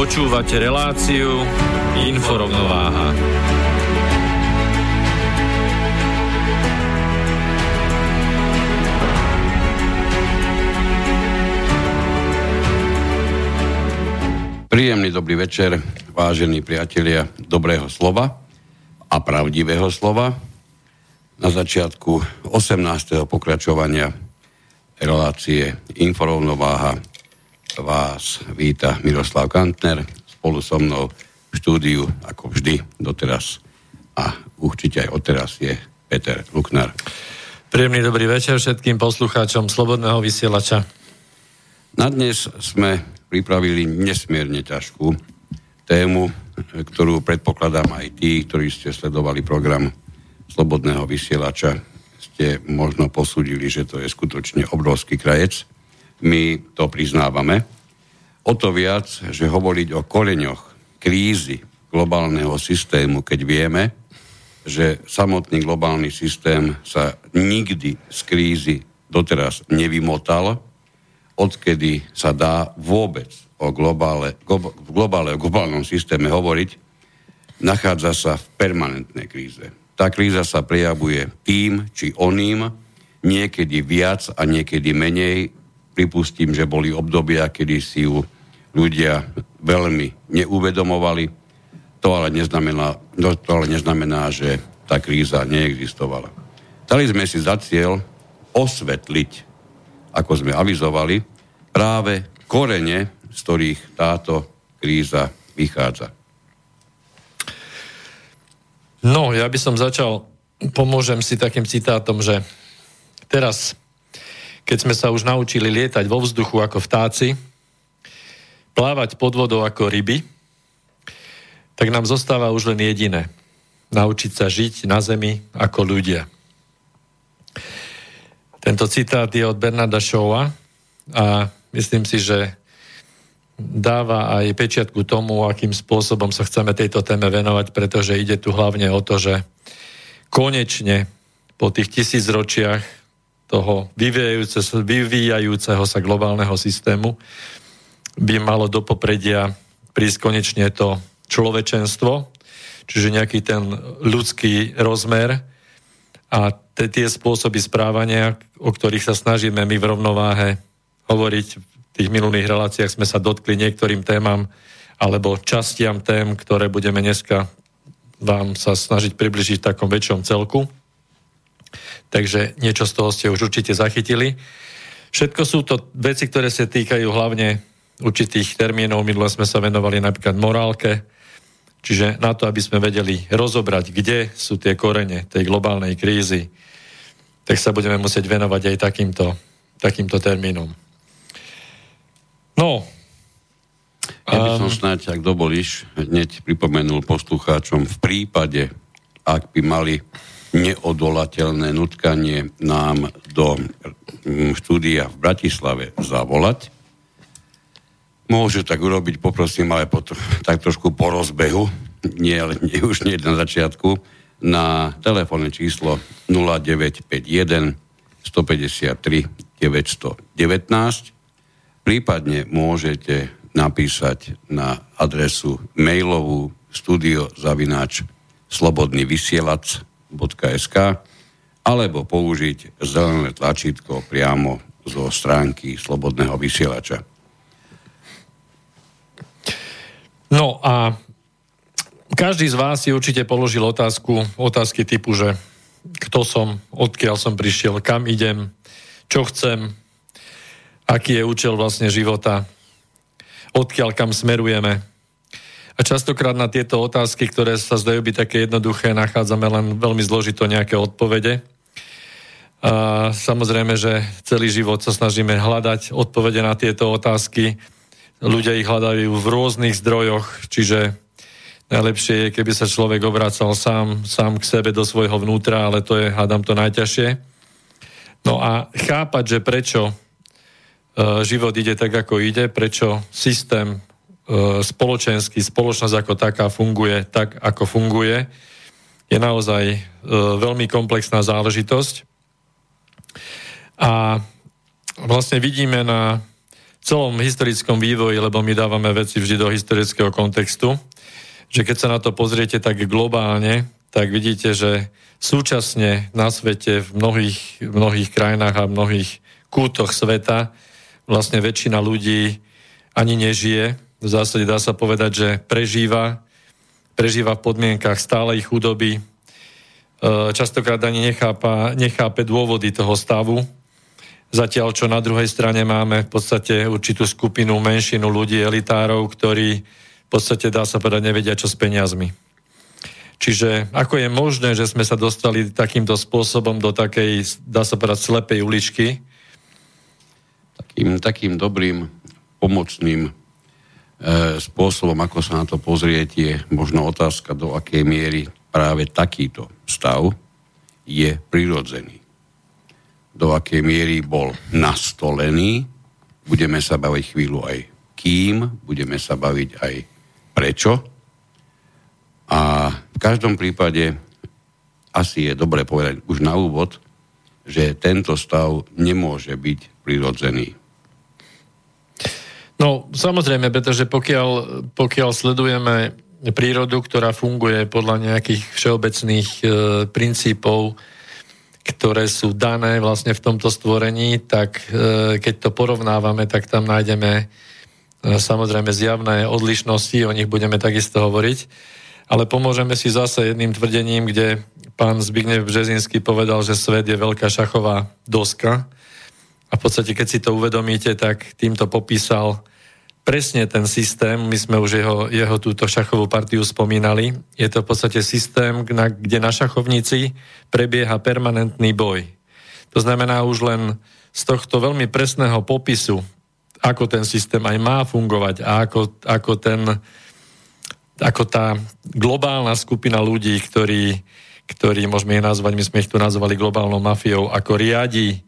Počúvate reláciu Inforovnováha. Príjemný dobrý večer, vážení priatelia dobrého slova a pravdivého slova. Na začiatku 18. pokračovania relácie Inforovnováha vás víta Miroslav Kantner spolu so mnou v štúdiu, ako vždy doteraz a určite aj odteraz je Peter Luknar. Príjemný dobrý večer všetkým poslucháčom Slobodného vysielača. Na dnes sme pripravili nesmierne ťažkú tému, ktorú predpokladám aj tí, ktorí ste sledovali program Slobodného vysielača, ste možno posúdili, že to je skutočne obrovský krajec. My to priznávame. O to viac, že hovoriť o koreňoch krízy globálneho systému, keď vieme, že samotný globálny systém sa nikdy z krízy doteraz nevymotal, odkedy sa dá vôbec o globále, globále, o globálnom systéme hovoriť, nachádza sa v permanentnej kríze. Tá kríza sa prejavuje tým či oným, niekedy viac a niekedy menej. Pripustím, že boli obdobia, kedy si ju ľudia veľmi neuvedomovali. To ale neznamená, no, to ale neznamená že tá kríza neexistovala. Dali sme si za cieľ osvetliť ako sme avizovali, práve korene, z ktorých táto kríza vychádza. No, ja by som začal, pomôžem si takým citátom, že teraz, keď sme sa už naučili lietať vo vzduchu ako vtáci, plávať pod vodou ako ryby, tak nám zostáva už len jediné. Naučiť sa žiť na zemi ako ľudia. Tento citát je od Bernarda Shawa a myslím si, že dáva aj pečiatku tomu, akým spôsobom sa chceme tejto téme venovať, pretože ide tu hlavne o to, že konečne po tých tisíc ročiach toho vyvíjajúce, vyvíjajúceho sa globálneho systému by malo do popredia prísť konečne to človečenstvo, čiže nejaký ten ľudský rozmer, a tie spôsoby správania, o ktorých sa snažíme my v rovnováhe hovoriť, v tých minulých reláciách sme sa dotkli niektorým témam alebo častiam tém, ktoré budeme dneska vám sa snažiť približiť v takom väčšom celku. Takže niečo z toho ste už určite zachytili. Všetko sú to veci, ktoré sa týkajú hlavne určitých termínov. Minule sme sa venovali napríklad morálke, Čiže na to, aby sme vedeli rozobrať, kde sú tie korene tej globálnej krízy, tak sa budeme musieť venovať aj takýmto, takýmto termínom. No. Ja by som snáď, ak dovolíš, hneď pripomenul poslucháčom, v prípade, ak by mali neodolateľné nutkanie nám do mm, štúdia v Bratislave zavolať, Môžu tak urobiť, poprosím, ale po, tak trošku po rozbehu, nie, nie, už nie na začiatku, na telefónne číslo 0951 153 919. Prípadne môžete napísať na adresu mailovú studiozavináč slobodnyvysielac.sk alebo použiť zelené tlačítko priamo zo stránky Slobodného vysielača. No a každý z vás si určite položil otázku, otázky typu, že kto som, odkiaľ som prišiel, kam idem, čo chcem, aký je účel vlastne života, odkiaľ kam smerujeme. A častokrát na tieto otázky, ktoré sa zdajú byť také jednoduché, nachádzame len veľmi zložito nejaké odpovede. A samozrejme, že celý život sa snažíme hľadať odpovede na tieto otázky. Ľudia ich hľadajú v rôznych zdrojoch, čiže najlepšie je, keby sa človek obracal sám, sám k sebe do svojho vnútra, ale to je, hádam, to najťažšie. No a chápať, že prečo e, život ide tak, ako ide, prečo systém e, spoločenský, spoločnosť ako taká funguje tak, ako funguje, je naozaj e, veľmi komplexná záležitosť. A vlastne vidíme na celom historickom vývoji, lebo my dávame veci vždy do historického kontextu, že keď sa na to pozriete tak globálne, tak vidíte, že súčasne na svete v mnohých, mnohých krajinách a mnohých kútoch sveta vlastne väčšina ľudí ani nežije. V zásade dá sa povedať, že prežíva, prežíva v podmienkach stálej chudoby, e, častokrát ani nechápa, nechápe dôvody toho stavu, Zatiaľ, čo na druhej strane máme v podstate určitú skupinu, menšinu ľudí, elitárov, ktorí v podstate, dá sa povedať, nevedia, čo s peniazmi. Čiže ako je možné, že sme sa dostali takýmto spôsobom do takej, dá sa povedať, slepej uličky? Takým, takým dobrým, pomocným spôsobom, ako sa na to pozrieť, je možno otázka, do akej miery práve takýto stav je prirodzený do akej miery bol nastolený. Budeme sa baviť chvíľu aj kým, budeme sa baviť aj prečo. A v každom prípade asi je dobre povedať už na úvod, že tento stav nemôže byť prirodzený. No, samozrejme, pretože pokiaľ, pokiaľ sledujeme prírodu, ktorá funguje podľa nejakých všeobecných e, princípov, ktoré sú dané vlastne v tomto stvorení, tak e, keď to porovnávame, tak tam nájdeme e, samozrejme zjavné odlišnosti, o nich budeme takisto hovoriť, ale pomôžeme si zase jedným tvrdením, kde pán Zbignev Březinský povedal, že svet je veľká šachová doska a v podstate, keď si to uvedomíte, tak týmto popísal presne ten systém, my sme už jeho, jeho túto šachovú partiu spomínali, je to v podstate systém, na, kde na šachovnici prebieha permanentný boj. To znamená už len z tohto veľmi presného popisu, ako ten systém aj má fungovať a ako, ako, ten, ako tá globálna skupina ľudí, ktorí, ktorí môžeme ich nazvať, my sme ich tu nazvali globálnou mafiou, ako riadi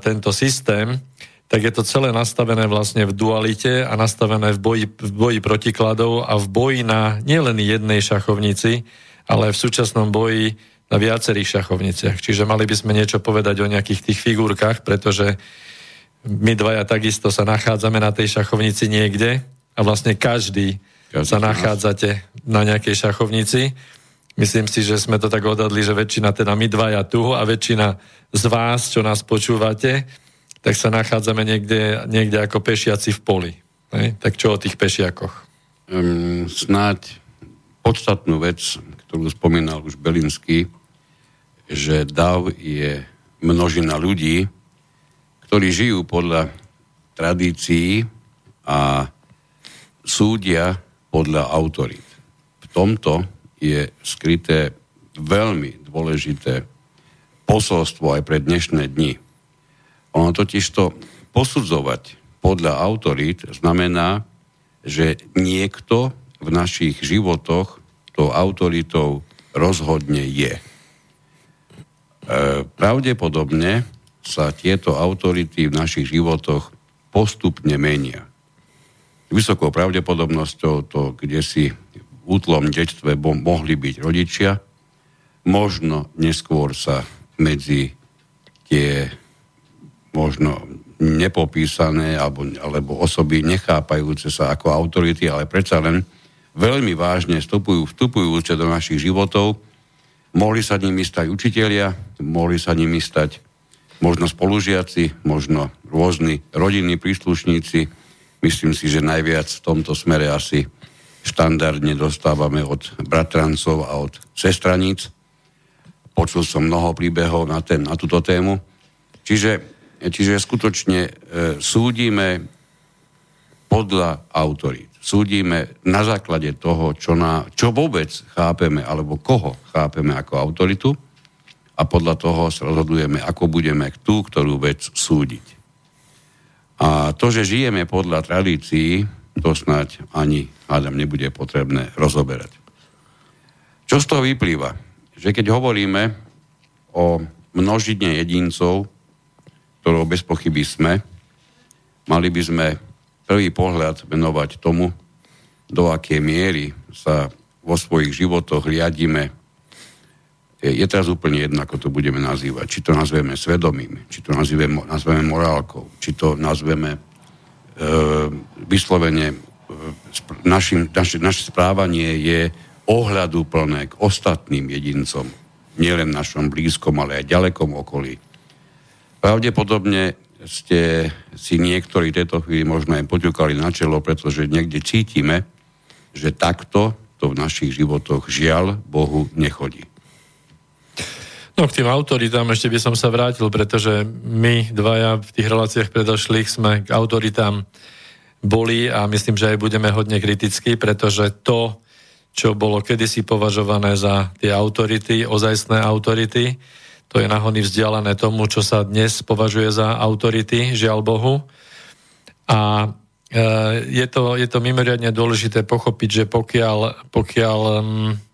tento systém, tak je to celé nastavené vlastne v dualite a nastavené v boji, v boji protikladov a v boji na nielen jednej šachovnici, ale v súčasnom boji na viacerých šachovniciach. Čiže mali by sme niečo povedať o nejakých tých figurkách, pretože my dvaja takisto sa nachádzame na tej šachovnici niekde a vlastne každý, každý sa nachádzate na nejakej šachovnici. Myslím si, že sme to tak odhadli, že väčšina teda my dvaja tu a väčšina z vás, čo nás počúvate, tak sa nachádzame niekde, niekde ako pešiaci v poli. Ne? Tak čo o tých pešiakoch? Um, snáď podstatnú vec, ktorú spomínal už Belinsky, že DAV je množina ľudí, ktorí žijú podľa tradícií a súdia podľa autorít. V tomto je skryté veľmi dôležité posolstvo aj pre dnešné dni. Ono totiž to posudzovať podľa autorít znamená, že niekto v našich životoch tou autoritou rozhodne je. E, pravdepodobne sa tieto autority v našich životoch postupne menia. Vysokou pravdepodobnosťou to, kde si útlom detstve mohli byť rodičia, možno neskôr sa medzi tie možno nepopísané alebo, alebo osoby nechápajúce sa ako autority, ale predsa len veľmi vážne vstupujú, vstupujúce do našich životov. Mohli sa nimi stať učitelia, mohli sa nimi stať možno spolužiaci, možno rôzni rodinní príslušníci. Myslím si, že najviac v tomto smere asi štandardne dostávame od bratrancov a od sestraníc. Počul som mnoho príbehov na, ten, na túto tému. Čiže, čiže skutočne e, súdime podľa autorít. Súdime na základe toho, čo, na, čo vôbec chápeme, alebo koho chápeme ako autoritu a podľa toho sa rozhodujeme, ako budeme tú, ktorú vec súdiť. A to, že žijeme podľa tradícií, to snáď ani, hádam, nebude potrebné rozoberať. Čo z toho vyplýva? Že keď hovoríme o množine jedincov, ktorou bez pochyby sme, mali by sme prvý pohľad venovať tomu, do akej miery sa vo svojich životoch riadíme. Je teraz úplne jedno, ako to budeme nazývať. Či to nazveme svedomím, či to nazveme, nazveme morálkou, či to nazveme vyslovene e, našim, naše, naše správanie je ohľadu plné k ostatným jedincom, nielen našom blízkom, ale aj ďalekom okolí. Pravdepodobne ste si niektorí tejto chvíli možno aj poďukali na čelo, pretože niekde cítime, že takto to v našich životoch žiaľ Bohu nechodí. No k tým autoritám ešte by som sa vrátil, pretože my dvaja v tých reláciách predošlých sme k autoritám boli a myslím, že aj budeme hodne kritickí, pretože to, čo bolo kedysi považované za tie autority, ozajstné autority, to je nahony vzdialené tomu, čo sa dnes považuje za autority, žiaľ Bohu. A e, je to, je to mimoriadne dôležité pochopiť, že pokiaľ, pokiaľ mm,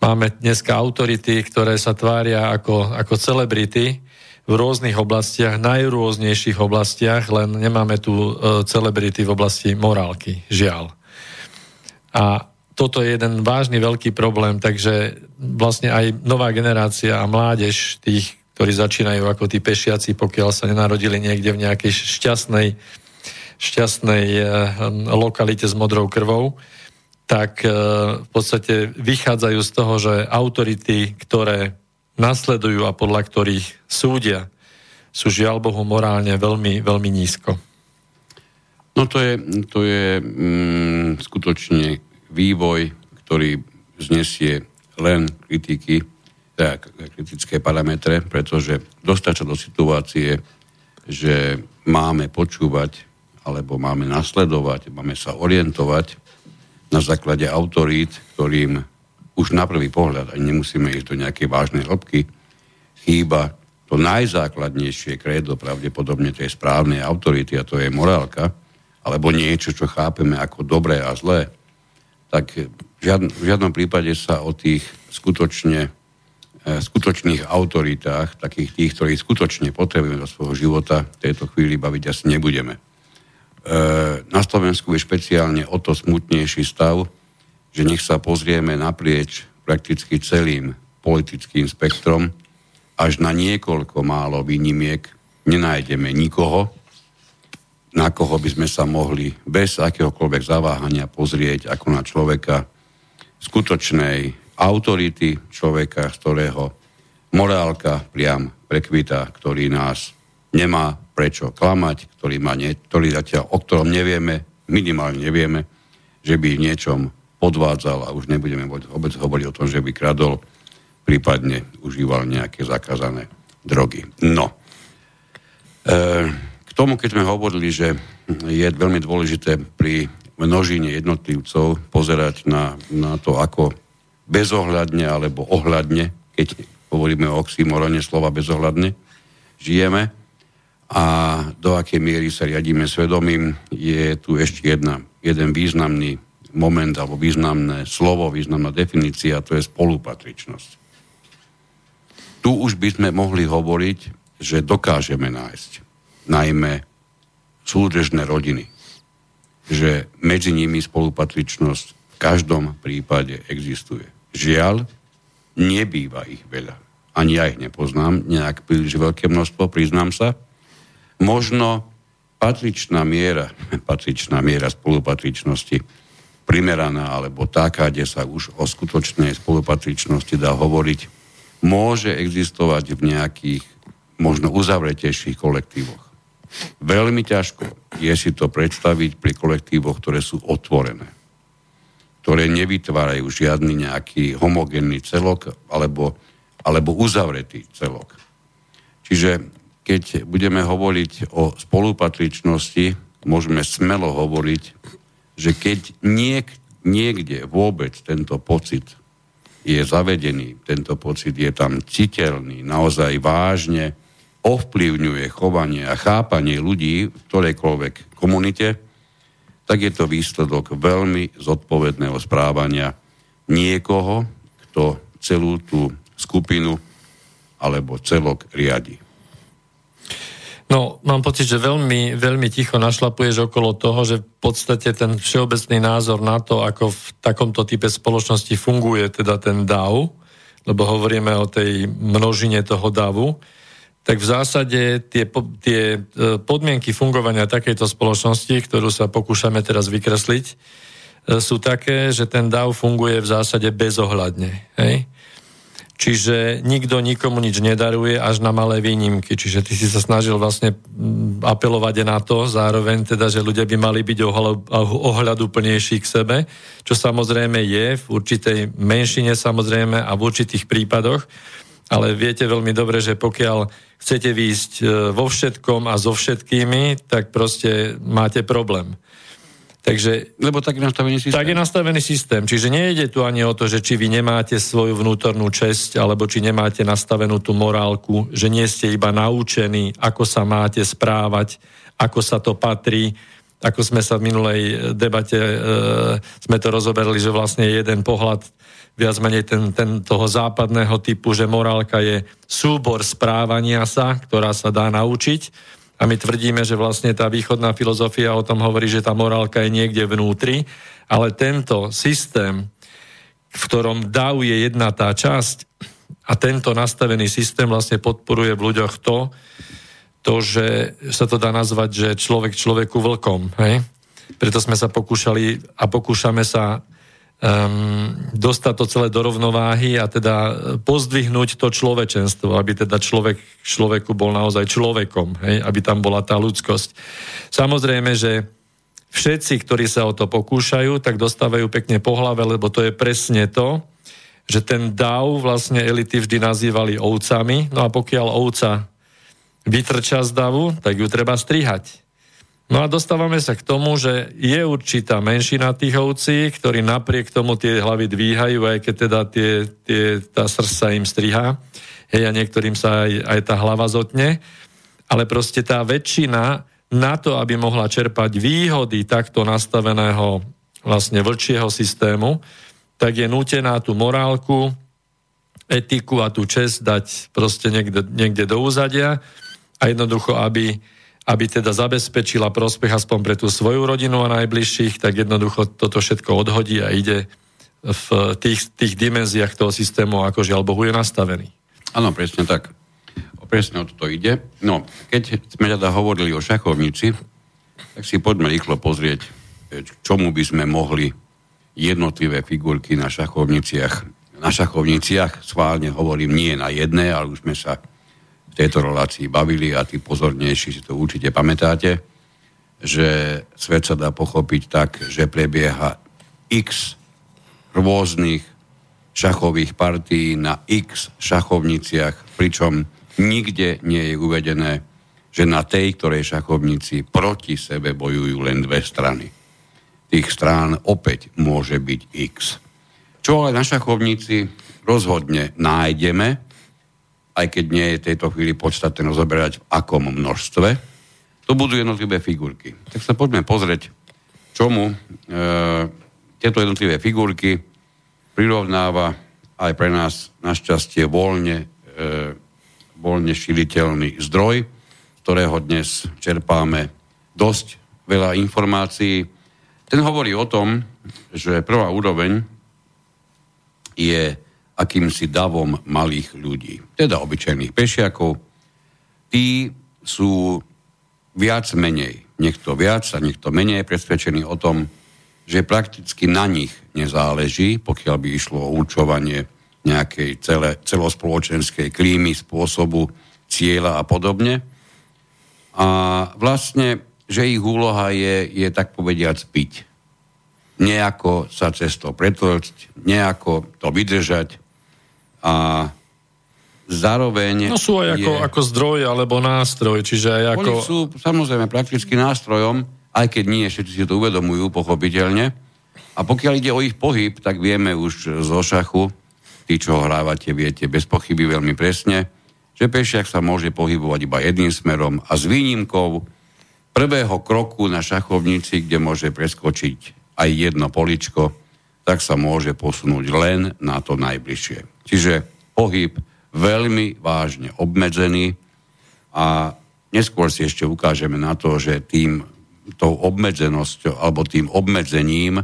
Máme dneska autority, ktoré sa tvária ako, ako celebrity v rôznych oblastiach, najrôznejších oblastiach, len nemáme tu e, celebrity v oblasti morálky, žiaľ. A toto je jeden vážny veľký problém, takže vlastne aj nová generácia a mládež tých, ktorí začínajú ako tí pešiaci, pokiaľ sa nenarodili niekde v nejakej šťastnej, šťastnej e, lokalite s modrou krvou, tak e, v podstate vychádzajú z toho, že autority, ktoré nasledujú a podľa ktorých súdia, sú žiaľ Bohu morálne veľmi, veľmi nízko. No to je, to je mm, skutočne vývoj, ktorý znesie len kritiky, teda kritické parametre, pretože dostať sa do situácie, že máme počúvať alebo máme nasledovať, máme sa orientovať na základe autorít, ktorým už na prvý pohľad, ani nemusíme ísť do nejakej vážnej hĺbky, chýba to najzákladnejšie kredo pravdepodobne tej správnej autority, a to je morálka, alebo niečo, čo chápeme ako dobré a zlé, tak v, žiadn, v žiadnom prípade sa o tých skutočne, e, skutočných autoritách, takých tých, ktorí skutočne potrebujeme do svojho života, v tejto chvíli baviť asi nebudeme. E, na Slovensku je špeciálne o to smutnejší stav, že nech sa pozrieme naprieč prakticky celým politickým spektrom, až na niekoľko málo výnimiek nenájdeme nikoho, na koho by sme sa mohli bez akéhokoľvek zaváhania pozrieť ako na človeka skutočnej autority, človeka, z ktorého morálka priam prekvita, ktorý nás nemá prečo klamať, ktorý, má nie, ktorý zatiaľ, o ktorom nevieme, minimálne nevieme, že by v niečom podvádzal a už nebudeme vôbec hovoriť o tom, že by kradol, prípadne užíval nejaké zakázané drogy. No. E, k tomu, keď sme hovorili, že je veľmi dôležité pri množine jednotlivcov pozerať na, na to, ako bezohľadne alebo ohľadne, keď hovoríme o oxymorone slova bezohľadne, žijeme, a do akej miery sa riadíme svedomím, je tu ešte jedna, jeden významný moment alebo významné slovo, významná definícia, to je spolupatričnosť. Tu už by sme mohli hovoriť, že dokážeme nájsť najmä súdržné rodiny, že medzi nimi spolupatričnosť v každom prípade existuje. Žiaľ, nebýva ich veľa. Ani ja ich nepoznám, nejak príliš veľké množstvo, priznám sa, možno patričná miera, patričná miera spolupatričnosti primeraná alebo taká, kde sa už o skutočnej spolupatričnosti dá hovoriť, môže existovať v nejakých možno uzavretejších kolektívoch. Veľmi ťažko je si to predstaviť pri kolektívoch, ktoré sú otvorené. ktoré nevytvárajú žiadny nejaký homogénny celok alebo, alebo uzavretý celok. Čiže keď budeme hovoriť o spolupatričnosti, môžeme smelo hovoriť, že keď niek, niekde vôbec tento pocit je zavedený, tento pocit je tam citeľný, naozaj vážne ovplyvňuje chovanie a chápanie ľudí v ktorejkoľvek komunite, tak je to výsledok veľmi zodpovedného správania niekoho, kto celú tú skupinu alebo celok riadi. No, mám pocit, že veľmi, veľmi ticho našlapuješ okolo toho, že v podstate ten všeobecný názor na to, ako v takomto type spoločnosti funguje teda ten DAO, lebo hovoríme o tej množine toho DAVu, tak v zásade tie, tie e, podmienky fungovania takejto spoločnosti, ktorú sa pokúšame teraz vykresliť, e, sú také, že ten DAO funguje v zásade bezohľadne. Hej? Čiže nikto nikomu nič nedaruje až na malé výnimky. Čiže ty si sa snažil vlastne mm, apelovať na to zároveň teda, že ľudia by mali byť ohľadu plnejší k sebe, čo samozrejme je v určitej menšine samozrejme a v určitých prípadoch, ale viete veľmi dobre, že pokiaľ chcete výjsť e, vo všetkom a so všetkými, tak proste máte problém. Takže, Lebo tak je nastavený systém. Tak je nastavený systém. Čiže nejde tu ani o to, že či vy nemáte svoju vnútornú česť, alebo či nemáte nastavenú tú morálku, že nie ste iba naučení, ako sa máte správať, ako sa to patrí. Ako sme sa v minulej debate e, sme to rozoberali, že vlastne jeden pohľad viac menej ten, ten toho západného typu, že morálka je súbor správania sa, ktorá sa dá naučiť a my tvrdíme, že vlastne tá východná filozofia o tom hovorí, že tá morálka je niekde vnútri, ale tento systém, v ktorom DAO je jedna tá časť a tento nastavený systém vlastne podporuje v ľuďoch to, to, že sa to dá nazvať, že človek človeku vlkom. Hej? Preto sme sa pokúšali a pokúšame sa um, dostať to celé do rovnováhy a teda pozdvihnúť to človečenstvo, aby teda človek človeku bol naozaj človekom, hej, aby tam bola tá ľudskosť. Samozrejme, že všetci, ktorí sa o to pokúšajú, tak dostávajú pekne po hlave, lebo to je presne to, že ten dav vlastne elity vždy nazývali ovcami, no a pokiaľ ovca vytrča z davu, tak ju treba strihať. No a dostávame sa k tomu, že je určitá menšina tých ovcí, ktorí napriek tomu tie hlavy dvíhajú, aj keď teda tie, tie, tá srdca sa im strihá. Hej, a niektorým sa aj, aj tá hlava zotne. Ale proste tá väčšina na to, aby mohla čerpať výhody takto nastaveného vlastne vlčieho systému, tak je nútená tú morálku, etiku a tú čest dať proste niekde, niekde do úzadia a jednoducho, aby, aby teda zabezpečila prospech aspoň pre tú svoju rodinu a najbližších, tak jednoducho toto všetko odhodí a ide v tých, tých dimenziách toho systému, ako žiaľ Bohu je nastavený. Áno, presne tak. Presne o toto ide. No, keď sme teda hovorili o šachovnici, tak si poďme rýchlo pozrieť, k čomu by sme mohli jednotlivé figurky na šachovniciach. Na šachovniciach, sválne hovorím, nie na jedné, ale už sme sa v tejto relácii bavili a tí pozornejší si to určite pamätáte, že svet sa dá pochopiť tak, že prebieha x rôznych šachových partí na x šachovniciach, pričom nikde nie je uvedené, že na tej, ktorej šachovnici proti sebe bojujú len dve strany. Tých strán opäť môže byť x. Čo ale na šachovnici rozhodne nájdeme, aj keď nie je tejto chvíli podstatné rozoberať v akom množstve, to budú jednotlivé figurky. Tak sa poďme pozrieť, čomu e, tieto jednotlivé figurky prirovnáva aj pre nás našťastie voľne, e, voľne širiteľný zdroj, ktorého dnes čerpáme dosť veľa informácií. Ten hovorí o tom, že prvá úroveň je akýmsi davom malých ľudí, teda obyčajných pešiakov. Tí sú viac menej, niekto viac a niekto menej presvedčený o tom, že prakticky na nich nezáleží, pokiaľ by išlo o určovanie nejakej celé, celospoločenskej klímy, spôsobu, cieľa a podobne. A vlastne, že ich úloha je, je tak povediať piť. nejako sa cez to pretlčť, nejako to vydržať a zároveň... No sú aj ako, je, ako zdroj alebo nástroj, čiže aj ako... Sú samozrejme prakticky nástrojom, aj keď nie všetci si to uvedomujú, pochopiteľne. A pokiaľ ide o ich pohyb, tak vieme už zo šachu, tí, čo hrávate, viete bez pochyby veľmi presne, že pešiak sa môže pohybovať iba jedným smerom a s výnimkou prvého kroku na šachovnici, kde môže preskočiť aj jedno poličko, tak sa môže posunúť len na to najbližšie. Čiže pohyb veľmi vážne obmedzený a neskôr si ešte ukážeme na to, že tým tou obmedzenosťou alebo tým obmedzením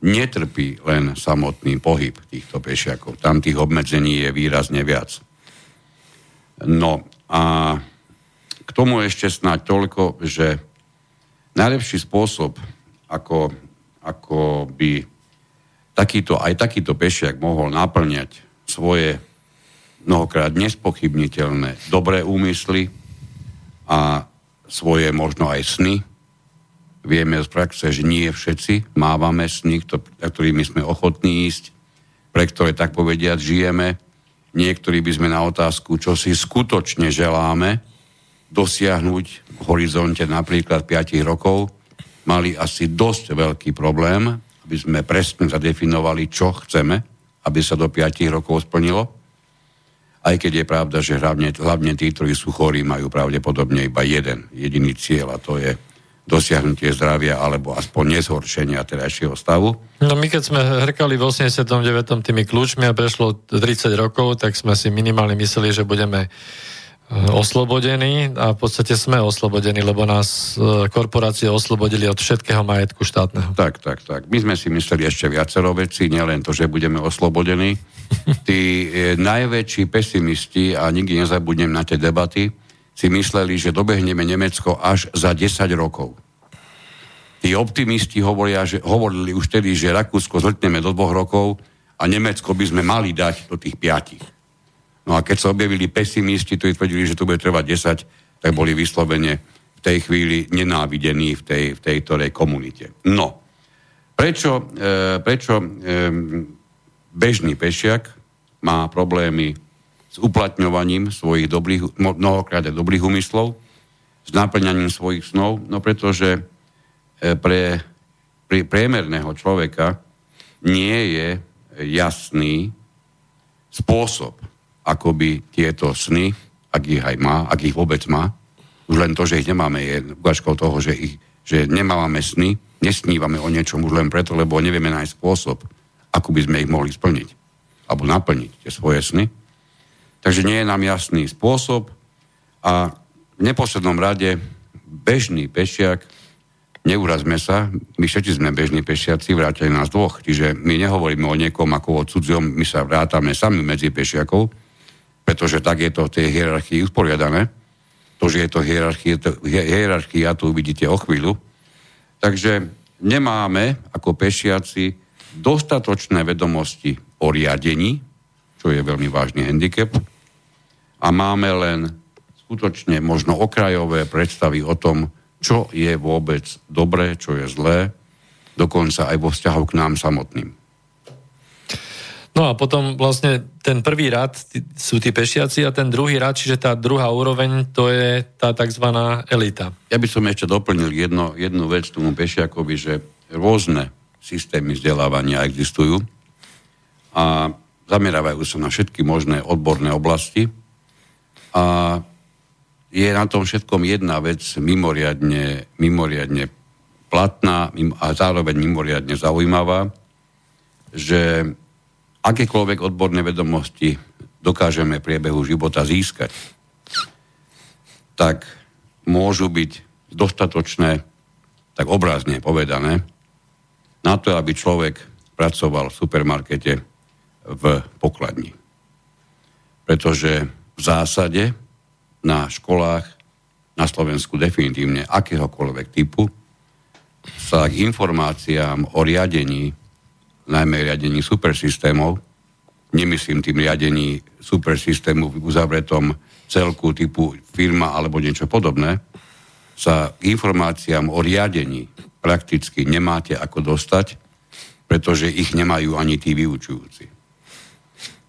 netrpí len samotný pohyb týchto pešiakov. Tam tých obmedzení je výrazne viac. No a k tomu ešte snáď toľko, že najlepší spôsob, ako, ako by takýto, aj takýto pešiak mohol naplňať svoje mnohokrát nespochybniteľné dobré úmysly a svoje možno aj sny. Vieme z praxe, že nie všetci mávame sny, ktorými sme ochotní ísť, pre ktoré tak povediať žijeme. Niektorí by sme na otázku, čo si skutočne želáme dosiahnuť v horizonte napríklad 5 rokov, mali asi dosť veľký problém, aby sme presne zadefinovali, čo chceme, aby sa do 5 rokov splnilo aj keď je pravda, že hlavne, hlavne tí, ktorí sú chorí, majú pravdepodobne iba jeden, jediný cieľ a to je dosiahnutie zdravia alebo aspoň nezhoršenia terajšieho stavu. No my keď sme hrkali v 89. tými kľúčmi a prešlo 30 rokov, tak sme si minimálne mysleli, že budeme oslobodení a v podstate sme oslobodení, lebo nás eh, korporácie oslobodili od všetkého majetku štátneho. Tak, tak, tak. My sme si mysleli ešte viacero veci, nielen to, že budeme oslobodení. Tí e, najväčší pesimisti, a nikdy nezabudnem na tie debaty, si mysleli, že dobehneme Nemecko až za 10 rokov. Tí optimisti hovoria, že, hovorili už tedy, že Rakúsko zletneme do dvoch rokov a Nemecko by sme mali dať do tých piatich. No a keď sa objavili pesimisti, ktorí tvrdili, že to bude trvať 10, tak boli vyslovene v tej chvíli nenávidení v tej, v tej ktorej komunite. No, prečo, e, prečo e, bežný pešiak má problémy s uplatňovaním svojich dobrých, mnohokrát dobrých úmyslov, s naplňaním svojich snov, no pretože e, pre, pre priemerného človeka nie je jasný spôsob, ako by tieto sny, ak ich aj má, ak ich vôbec má, už len to, že ich nemáme, je ukážkou toho, že, ich, že nemávame sny, nesnívame o niečom už len preto, lebo nevieme nájsť spôsob, ako by sme ich mohli splniť alebo naplniť tie svoje sny. Takže nie je nám jasný spôsob a v neposlednom rade bežný pešiak, neurazme sa, my všetci sme bežní pešiaci, vrátane nás dvoch, čiže my nehovoríme o niekom ako o cudziom, my sa vrátame sami medzi pešiakov, pretože tak je to v tej hierarchii usporiadané. To, že je to hierarchia, to, hierarchia, to uvidíte o chvíľu. Takže nemáme ako pešiaci dostatočné vedomosti o riadení, čo je veľmi vážny handicap, a máme len skutočne možno okrajové predstavy o tom, čo je vôbec dobré, čo je zlé, dokonca aj vo vzťahu k nám samotným. No a potom vlastne ten prvý rad sú tí pešiaci a ten druhý rad, čiže tá druhá úroveň, to je tá tzv. elita. Ja by som ešte doplnil jedno, jednu vec tomu pešiakovi, že rôzne systémy vzdelávania existujú a zamerávajú sa na všetky možné odborné oblasti a je na tom všetkom jedna vec mimoriadne, mimoriadne platná a zároveň mimoriadne zaujímavá, že akékoľvek odborné vedomosti dokážeme v priebehu života získať, tak môžu byť dostatočné, tak obrazne povedané, na to, aby človek pracoval v supermarkete v pokladni. Pretože v zásade na školách na Slovensku definitívne akéhokoľvek typu sa k informáciám o riadení najmä riadení supersystémov, nemyslím tým riadení supersystému v uzavretom celku typu firma alebo niečo podobné, sa informáciám o riadení prakticky nemáte ako dostať, pretože ich nemajú ani tí vyučujúci.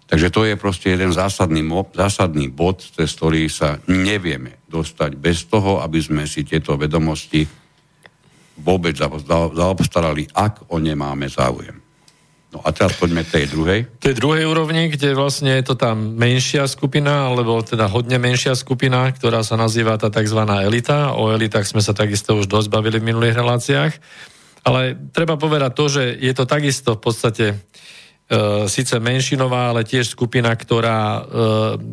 Takže to je proste jeden zásadný, zásadný bod, cez ktorý sa nevieme dostať bez toho, aby sme si tieto vedomosti vôbec zaobstarali, ak o ne máme záujem. No a teraz poďme tej druhej. Tej druhej úrovni, kde vlastne je to tam menšia skupina, alebo teda hodne menšia skupina, ktorá sa nazýva tá tzv. elita. O elitách sme sa takisto už dosť bavili v minulých reláciách. Ale treba povedať to, že je to takisto v podstate e, síce menšinová, ale tiež skupina, ktorá e,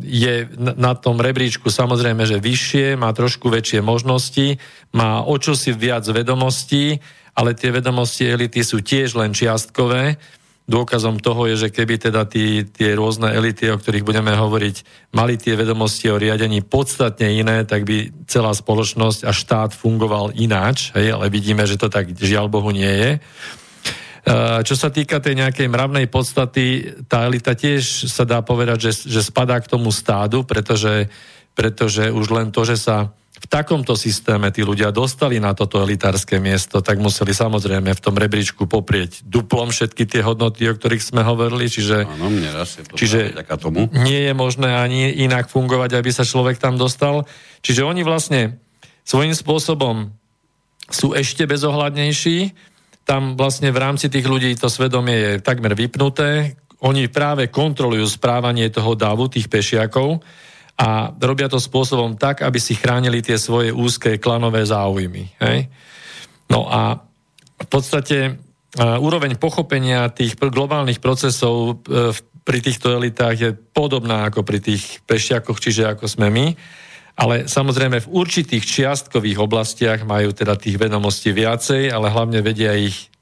je na tom rebríčku samozrejme, že vyššie, má trošku väčšie možnosti, má o čosi viac vedomostí, ale tie vedomosti elity sú tiež len čiastkové Dôkazom toho je, že keby teda tí, tie rôzne elity, o ktorých budeme hovoriť, mali tie vedomosti o riadení podstatne iné, tak by celá spoločnosť a štát fungoval ináč, hej, ale vidíme, že to tak žiaľ Bohu nie je. E, čo sa týka tej nejakej mravnej podstaty, tá elita tiež sa dá povedať, že, že spadá k tomu stádu, pretože, pretože už len to, že sa v takomto systéme tí ľudia dostali na toto elitárske miesto, tak museli samozrejme v tom rebríčku poprieť duplom všetky tie hodnoty, o ktorých sme hovorili, čiže, Áno, mne raz je to čiže tomu. nie je možné ani inak fungovať, aby sa človek tam dostal. Čiže oni vlastne svojím spôsobom sú ešte bezohľadnejší, tam vlastne v rámci tých ľudí to svedomie je takmer vypnuté, oni práve kontrolujú správanie toho davu, tých pešiakov, a robia to spôsobom tak, aby si chránili tie svoje úzke klanové záujmy. Hej? No a v podstate uh, úroveň pochopenia tých globálnych procesov uh, pri týchto elitách je podobná ako pri tých pešiakoch, čiže ako sme my, ale samozrejme v určitých čiastkových oblastiach majú teda tých vedomostí viacej, ale hlavne vedia ich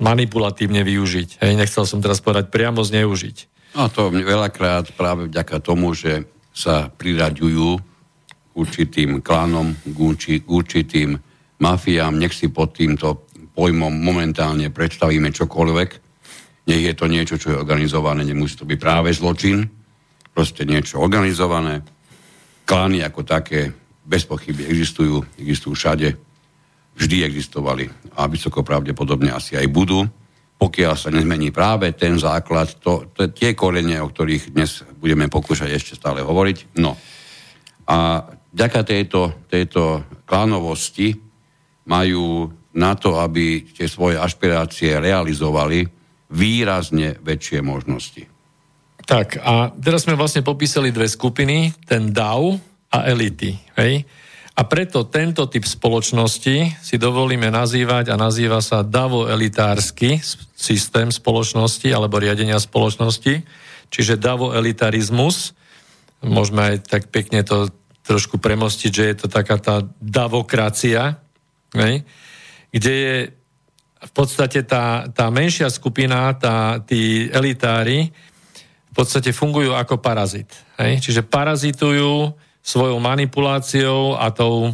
manipulatívne využiť. Hej, nechcel som teraz povedať priamo zneužiť. No to veľakrát práve vďaka tomu, že sa priraďujú určitým klanom, k, k určitým mafiám, nech si pod týmto pojmom momentálne predstavíme čokoľvek. Nech je to niečo, čo je organizované, nemusí to byť práve zločin, proste niečo organizované. Klany ako také bez pochyby existujú, existujú všade, vždy existovali a vysoko pravdepodobne asi aj budú pokiaľ sa nezmení práve ten základ, to, to, tie korene, o ktorých dnes budeme pokúšať ešte stále hovoriť. No. A vďaka tejto, tejto klánovosti majú na to, aby tie svoje ašpirácie realizovali výrazne väčšie možnosti. Tak a teraz sme vlastne popísali dve skupiny, ten DAO a elity. Hej? A preto tento typ spoločnosti si dovolíme nazývať a nazýva sa davo-elitársky systém spoločnosti alebo riadenia spoločnosti, čiže davo-elitarizmus. Môžeme aj tak pekne to trošku premostiť, že je to taká tá davokracia, ne? kde je v podstate tá, tá menšia skupina, tá, tí elitári, v podstate fungujú ako parazit. Hej? Čiže parazitujú svojou manipuláciou a tou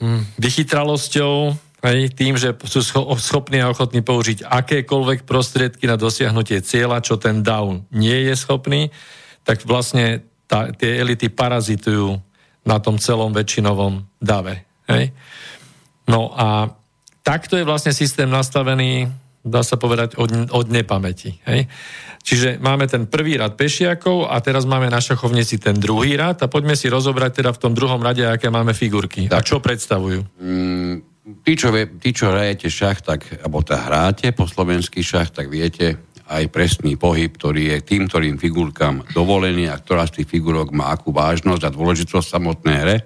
hm, vychytralosťou, hej, tým, že sú schopní a ochotní použiť akékoľvek prostriedky na dosiahnutie cieľa, čo ten down nie je schopný, tak vlastne tá, tie elity parazitujú na tom celom väčšinovom dave. Hej. No a takto je vlastne systém nastavený, dá sa povedať, od, od nepamäti. Hej. Čiže máme ten prvý rad pešiakov a teraz máme na šachovnici ten druhý rad a poďme si rozobrať teda v tom druhom rade, aké máme figurky tak. a čo predstavujú. Mm, tí, čo, vie, tí, čo hrajete šach, tak, alebo tá hráte po slovenský šach, tak viete aj presný pohyb, ktorý je tým, ktorým figurkám dovolený a ktorá z tých figurok má akú vážnosť a dôležitosť samotnej hre. E,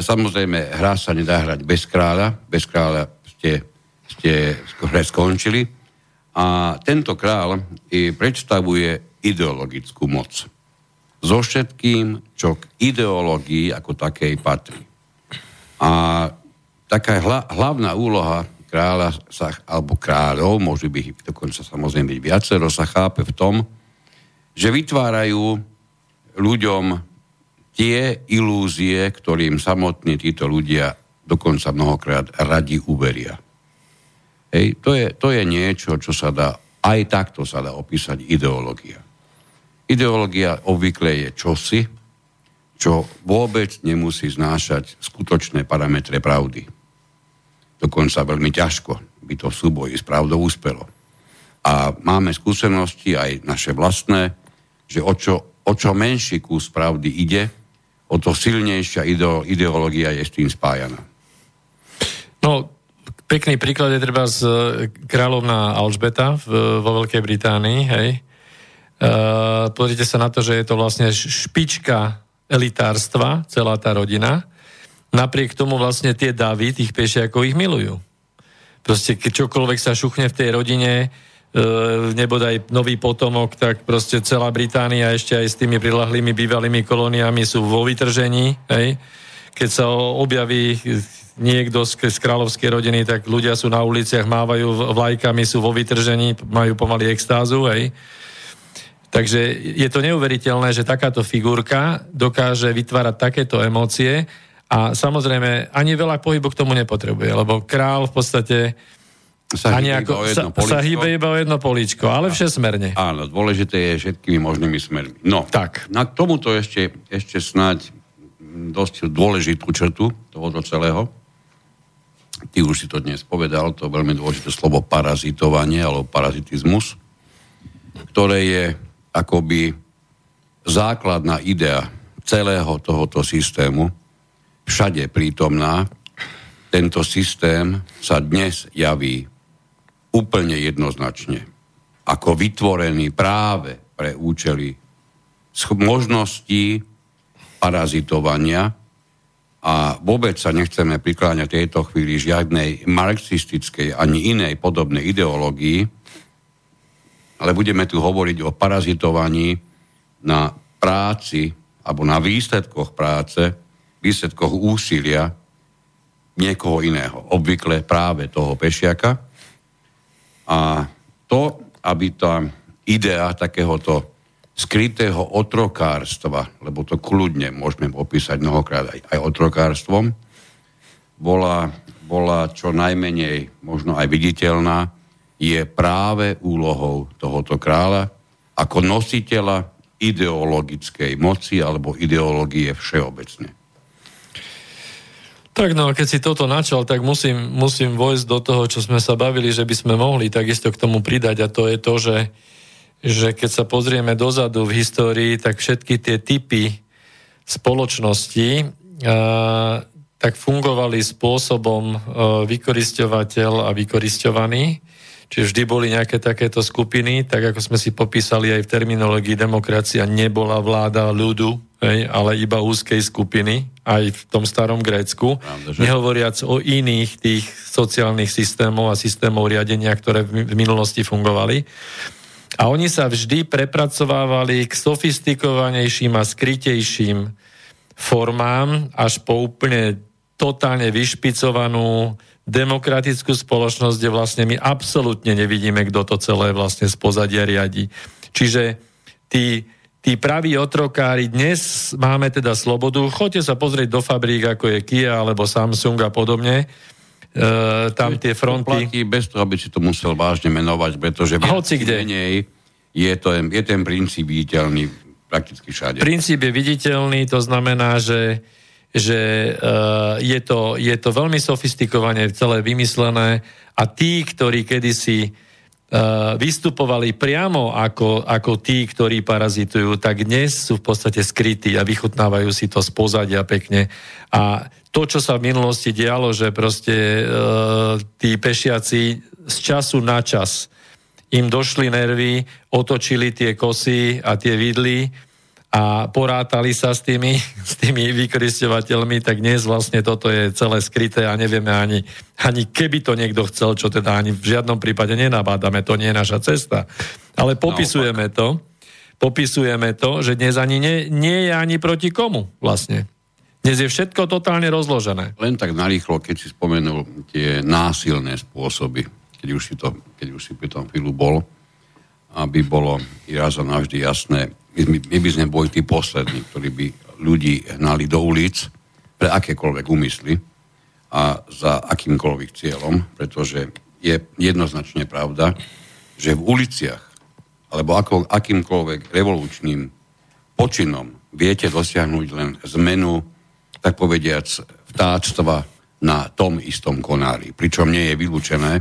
samozrejme, hra sa nedá hrať bez kráľa. Bez kráľa ste, ste skončili a tento král predstavuje ideologickú moc. So všetkým, čo k ideológii ako takej patrí. A taká hla, hlavná úloha kráľa sa, alebo kráľov, môže byť dokonca samozrejme byť viacero, sa chápe v tom, že vytvárajú ľuďom tie ilúzie, ktorým samotní títo ľudia dokonca mnohokrát radi uveria. Hej, to, je, to je niečo, čo sa dá, aj takto sa dá opísať ideológia. Ideológia obvykle je čosi, čo vôbec nemusí znášať skutočné parametre pravdy. dokonca veľmi ťažko by to v súboji s pravdou úspelo. A máme skúsenosti aj naše vlastné, že o čo, o čo menší kus pravdy ide, o to silnejšia ideológia je s tým spájana. No, pekný príklad je treba z kráľovná Alžbeta v, vo Veľkej Británii, hej. Uh, pozrite sa na to, že je to vlastne špička elitárstva, celá tá rodina. Napriek tomu vlastne tie davy, tých pešiakov ich milujú. Proste čokoľvek sa šuchne v tej rodine, nebodaj nový potomok, tak proste celá Británia ešte aj s tými prilahlými bývalými kolóniami sú vo vytržení. Hej. Keď sa objaví niekto z, z kráľovskej rodiny, tak ľudia sú na uliciach, mávajú vlajkami, sú vo vytržení, majú pomaly extázu. Hej. Takže je to neuveriteľné, že takáto figurka dokáže vytvárať takéto emócie a samozrejme ani veľa pohybu k tomu nepotrebuje, lebo král v podstate sa hýbe, ako, sa, sa hýbe iba o jedno políčko, ale všesmerne. Áno, dôležité je všetkými možnými smermi. No, tak. na tomuto ešte, ešte snáď dosť dôležitú črtu tohoto celého. Ty už si to dnes povedal, to veľmi dôležité slovo parazitovanie alebo parazitizmus, ktoré je akoby základná idea celého tohoto systému, všade prítomná, tento systém sa dnes javí úplne jednoznačne ako vytvorený práve pre účely možností parazitovania a vôbec sa nechceme prikláňať tejto chvíli žiadnej marxistickej ani inej podobnej ideológii, ale budeme tu hovoriť o parazitovaní na práci alebo na výsledkoch práce, výsledkoch úsilia niekoho iného. Obvykle práve toho pešiaka. A to, aby tá idea takéhoto skrytého otrokárstva, lebo to kľudne môžeme opísať mnohokrát aj, aj otrokárstvom, bola, bola čo najmenej možno aj viditeľná je práve úlohou tohoto kráľa ako nositeľa ideologickej moci alebo ideológie všeobecne. Tak no, keď si toto načal, tak musím, musím vojsť do toho, čo sme sa bavili, že by sme mohli takisto k tomu pridať a to je to, že, že keď sa pozrieme dozadu v histórii, tak všetky tie typy spoločnosti a, tak fungovali spôsobom a, vykoristovateľ a vykoristovaný Čiže vždy boli nejaké takéto skupiny, tak ako sme si popísali aj v terminológii demokracia, nebola vláda ľudu, hej, ale iba úzkej skupiny, aj v tom starom Grécku. Pravda, že? Nehovoriac o iných tých sociálnych systémov a systémov riadenia, ktoré v minulosti fungovali. A oni sa vždy prepracovávali k sofistikovanejším a skrytejším formám, až po úplne totálne vyšpicovanú demokratickú spoločnosť, kde vlastne my absolútne nevidíme, kto to celé vlastne z pozadia riadi. Čiže tí, tí praví otrokári, dnes máme teda slobodu, choďte sa pozrieť do fabrík, ako je Kia alebo Samsung a podobne, e, tam tie fronty... To platí bez toho, aby si to musel vážne menovať, pretože Hoci kde. menej je, to, je ten princíp viditeľný prakticky všade. Princíp je viditeľný, to znamená, že že uh, je, to, je to veľmi sofistikovane celé vymyslené a tí, ktorí kedysi uh, vystupovali priamo ako, ako tí, ktorí parazitujú, tak dnes sú v podstate skrytí a vychutnávajú si to z pozadia pekne. A to, čo sa v minulosti dialo, že proste uh, tí pešiaci z času na čas im došli nervy, otočili tie kosy a tie vidly a porátali sa s tými, s tými vykoristovateľmi, tak dnes vlastne toto je celé skryté a nevieme ani, ani keby to niekto chcel, čo teda ani v žiadnom prípade nenabádame, to nie je naša cesta. Ale popisujeme to, popisujeme to, že dnes ani nie, nie je ani proti komu vlastne. Dnes je všetko totálne rozložené. Len tak narýchlo, keď si spomenul tie násilné spôsoby, keď už si, to, keď už si pri tom chvíľu bol, aby bolo raz a navždy jasné, my, my by sme boli tí poslední, ktorí by ľudí hnali do ulic pre akékoľvek úmysly a za akýmkoľvek cieľom, pretože je jednoznačne pravda, že v uliciach alebo ako, akýmkoľvek revolučným počinom viete dosiahnuť len zmenu, tak povediac, vtáctva na tom istom konári. Pričom nie je vylúčené,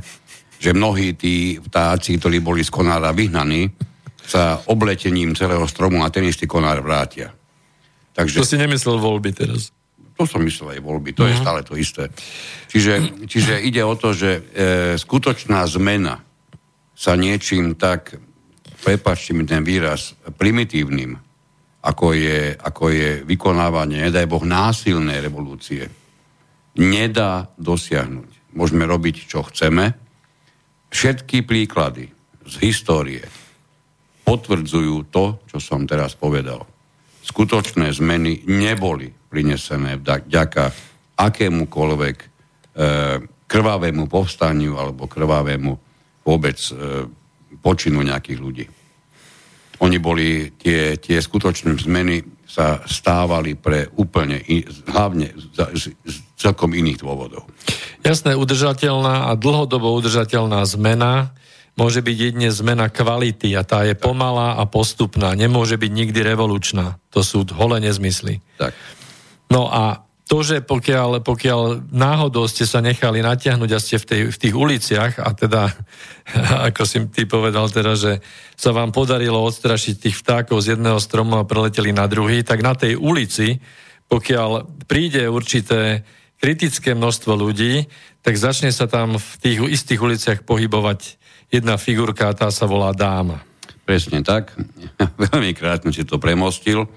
že mnohí tí vtáci, ktorí boli z konára vyhnaní, sa obletením celého stromu na ten istý konár vrátia. Takže, to si nemyslel voľby teraz. To som myslel aj voľby, to uh-huh. je mhm. stále to isté. Čiže, čiže ide o to, že e, skutočná zmena sa niečím tak, prepačte mi ten výraz, primitívnym, ako je, ako je vykonávanie, nedaj Boh, násilné revolúcie, nedá dosiahnuť. Môžeme robiť, čo chceme. Všetky príklady z histórie potvrdzujú to, čo som teraz povedal. Skutočné zmeny neboli prinesené vďaka akémukoľvek e, krvavému povstaniu alebo krvavému vôbec e, počinu nejakých ľudí. Oni boli, tie, tie skutočné zmeny sa stávali pre úplne, hlavne z, z, z celkom iných dôvodov. Jasné, udržateľná a dlhodobo udržateľná zmena môže byť jedne zmena kvality a tá je pomalá a postupná. Nemôže byť nikdy revolučná. To sú holé nezmysly. Tak. No a to, že pokiaľ, pokiaľ náhodou ste sa nechali natiahnuť a ste v, tej, v tých uliciach a teda, ako si ty povedal teda, že sa vám podarilo odstrašiť tých vtákov z jedného stromu a preleteli na druhý, tak na tej ulici, pokiaľ príde určité kritické množstvo ľudí, tak začne sa tam v tých istých uliciach pohybovať jedna figurka tá sa volá dáma. Presne tak. Veľmi krátne si to premostil.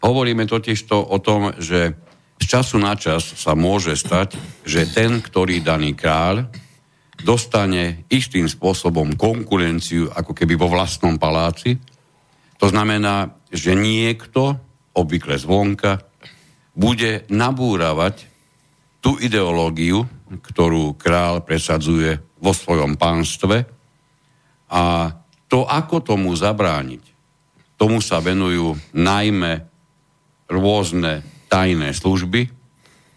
Hovoríme totiž to o tom, že z času na čas sa môže stať, že ten, ktorý daný kráľ dostane istým spôsobom konkurenciu ako keby vo vlastnom paláci. To znamená, že niekto, obvykle zvonka, bude nabúravať tú ideológiu, ktorú král presadzuje vo svojom pánstve a to, ako tomu zabrániť, tomu sa venujú najmä rôzne tajné služby,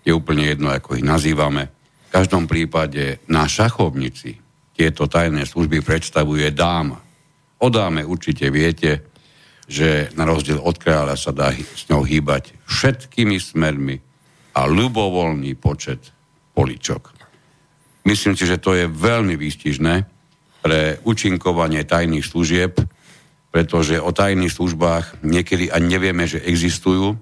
je úplne jedno, ako ich nazývame. V každom prípade na šachovnici tieto tajné služby predstavuje dáma. O dáme určite viete, že na rozdiel od kráľa sa dá s ňou hýbať všetkými smermi a ľubovoľný počet poličok. Myslím si, že to je veľmi výstižné pre účinkovanie tajných služieb, pretože o tajných službách niekedy ani nevieme, že existujú,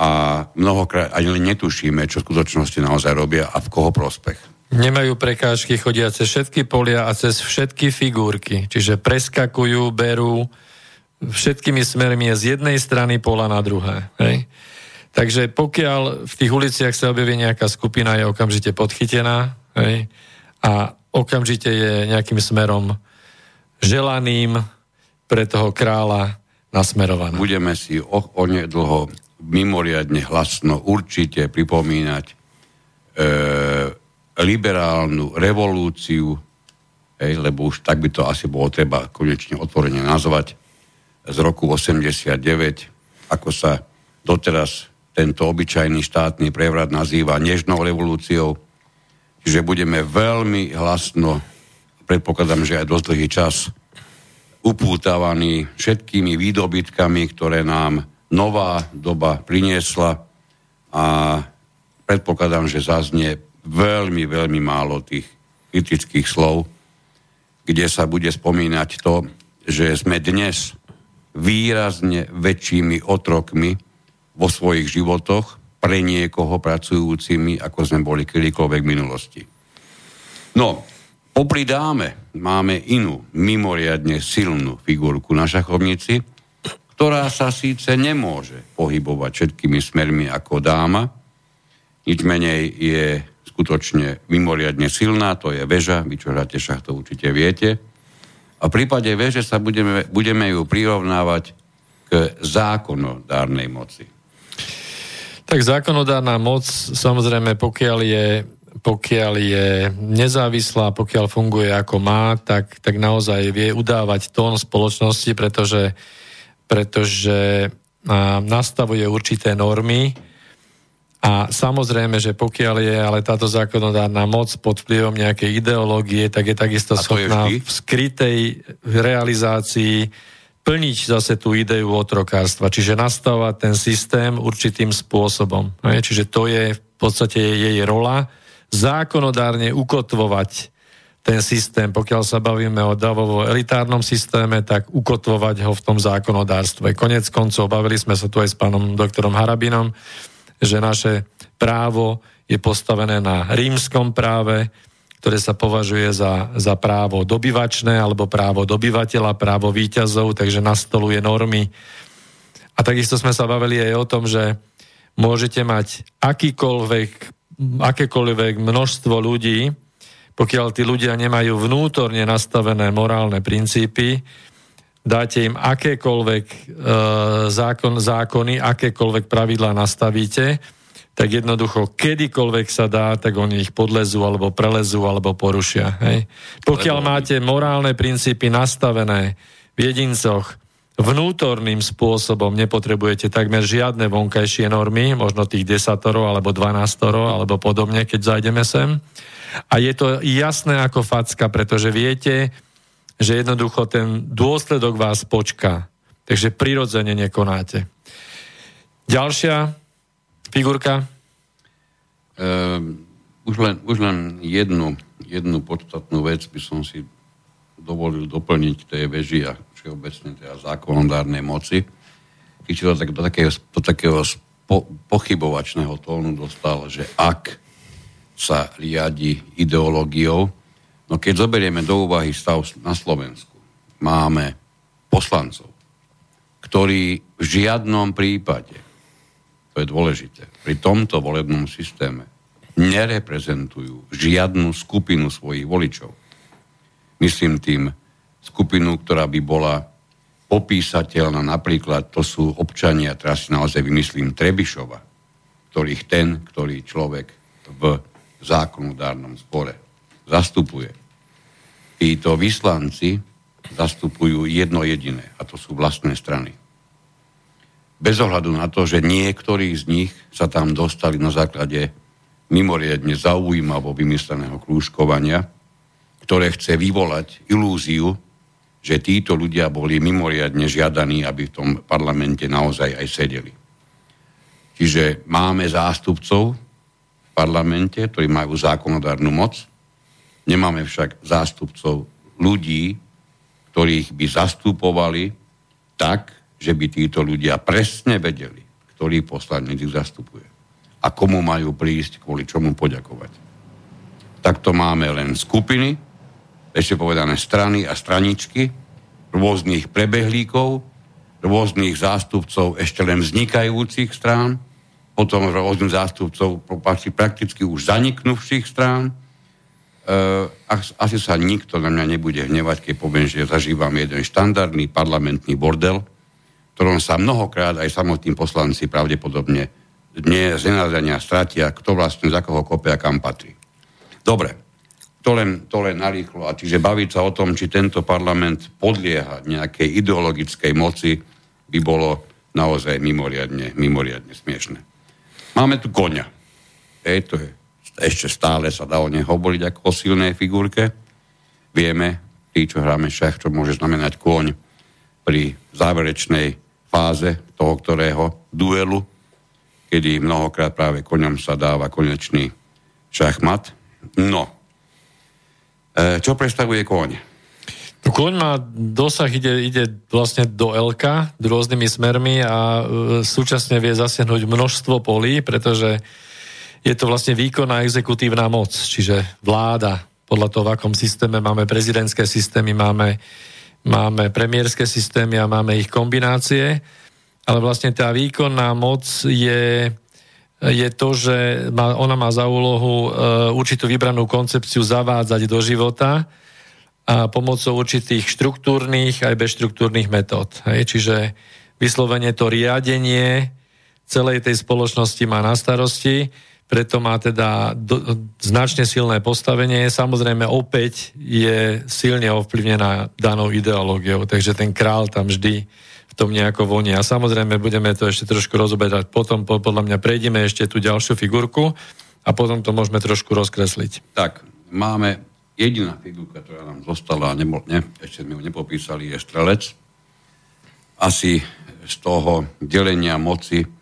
a mnohokrát ani len netušíme, čo v skutočnosti naozaj robia a v koho prospech. Nemajú prekážky, chodia cez všetky polia a cez všetky figurky. Čiže preskakujú, berú všetkými smermi z jednej strany pola na druhé. Hej? Takže pokiaľ v tých uliciach sa objaví nejaká skupina, je okamžite podchytená hej? a okamžite je nejakým smerom želaným pre toho kráľa nasmerovaná. Budeme si o, o nedlho mimoriadne hlasno určite pripomínať e, liberálnu revolúciu, hej, lebo už tak by to asi bolo treba konečne otvorene nazvať, z roku 89, ako sa doteraz tento obyčajný štátny prevrat nazýva nežnou revolúciou. Čiže budeme veľmi hlasno, predpokladám, že aj dosť dlhý čas, upútavaní všetkými výdobytkami, ktoré nám nová doba priniesla. A predpokladám, že zaznie veľmi, veľmi málo tých kritických slov, kde sa bude spomínať to, že sme dnes výrazne väčšími otrokmi vo svojich životoch pre niekoho pracujúcimi, ako sme boli kedykoľvek v minulosti. No, popri dáme máme inú mimoriadne silnú figurku na šachovnici, ktorá sa síce nemôže pohybovať všetkými smermi ako dáma, nič menej je skutočne mimoriadne silná, to je väža, vy čo hráte šach, to určite viete. A v prípade väže sa budeme, budeme ju prirovnávať k zákonodárnej moci. Tak zákonodárna moc, samozrejme, pokiaľ je, pokiaľ je nezávislá, pokiaľ funguje ako má, tak, tak naozaj vie udávať tón spoločnosti, pretože pretože nastavuje určité normy. A samozrejme, že pokiaľ je ale táto zákonodárna moc pod vplyvom nejakej ideológie, tak je takisto schopná v skrytej realizácii plniť zase tú ideu otrokárstva, čiže nastavovať ten systém určitým spôsobom. Čiže to je v podstate jej rola zákonodárne ukotvovať ten systém. Pokiaľ sa bavíme o davovo elitárnom systéme, tak ukotvovať ho v tom zákonodárstve. Konec koncov, bavili sme sa tu aj s pánom doktorom Harabinom, že naše právo je postavené na rímskom práve, ktoré sa považuje za, za právo dobyvačné alebo právo dobyvateľa, právo výťazov, takže nastoluje normy. A takisto sme sa bavili aj o tom, že môžete mať akýkoľvek, akékoľvek množstvo ľudí, pokiaľ tí ľudia nemajú vnútorne nastavené morálne princípy, dáte im akékoľvek e, zákon, zákony, akékoľvek pravidlá nastavíte, tak jednoducho kedykoľvek sa dá, tak oni ich podlezú, alebo prelezú, alebo porušia. Hej? Pokiaľ máte morálne princípy nastavené v jedincoch, vnútorným spôsobom nepotrebujete takmer žiadne vonkajšie normy, možno tých desatoro alebo dvanastoro alebo podobne, keď zajdeme sem. A je to jasné ako facka, pretože viete, že jednoducho ten dôsledok vás počká. Takže prirodzene nekonáte. Ďalšia figurka? Um, už, len, už len jednu, jednu podstatnú vec by som si dovolil doplniť k tej veži a všeobecne teda zákonodárnej moci. Keď to tak, do takého, do takého spo, pochybovačného tónu dostal, že ak sa riadi ideológiou. No keď zoberieme do úvahy stav na Slovensku, máme poslancov, ktorí v žiadnom prípade, to je dôležité, pri tomto volebnom systéme nereprezentujú žiadnu skupinu svojich voličov. Myslím tým skupinu, ktorá by bola popísateľná, napríklad to sú občania, teraz si naozaj vymyslím Trebišova, ktorých ten, ktorý človek v zákonodárnom spore zastupuje. Títo vyslanci zastupujú jedno jediné, a to sú vlastné strany. Bez ohľadu na to, že niektorí z nich sa tam dostali na základe mimoriadne zaujímavo vymysleného krúžkovania, ktoré chce vyvolať ilúziu, že títo ľudia boli mimoriadne žiadaní, aby v tom parlamente naozaj aj sedeli. Čiže máme zástupcov parlamente, ktorí majú zákonodárnu moc. Nemáme však zástupcov ľudí, ktorých by zastupovali tak, že by títo ľudia presne vedeli, ktorý poslanec ich zastupuje a komu majú prísť, kvôli čomu poďakovať. Takto máme len skupiny, ešte povedané strany a straničky, rôznych prebehlíkov, rôznych zástupcov ešte len vznikajúcich strán, potom rôznych zástupcov prakticky už zaniknúvších strán. E, asi sa nikto na mňa nebude hnevať, keď poviem, že zažívam jeden štandardný parlamentný bordel, ktorom sa mnohokrát aj samotní poslanci pravdepodobne dne z nenadania stratia, kto vlastne za koho kopia kam patrí. Dobre, to len, to len narýchlo. A čiže baviť sa o tom, či tento parlament podlieha nejakej ideologickej moci, by bolo naozaj mimoriadne, mimoriadne smiešne. Máme tu koňa. Ej, to je, ešte stále sa dá o nej hovoriť ako o silnej figurke. Vieme, tí, čo hráme šach, čo môže znamenať kôň pri záverečnej fáze toho, ktorého duelu, kedy mnohokrát práve koňom sa dáva konečný šachmat. No, e, čo predstavuje kôň? No, Kôň má dosah, ide, ide vlastne do LK rôznymi smermi a e, súčasne vie zasiahnuť množstvo polí, pretože je to vlastne výkonná exekutívna moc, čiže vláda. Podľa toho, v akom systéme máme prezidentské systémy, máme, máme premiérske systémy a máme ich kombinácie. Ale vlastne tá výkonná moc je, je to, že má, ona má za úlohu e, určitú vybranú koncepciu zavádzať do života, a pomocou určitých štruktúrnych aj bezštruktúrnych metód. Hej. Čiže vyslovene to riadenie celej tej spoločnosti má na starosti, preto má teda do, značne silné postavenie. Samozrejme opäť je silne ovplyvnená danou ideológiou, takže ten král tam vždy v tom nejako vonie. A samozrejme budeme to ešte trošku rozoberať. Potom podľa mňa prejdeme ešte tú ďalšiu figurku a potom to môžeme trošku rozkresliť. Tak, máme Jediná figurka, ktorá nám zostala, nebo, ne, ešte sme ju nepopísali, je strelec. Asi z toho delenia moci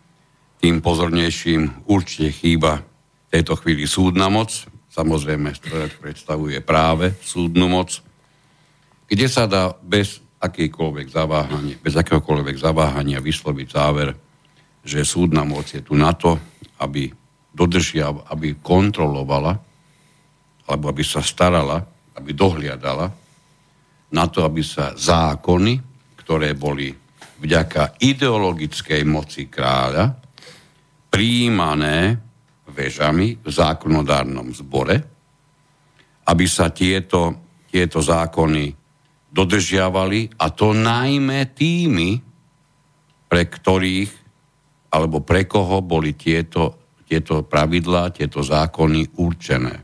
tým pozornejším určite chýba v tejto chvíli súdna moc, samozrejme predstavuje práve súdnu moc, kde sa dá bez akýkoľvek zaváhania, bez akéhokoľvek zaváhania vysloviť záver, že súdna moc je tu na to, aby dodržia, aby kontrolovala, alebo aby sa starala, aby dohliadala na to, aby sa zákony, ktoré boli vďaka ideologickej moci kráľa, príjmané väžami v zákonodárnom zbore, aby sa tieto, tieto zákony dodržiavali a to najmä tými, pre ktorých alebo pre koho boli tieto, tieto pravidlá, tieto zákony určené.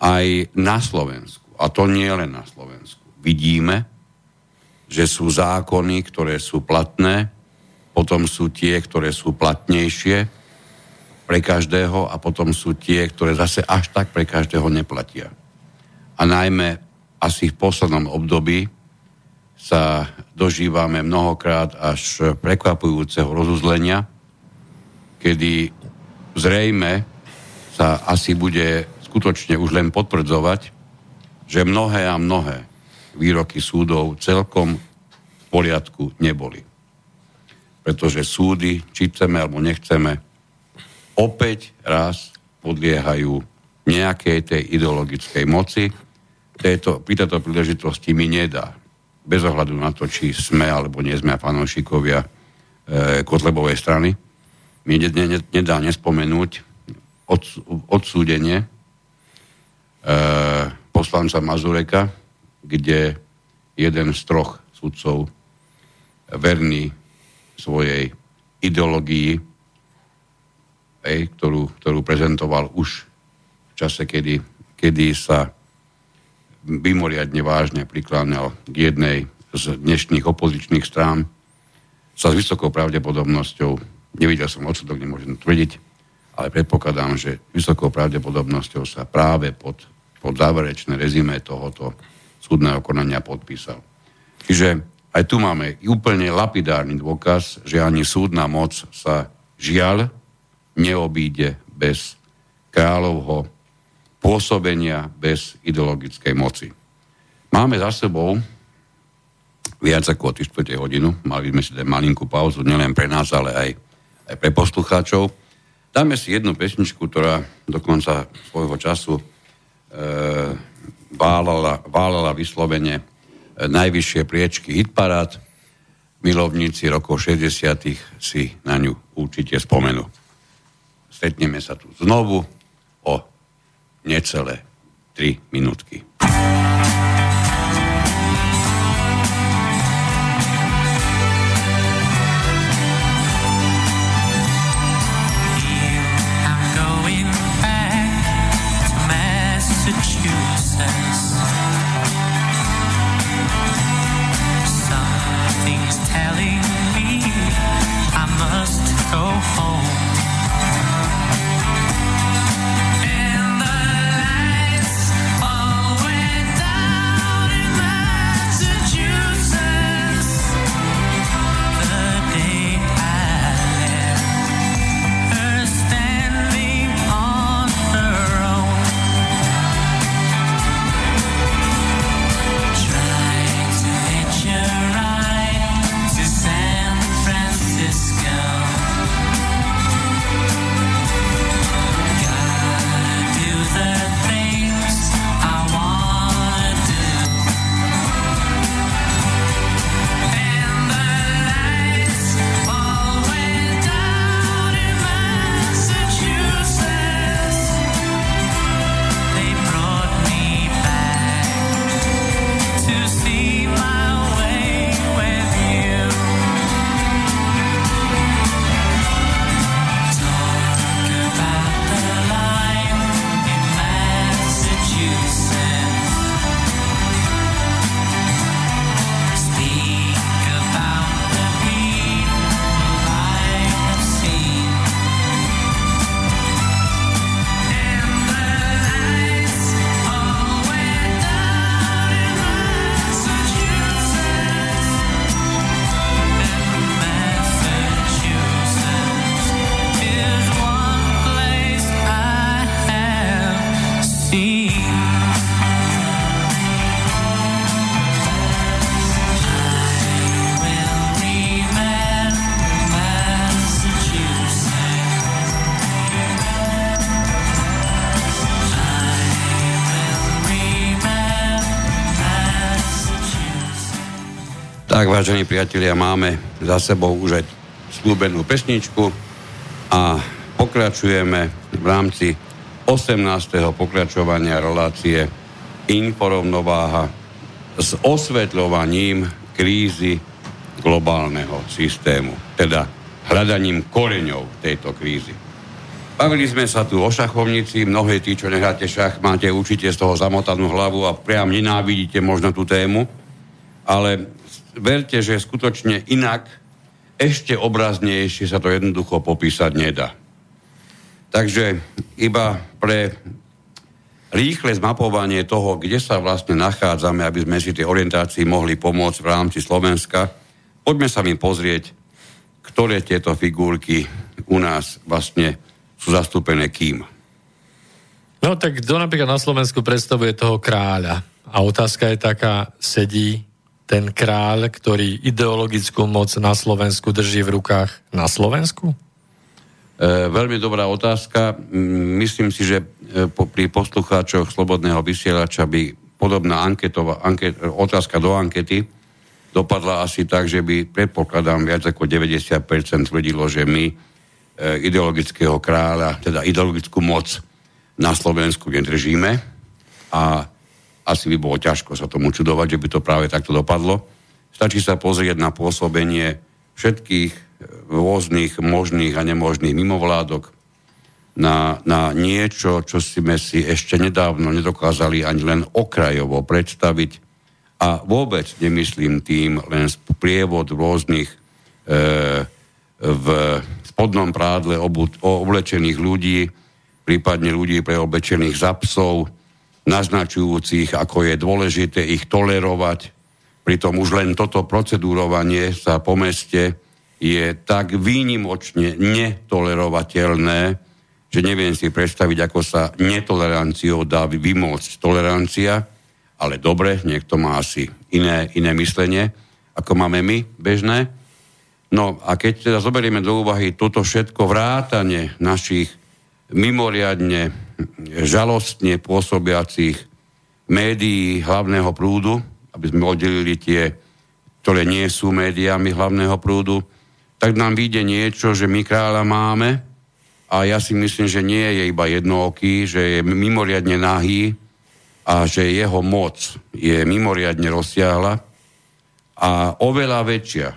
Aj na Slovensku, a to nie len na Slovensku, vidíme, že sú zákony, ktoré sú platné, potom sú tie, ktoré sú platnejšie pre každého a potom sú tie, ktoré zase až tak pre každého neplatia. A najmä asi v poslednom období sa dožívame mnohokrát až prekvapujúceho rozuzlenia, kedy zrejme sa asi bude skutočne už len potvrdzovať, že mnohé a mnohé výroky súdov celkom v poriadku neboli. Pretože súdy, či chceme alebo nechceme, opäť raz podliehajú nejakej tej ideologickej moci, tejto, pri tejto príležitosti mi nedá, bez ohľadu na to, či sme alebo nie sme fanúšikovia e, Kotlebovej strany, mi ne, ne, nedá nespomenúť od, odsúdenie e, poslanca Mazureka, kde jeden z troch sudcov verný svojej ideológii, ej, ktorú, ktorú prezentoval už v čase, kedy, kedy sa mimoriadne vážne prikláňal k jednej z dnešných opozičných strán, sa s vysokou pravdepodobnosťou, nevidel som odsudok, nemôžem tvrdiť, ale predpokladám, že vysokou pravdepodobnosťou sa práve pod, pod záverečné rezime tohoto súdneho konania podpísal. Čiže aj tu máme úplne lapidárny dôkaz, že ani súdna moc sa žiaľ neobíde bez kráľovho pôsobenia bez ideologickej moci. Máme za sebou viac ako 3 hodinu, mali sme si dať malinkú pauzu, nielen pre nás, ale aj, aj pre poslucháčov. Dáme si jednu pesničku, ktorá dokonca svojho času e, válala, válala vyslovene najvyššie priečky hitparát. Milovníci rokov 60. si na ňu určite spomenú. Stretneme sa tu znovu o necelé 3 minútky. Tak, vážení priatelia, máme za sebou už aj slúbenú pesničku a pokračujeme v rámci 18. pokračovania relácie Inforovnováha s osvetľovaním krízy globálneho systému, teda hľadaním koreňov tejto krízy. Bavili sme sa tu o šachovnici, mnohé tí, čo nehráte šach, máte určite z toho zamotanú hlavu a priam nenávidíte možno tú tému, ale verte, že skutočne inak, ešte obraznejšie sa to jednoducho popísať nedá. Takže iba pre rýchle zmapovanie toho, kde sa vlastne nachádzame, aby sme si tie orientácii mohli pomôcť v rámci Slovenska, poďme sa mi pozrieť, ktoré tieto figurky u nás vlastne sú zastúpené kým. No tak kto napríklad na Slovensku predstavuje toho kráľa? A otázka je taká, sedí ten kráľ, ktorý ideologickú moc na Slovensku drží v rukách na Slovensku? E, veľmi dobrá otázka. Myslím si, že e, pri poslucháčoch Slobodného vysielača by podobná anketová, anket, otázka do ankety dopadla asi tak, že by, predpokladám, viac ako 90% tvrdilo, že my e, ideologického kráľa, teda ideologickú moc na Slovensku nedržíme a asi by bolo ťažko sa tomu čudovať, že by to práve takto dopadlo. Stačí sa pozrieť na pôsobenie všetkých eh, rôznych možných a nemožných mimovládok, na, na niečo, čo sme si ešte nedávno nedokázali ani len okrajovo predstaviť. A vôbec nemyslím tým len prievod rôznych e, v spodnom prádle obu, oblečených ľudí, prípadne ľudí preoblečených za psov, naznačujúcich, ako je dôležité ich tolerovať. Pritom už len toto procedúrovanie sa po meste je tak výnimočne netolerovateľné, že neviem si predstaviť, ako sa netoleranciou dá vymôcť tolerancia, ale dobre, niekto má asi iné, iné myslenie, ako máme my, bežné. No a keď teda zoberieme do úvahy toto všetko vrátanie našich mimoriadne žalostne pôsobiacich médií hlavného prúdu, aby sme oddelili tie, ktoré nie sú médiami hlavného prúdu, tak nám vyjde niečo, že my kráľa máme a ja si myslím, že nie je iba jednooký, že je mimoriadne nahý a že jeho moc je mimoriadne rozsiahla a oveľa väčšia,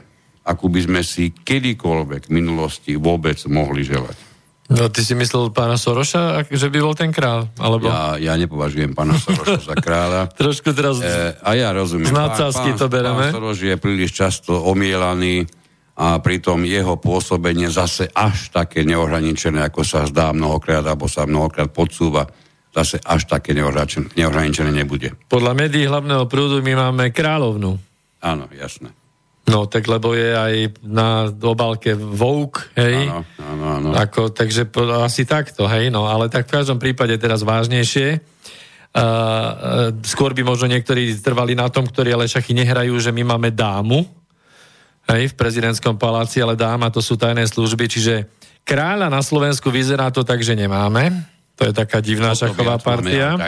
ako by sme si kedykoľvek v minulosti vôbec mohli želať. No ty si myslel pána Soroša, že by bol ten král? Alebo... Ja, ja nepovažujem pána Soroša za kráľa. Trošku teraz e, a ja rozumiem. Z pán, to bereme. Pán Soroš je príliš často omielaný a pritom jeho pôsobenie zase až také neohraničené, ako sa zdá mnohokrát, alebo sa mnohokrát podsúva, zase až také neohraničené nebude. Podľa médií hlavného prúdu my máme kráľovnú. Áno, jasné. No, tak lebo je aj na obálke Vogue, hej? Áno, áno, áno. Ako, takže asi takto, hej? No, ale tak v každom prípade teraz vážnejšie. Uh, uh, skôr by možno niektorí trvali na tom, ktorí ale šachy nehrajú, že my máme dámu, hej, v prezidentskom paláci, ale dáma to sú tajné služby, čiže kráľa na Slovensku vyzerá to tak, že nemáme. To je taká divná šachová partia.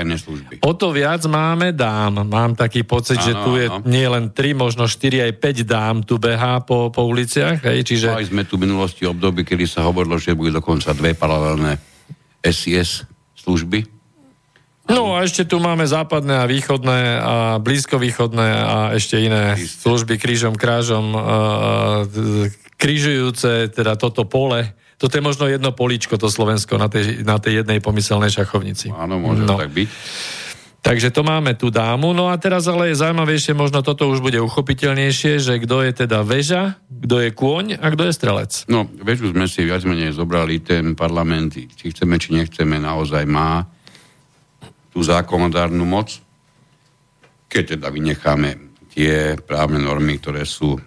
O to viac máme dám. Mám taký pocit, ano, že tu je ano. nie len 3, možno 4, aj 5 dám tu behá po, po uliciach. Hej, čiže... Mali sme tu v minulosti obdobie, kedy sa hovorilo, že budú dokonca dve paralelné SIS služby. No a ešte tu máme západné a východné a blízkovýchodné a ešte iné služby krížom, krážom, krížujúce teda toto pole toto je možno jedno políčko, to Slovensko na tej, na tej jednej pomyselnej šachovnici. Áno, môže no. tak byť. Takže to máme tú dámu. No a teraz ale je zaujímavejšie, možno toto už bude uchopiteľnejšie, že kto je teda väža, kto je kôň a kto je strelec. No, väžu sme si viac menej zobrali ten parlament, či chceme, či nechceme, naozaj má tú zákonodárnu moc. Keď teda vynecháme tie právne normy, ktoré sú,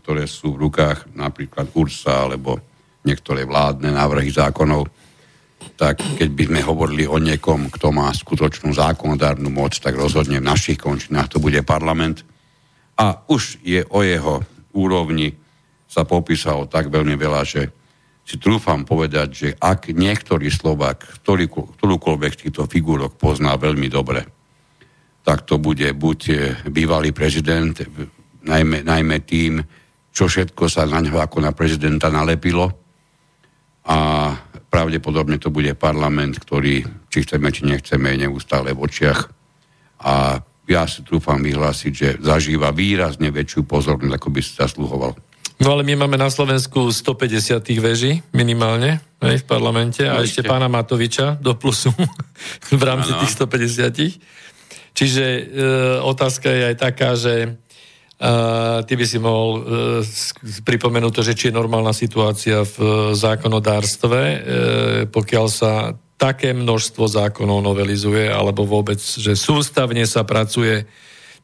ktoré sú v rukách napríklad URSA alebo niektoré vládne návrhy zákonov. tak keď by sme hovorili o niekom, kto má skutočnú zákonodárnu moc, tak rozhodne v našich končinách to bude parlament. A už je o jeho úrovni sa popísalo tak veľmi veľa, že si trúfam povedať, že ak niektorý Slovak ktorý, ktorúkoľvek týchto figúrok pozná veľmi dobre, tak to bude buď bývalý prezident, najmä, najmä tým, čo všetko sa na ňo ako na prezidenta nalepilo a pravdepodobne to bude parlament, ktorý, či chceme, či nechceme, je neustále v očiach a ja si trúfam vyhlásiť, že zažíva výrazne väčšiu pozornosť, ako by si zasluhoval. No ale my máme na Slovensku 150 veží minimálne aj v parlamente a ešte pána Matoviča do plusu v rámci ano. tých 150. Čiže e, otázka je aj taká, že Ty by si mohol uh, pripomenúť to, že či je normálna situácia v uh, zákonodárstve, uh, pokiaľ sa také množstvo zákonov novelizuje, alebo vôbec, že sústavne sa pracuje.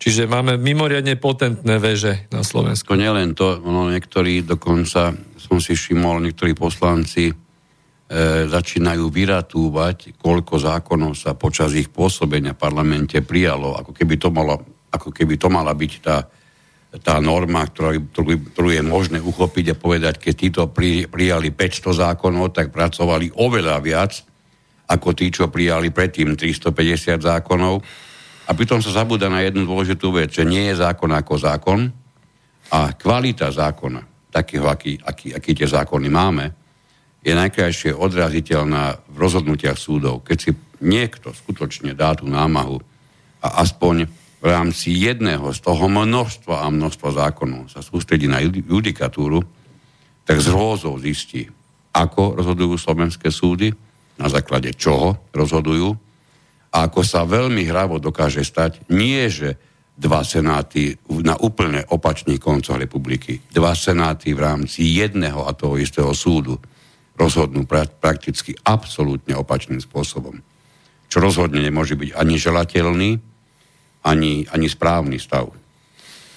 Čiže máme mimoriadne potentné veže na Slovensku. To nielen to, no niektorí dokonca, som si všimol, niektorí poslanci e, začínajú vyratúvať, koľko zákonov sa počas ich pôsobenia v parlamente prijalo, ako keby to, malo, ako keby to mala byť tá tá norma, ktorú, ktorú je možné uchopiť a povedať, keď títo pri, prijali 500 zákonov, tak pracovali oveľa viac ako tí, čo prijali predtým 350 zákonov. A pritom sa zabúda na jednu dôležitú vec, že nie je zákon ako zákon a kvalita zákona, takého, aký, aký, aký tie zákony máme, je najkrajšie odraziteľná v rozhodnutiach súdov. Keď si niekto skutočne dá tú námahu a aspoň v rámci jedného z toho množstva a množstva zákonov sa sústredí na judikatúru, tak z rôzov zistí, ako rozhodujú slovenské súdy, na základe čoho rozhodujú a ako sa veľmi hravo dokáže stať, nie že dva senáty na úplne opačných koncoch republiky, dva senáty v rámci jedného a toho istého súdu rozhodnú pra- prakticky absolútne opačným spôsobom. Čo rozhodne nemôže byť ani želateľný, ani, ani správny stav.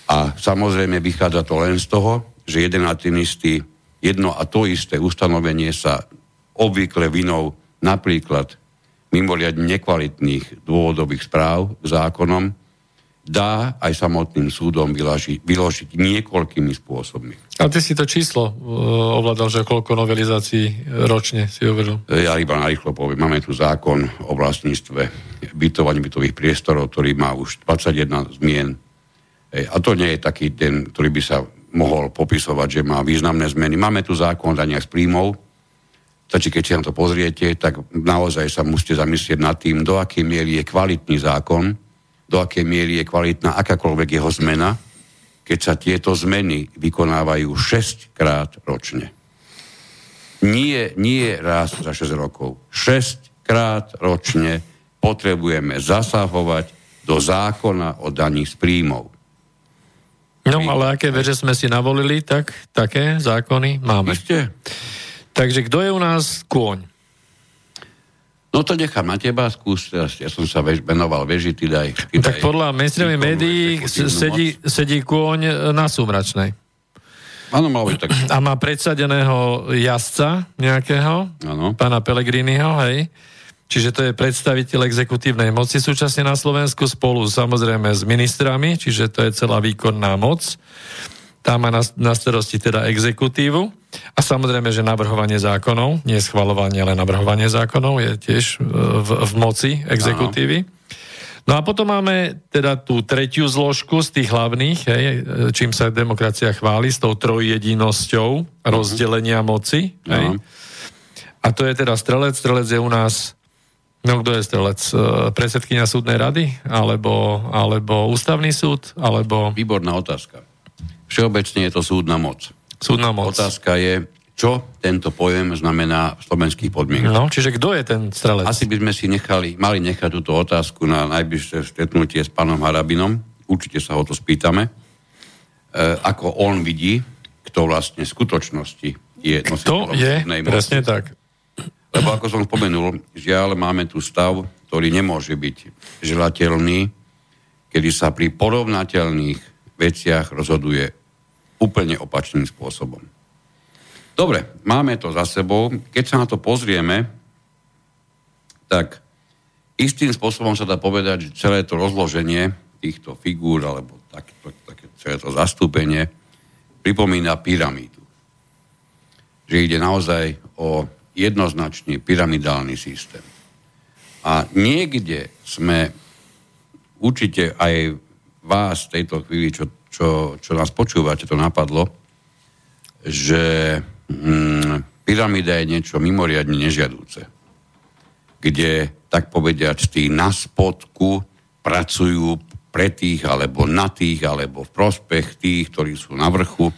A samozrejme vychádza to len z toho, že jeden a tým istý, jedno a to isté ustanovenie sa obvykle vinou napríklad mimoriadne nekvalitných dôvodových správ zákonom dá aj samotným súdom vyložiť, vyložiť niekoľkými spôsobmi. A ty si to číslo uh, ovládal, že koľko novelizácií ročne si uvedol? Ja iba narýchlo poviem. Máme tu zákon o vlastníctve bytovaní bytových priestorov, ktorý má už 21 zmien. A to nie je taký ten, ktorý by sa mohol popisovať, že má významné zmeny. Máme tu zákon o daniach z príjmov, Stačí, keď si na to pozriete, tak naozaj sa musíte zamyslieť nad tým, do akej miery je kvalitný zákon, do akej miery je kvalitná akákoľvek jeho zmena, keď sa tieto zmeny vykonávajú 6 krát ročne. Nie, nie raz za 6 rokov. 6 krát ročne potrebujeme zasahovať do zákona o daní z príjmov. No, ale aké veže sme si navolili, tak také zákony máme. Ešte? Takže kto je u nás kôň? No to nechám na teba, skús, ja som sa vež, venoval veži, ty daj. Ty tak daj, podľa mainstreamových médií sedí, sedí kôň na súmračnej. Áno, mal tak. A má predsadeného jazdca nejakého, ano. pána Pelegriniho, hej. Čiže to je predstaviteľ exekutívnej moci súčasne na Slovensku spolu samozrejme s ministrami, čiže to je celá výkonná moc. Tá má na, na starosti teda exekutívu. A samozrejme, že navrhovanie zákonov, nie schvalovanie, ale navrhovanie zákonov je tiež e, v, v moci exekutívy. No a potom máme teda tú tretiu zložku z tých hlavných, hej, e, čím sa demokracia chváli, s tou trojjedinosťou uh-huh. rozdelenia moci. Hej. Uh-huh. A to je teda strelec. Strelec je u nás No kto je strelec? E, predsedkynia súdnej rady? Alebo, alebo ústavný súd? Alebo... Výborná otázka. Všeobecne je to súdna moc. Súdna moc. Otázka je, čo tento pojem znamená v slovenských podmienkach. No, čiže kto je ten strelec? Asi by sme si nechali, mali nechať túto otázku na najbližšie stretnutie s pánom Harabinom. Určite sa ho to spýtame. E, ako on vidí, kto vlastne v skutočnosti je Kto je, presne tak. Lebo ako som spomenul, žiaľ máme tu stav, ktorý nemôže byť želateľný, kedy sa pri porovnateľných veciach rozhoduje úplne opačným spôsobom. Dobre, máme to za sebou. Keď sa na to pozrieme, tak istým spôsobom sa dá povedať, že celé to rozloženie týchto figúr alebo takéto, také, celé to zastúpenie pripomína pyramídu. Že ide naozaj o jednoznačný pyramidálny systém. A niekde sme určite aj vás v tejto chvíli, čo, čo, čo nás počúvate, to napadlo, že mm, pyramída je niečo mimoriadne nežiadúce. Kde, tak povediať, tí na spodku pracujú pre tých, alebo na tých, alebo v prospech tých, ktorí sú na vrchu.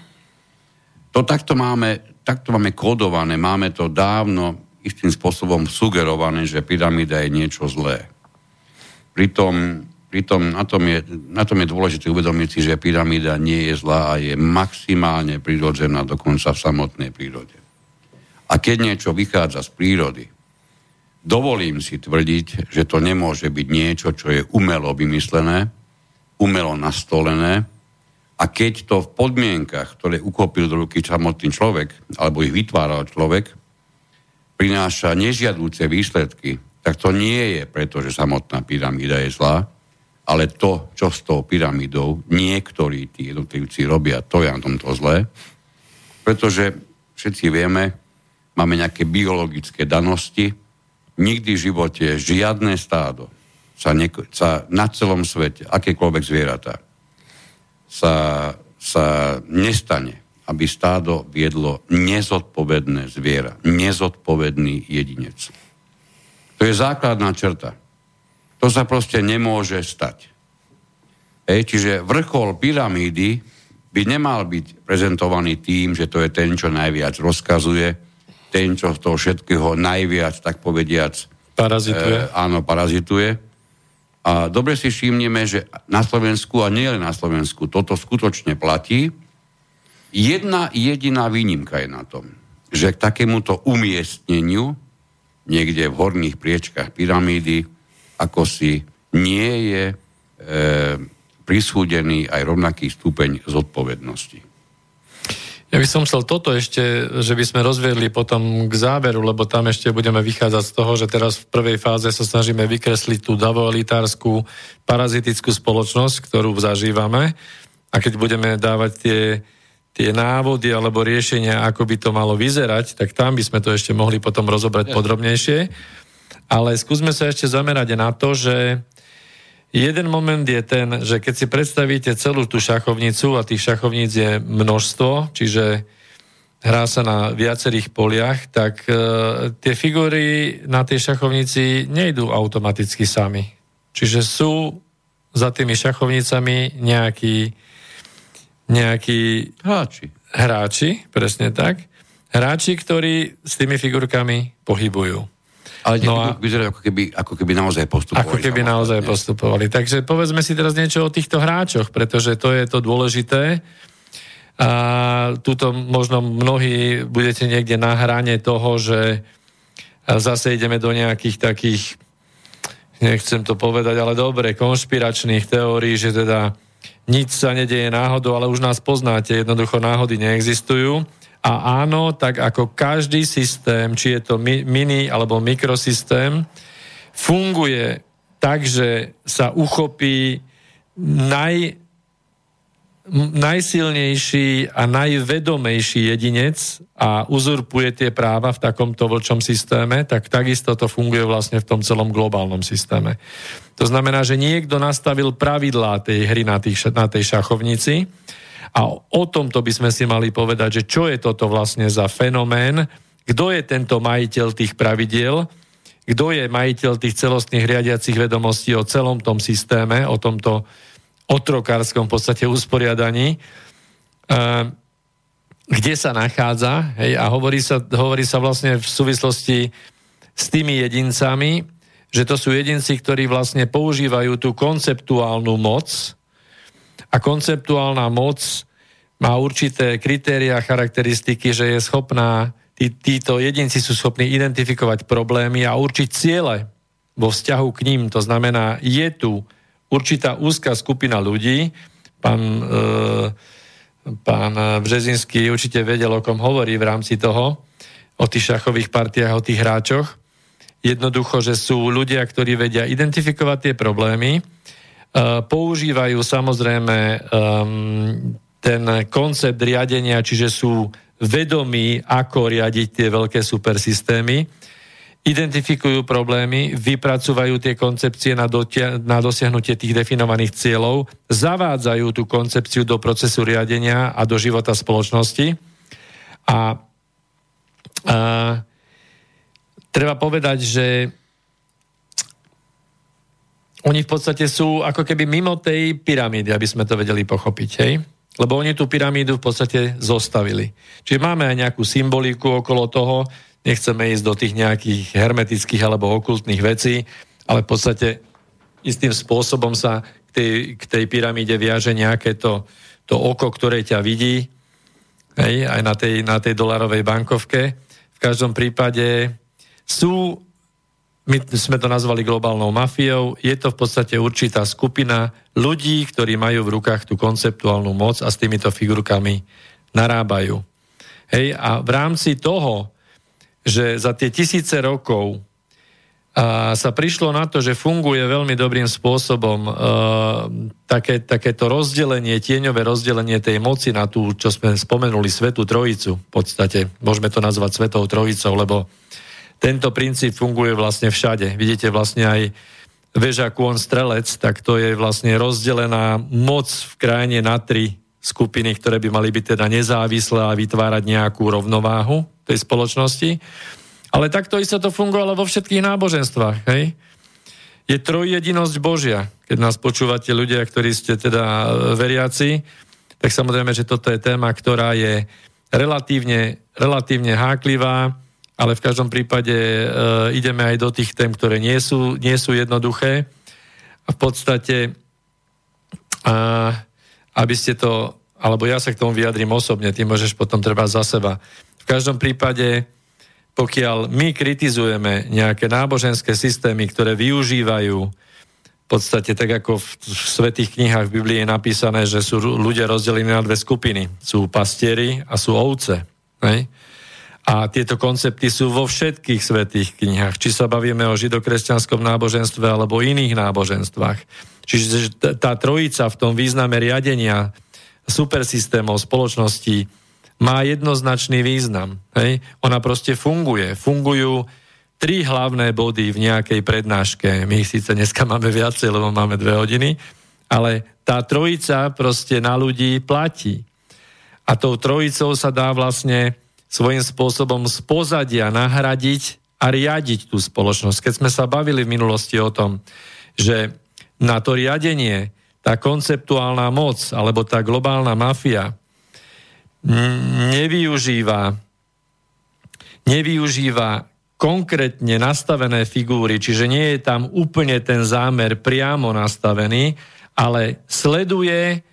To takto máme takto máme kódované, máme to dávno istým spôsobom sugerované, že pyramída je niečo zlé. Pritom, pritom na, tom je, na tom je dôležité uvedomiť si, že pyramída nie je zlá a je maximálne prirodzená dokonca v samotnej prírode. A keď niečo vychádza z prírody, dovolím si tvrdiť, že to nemôže byť niečo, čo je umelo vymyslené, umelo nastolené, a keď to v podmienkach, ktoré ukopil do ruky samotný človek, alebo ich vytváral človek, prináša nežiadúce výsledky, tak to nie je preto, že samotná pyramída je zlá, ale to, čo s tou pyramídou niektorí tí jednotlivci robia, to je na tomto zlé. Pretože všetci vieme, máme nejaké biologické danosti, nikdy v živote žiadne stádo sa, neko- sa na celom svete, akékoľvek zvieratá, sa, sa nestane, aby stádo viedlo nezodpovedné zviera, nezodpovedný jedinec. To je základná črta. To sa proste nemôže stať. Ej, čiže vrchol pyramídy by nemal byť prezentovaný tým, že to je ten, čo najviac rozkazuje, ten, čo z toho všetkého najviac, tak povediac, parazituje. E, áno, parazituje a dobre si všimneme, že na Slovensku, a nie len na Slovensku, toto skutočne platí. Jedna jediná výnimka je na tom, že k takémuto umiestneniu niekde v horných priečkách pyramídy ako si nie je e, prisúdený aj rovnaký stupeň zodpovednosti. Ja by som chcel toto ešte, že by sme rozviedli potom k záveru, lebo tam ešte budeme vychádzať z toho, že teraz v prvej fáze sa snažíme vykresliť tú davoelitárskú parazitickú spoločnosť, ktorú zažívame. A keď budeme dávať tie, tie návody alebo riešenia, ako by to malo vyzerať, tak tam by sme to ešte mohli potom rozobrať podrobnejšie. Ale skúsme sa ešte zamerať na to, že Jeden moment je ten, že keď si predstavíte celú tú šachovnicu a tých šachovníc je množstvo, čiže hrá sa na viacerých poliach, tak e, tie figúry na tej šachovnici nejdú automaticky sami. Čiže sú za tými šachovnicami nejakí, nejakí hráči. hráči, presne tak. Hráči, ktorí s tými figurkami pohybujú. Ale no a, vyzerá, ako keby, ako keby naozaj postupovali. Ako keby naozaj postupovali. Takže povedzme si teraz niečo o týchto hráčoch, pretože to je to dôležité. A tuto možno mnohí budete niekde na hrane toho, že zase ideme do nejakých takých, nechcem to povedať, ale dobre, konšpiračných teórií, že teda nič sa nedieje náhodou, ale už nás poznáte, jednoducho náhody neexistujú. A áno, tak ako každý systém, či je to mini alebo mikrosystém, funguje tak, že sa uchopí naj, najsilnejší a najvedomejší jedinec a uzurpuje tie práva v takomto vlčom systéme, tak takisto to funguje vlastne v tom celom globálnom systéme. To znamená, že niekto nastavil pravidlá tej hry na, tých, na tej šachovnici a o tomto by sme si mali povedať, že čo je toto vlastne za fenomén, kto je tento majiteľ tých pravidiel, kto je majiteľ tých celostných riadiacich vedomostí o celom tom systéme, o tomto otrokárskom v podstate usporiadaní, ehm, kde sa nachádza? Hej, a hovorí sa, hovorí sa vlastne v súvislosti s tými jedincami, že to sú jedinci, ktorí vlastne používajú tú konceptuálnu moc, a konceptuálna moc má určité kritéria, charakteristiky, že je schopná, tí, títo jedinci sú schopní identifikovať problémy a určiť ciele vo vzťahu k ním. To znamená, je tu určitá úzka skupina ľudí, pán, e, pán Březinský určite vedel, o kom hovorí v rámci toho, o tých šachových partiách, o tých hráčoch, jednoducho, že sú ľudia, ktorí vedia identifikovať tie problémy, používajú samozrejme ten koncept riadenia, čiže sú vedomí, ako riadiť tie veľké supersystémy, identifikujú problémy, vypracúvajú tie koncepcie na, dotia- na dosiahnutie tých definovaných cieľov, zavádzajú tú koncepciu do procesu riadenia a do života spoločnosti. A, a treba povedať, že oni v podstate sú ako keby mimo tej pyramídy, aby sme to vedeli pochopiť, hej? Lebo oni tú pyramídu v podstate zostavili. Čiže máme aj nejakú symboliku okolo toho, nechceme ísť do tých nejakých hermetických alebo okultných vecí, ale v podstate istým spôsobom sa k tej, k tej pyramíde viaže nejaké to, to oko, ktoré ťa vidí, hej, aj na tej, na tej dolarovej bankovke. V každom prípade sú my sme to nazvali globálnou mafiou, je to v podstate určitá skupina ľudí, ktorí majú v rukách tú konceptuálnu moc a s týmito figurkami narábajú. Hej, a v rámci toho, že za tie tisíce rokov a sa prišlo na to, že funguje veľmi dobrým spôsobom uh, také, takéto rozdelenie, tieňové rozdelenie tej moci na tú, čo sme spomenuli, Svetú Trojicu v podstate. Môžeme to nazvať Svetou Trojicou, lebo tento princíp funguje vlastne všade. Vidíte vlastne aj väža kôň strelec, tak to je vlastne rozdelená moc v krajine na tri skupiny, ktoré by mali byť teda nezávislé a vytvárať nejakú rovnováhu tej spoločnosti. Ale takto isto to fungovalo vo všetkých náboženstvách. Hej? Je trojjedinosť Božia. Keď nás počúvate ľudia, ktorí ste teda veriaci, tak samozrejme, že toto je téma, ktorá je relatívne, relatívne háklivá ale v každom prípade e, ideme aj do tých tém, ktoré nie sú, nie sú jednoduché. A v podstate, a, aby ste to, alebo ja sa k tomu vyjadrím osobne, ty môžeš potom treba za seba. V každom prípade, pokiaľ my kritizujeme nejaké náboženské systémy, ktoré využívajú v podstate tak ako v, v svetých knihách v Biblii je napísané, že sú ľudia rozdelení na dve skupiny. Sú pastieri a sú ovce. Ne? A tieto koncepty sú vo všetkých svetých knihách, či sa bavíme o židokresťanskom náboženstve alebo iných náboženstvách. Čiže tá trojica v tom význame riadenia supersystémov spoločnosti má jednoznačný význam. Hej? Ona proste funguje. Fungujú tri hlavné body v nejakej prednáške. My síce dneska máme viacej, lebo máme dve hodiny, ale tá trojica proste na ľudí platí. A tou trojicou sa dá vlastne svojím spôsobom z pozadia nahradiť a riadiť tú spoločnosť. Keď sme sa bavili v minulosti o tom, že na to riadenie tá konceptuálna moc alebo tá globálna mafia nevyužíva, nevyužíva konkrétne nastavené figúry, čiže nie je tam úplne ten zámer priamo nastavený, ale sleduje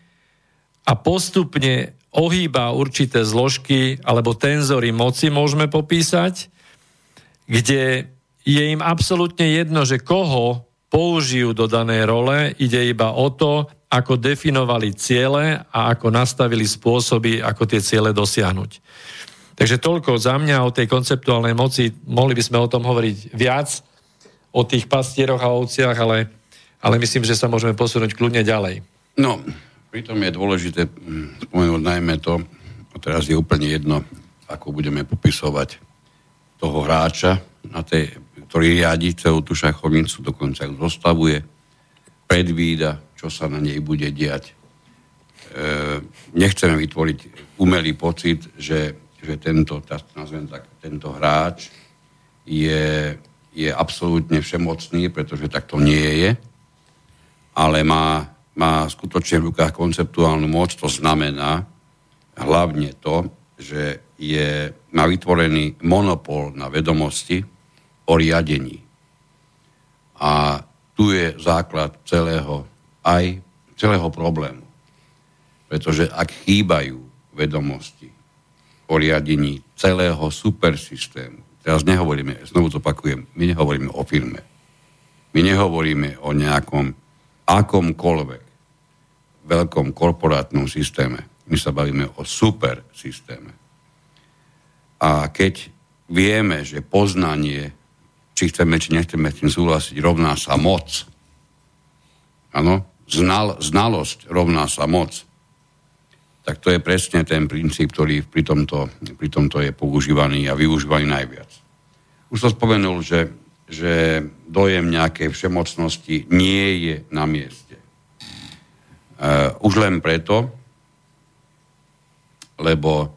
a postupne ohýba určité zložky alebo tenzory moci, môžeme popísať, kde je im absolútne jedno, že koho použijú do danej role, ide iba o to, ako definovali ciele a ako nastavili spôsoby, ako tie ciele dosiahnuť. Takže toľko za mňa o tej konceptuálnej moci. Mohli by sme o tom hovoriť viac, o tých pastieroch a ovciach, ale, ale myslím, že sa môžeme posunúť kľudne ďalej. No, Pritom je dôležité hm, spomenúť najmä to, a teraz je úplne jedno, ako budeme popisovať toho hráča, na tej, ktorý riadi celú tú šachovnicu, dokonca ju zostavuje, predvída, čo sa na nej bude diať. E, nechceme vytvoriť umelý pocit, že, že tento, tá, nazvem tak, tento hráč je, je absolútne všemocný, pretože tak to nie je, ale má má skutočne v rukách konceptuálnu moc, to znamená hlavne to, že je, má vytvorený monopol na vedomosti o riadení. A tu je základ celého, aj celého problému. Pretože ak chýbajú vedomosti o riadení celého supersystému, teraz nehovoríme, znovu to my nehovoríme o firme. My nehovoríme o nejakom akomkoľvek veľkom korporátnom systéme. My sa bavíme o super systéme. A keď vieme, že poznanie či chceme, či nechceme s tým súhlasiť, rovná sa moc. Áno, Znal, znalosť rovná sa moc. Tak to je presne ten princíp, ktorý pri tomto, pri tomto je používaný a využívaný najviac. Už som spomenul, že, že dojem nejakej všemocnosti nie je na mieste. Uh, už len preto, lebo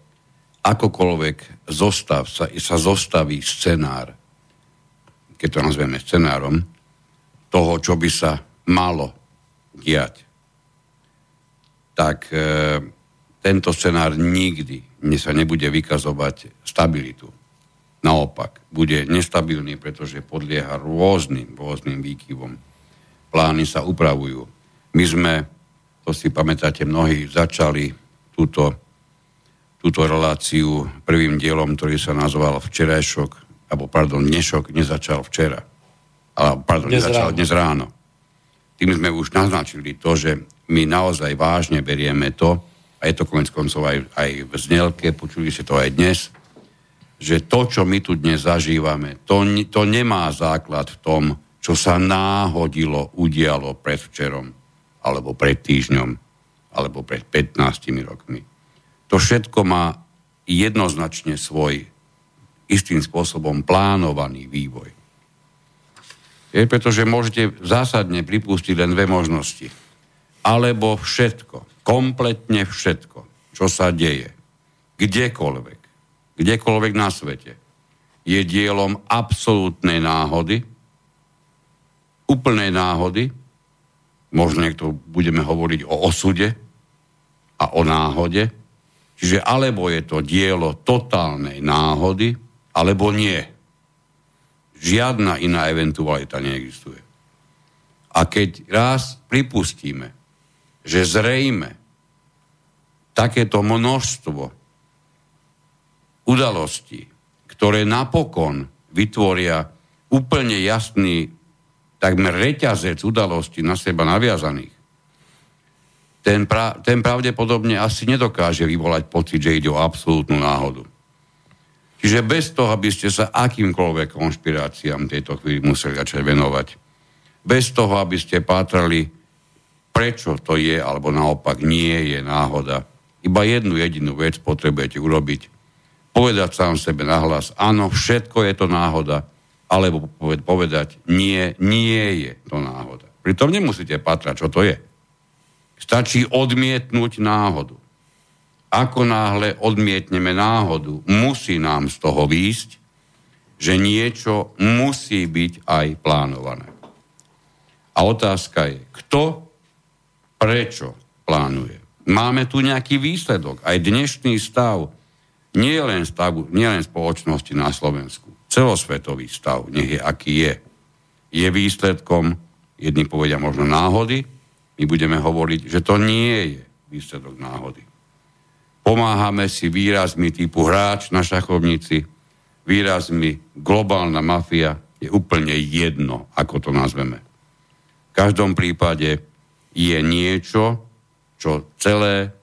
akokoľvek zostav, sa, sa zostaví scenár, keď to nazveme scenárom, toho, čo by sa malo diať, tak e, tento scenár nikdy sa nebude vykazovať stabilitu. Naopak, bude nestabilný, pretože podlieha rôznym, rôznym výkyvom. Plány sa upravujú. My sme, to si pamätáte mnohí, začali túto, túto reláciu prvým dielom, ktorý sa nazval Včerajšok, alebo pardon, dnešok nezačal včera. Ale, pardon, dnes nezačal ráno. dnes ráno tým sme už naznačili to, že my naozaj vážne berieme to, a je to konec koncov aj, aj v znelke, počuli ste to aj dnes, že to, čo my tu dnes zažívame, to, to nemá základ v tom, čo sa náhodilo, udialo predvčerom, alebo pred týždňom, alebo pred 15 rokmi. To všetko má jednoznačne svoj istým spôsobom plánovaný vývoj. Je, pretože môžete zásadne pripustiť len dve možnosti. Alebo všetko, kompletne všetko, čo sa deje, kdekoľvek, kdekoľvek na svete, je dielom absolútnej náhody, úplnej náhody, možno niekto budeme hovoriť o osude a o náhode, čiže alebo je to dielo totálnej náhody, alebo nie. Žiadna iná eventualita neexistuje. A keď raz pripustíme, že zrejme takéto množstvo udalostí, ktoré napokon vytvoria úplne jasný takmer reťazec udalostí na seba naviazaných, ten, pra, ten pravdepodobne asi nedokáže vyvolať pocit, že ide o absolútnu náhodu. Čiže bez toho, aby ste sa akýmkoľvek konšpiráciám tejto chvíli museli začať venovať. Bez toho, aby ste pátrali, prečo to je, alebo naopak nie je náhoda. Iba jednu jedinú vec potrebujete urobiť. Povedať sám sebe nahlas, áno, všetko je to náhoda, alebo povedať, nie, nie je to náhoda. Pritom nemusíte patrať, čo to je. Stačí odmietnúť náhodu. Ako náhle odmietneme náhodu, musí nám z toho výjsť, že niečo musí byť aj plánované. A otázka je, kto, prečo plánuje. Máme tu nejaký výsledok. Aj dnešný stav nie len, stav, nie len spoločnosti na Slovensku. Celosvetový stav, nech je aký je, je výsledkom, jedni povedia možno náhody, my budeme hovoriť, že to nie je výsledok náhody. Pomáhame si výrazmi typu hráč na šachovnici, výrazmi globálna mafia, je úplne jedno, ako to nazveme. V každom prípade je niečo, čo celé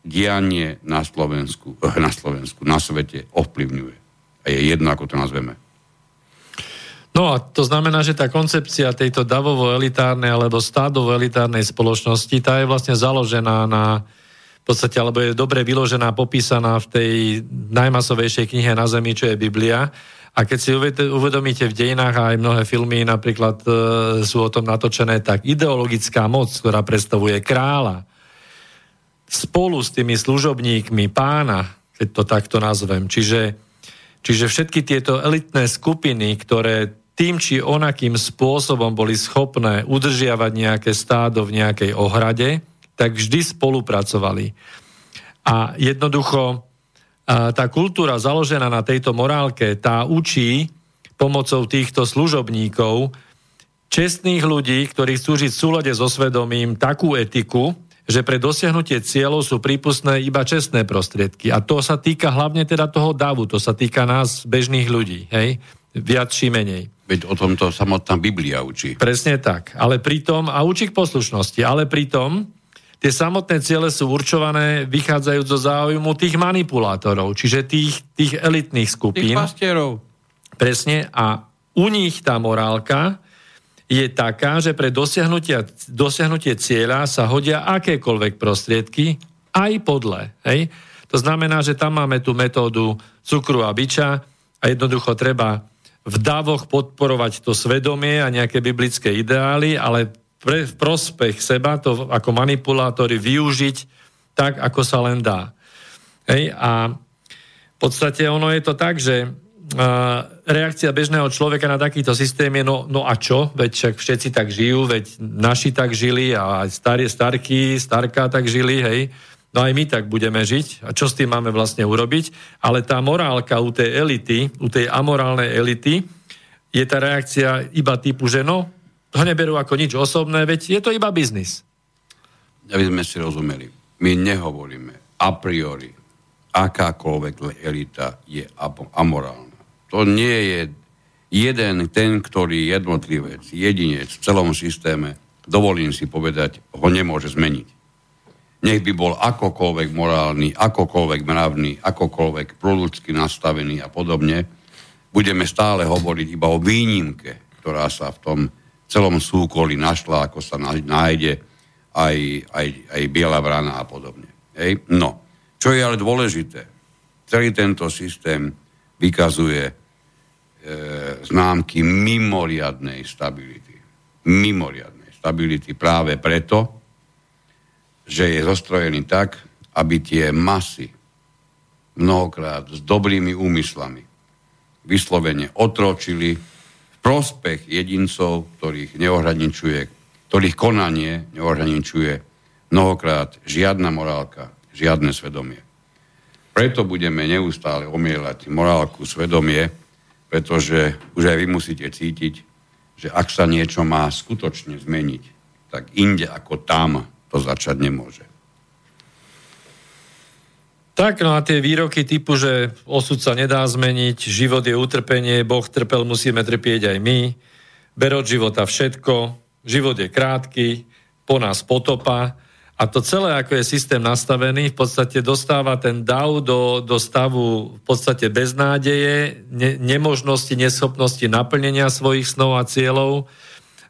dianie na Slovensku, eh, na Slovensku, na svete ovplyvňuje. A je jedno, ako to nazveme. No a to znamená, že tá koncepcia tejto davovo-elitárnej alebo stádovo-elitárnej spoločnosti, tá je vlastne založená na v podstate, alebo je dobre vyložená, popísaná v tej najmasovejšej knihe na Zemi, čo je Biblia. A keď si uvedomíte v dejinách aj mnohé filmy napríklad e, sú o tom natočené, tak ideologická moc, ktorá predstavuje kráľa, spolu s tými služobníkmi pána, keď to takto nazvem. Čiže, čiže všetky tieto elitné skupiny, ktoré tým či onakým spôsobom boli schopné udržiavať nejaké stádo v nejakej ohrade, tak vždy spolupracovali. A jednoducho tá kultúra založená na tejto morálke, tá učí pomocou týchto služobníkov čestných ľudí, ktorí chcú žiť v súlade so svedomím takú etiku, že pre dosiahnutie cieľov sú prípustné iba čestné prostriedky. A to sa týka hlavne teda toho davu, to sa týka nás, bežných ľudí, hej? Viac či menej. Veď o tomto samotná Biblia učí. Presne tak. Ale pritom, a učí k poslušnosti, ale pritom Tie samotné ciele sú určované vychádzajúc zo záujmu tých manipulátorov, čiže tých, tých elitných skupín. Tých pastierov. Presne. A u nich tá morálka je taká, že pre dosiahnutie cieľa sa hodia akékoľvek prostriedky, aj podle. Hej? To znamená, že tam máme tú metódu cukru a biča a jednoducho treba v davoch podporovať to svedomie a nejaké biblické ideály, ale pre, v prospech seba to ako manipulátory využiť tak, ako sa len dá. Hej? A v podstate ono je to tak, že reakcia bežného človeka na takýto systém je, no, no a čo? Veď však všetci tak žijú, veď naši tak žili a aj starý, starky, starka tak žili, hej. No aj my tak budeme žiť. A čo s tým máme vlastne urobiť? Ale tá morálka u tej elity, u tej amorálnej elity, je tá reakcia iba typu, že no, to neberú ako nič osobné, veď je to iba biznis. Aby sme si rozumeli, my nehovoríme a priori, akákoľvek elita je amorálna to nie je jeden ten, ktorý jednotlivec, jedinec v celom systéme, dovolím si povedať, ho nemôže zmeniť. Nech by bol akokoľvek morálny, akokoľvek mravný, akokoľvek proludsky nastavený a podobne, budeme stále hovoriť iba o výnimke, ktorá sa v tom celom súkolí našla, ako sa nájde aj, aj, aj biela vrana a podobne. Hej? No, čo je ale dôležité, celý tento systém vykazuje známky mimoriadnej stability. Mimoriadnej stability práve preto, že je zostrojený tak, aby tie masy mnohokrát s dobrými úmyslami vyslovene otročili v prospech jedincov, ktorých neohraničuje, ktorých konanie neohraničuje mnohokrát žiadna morálka, žiadne svedomie. Preto budeme neustále omielať morálku, svedomie, pretože už aj vy musíte cítiť, že ak sa niečo má skutočne zmeniť, tak inde ako tam to začať nemôže. Tak, no a tie výroky typu, že osud sa nedá zmeniť, život je utrpenie, Boh trpel, musíme trpieť aj my, ber od života všetko, život je krátky, po nás potopa, a to celé, ako je systém nastavený, v podstate dostáva ten DAO do, do stavu v podstate beznádeje, ne, nemožnosti, neschopnosti naplnenia svojich snov a cieľov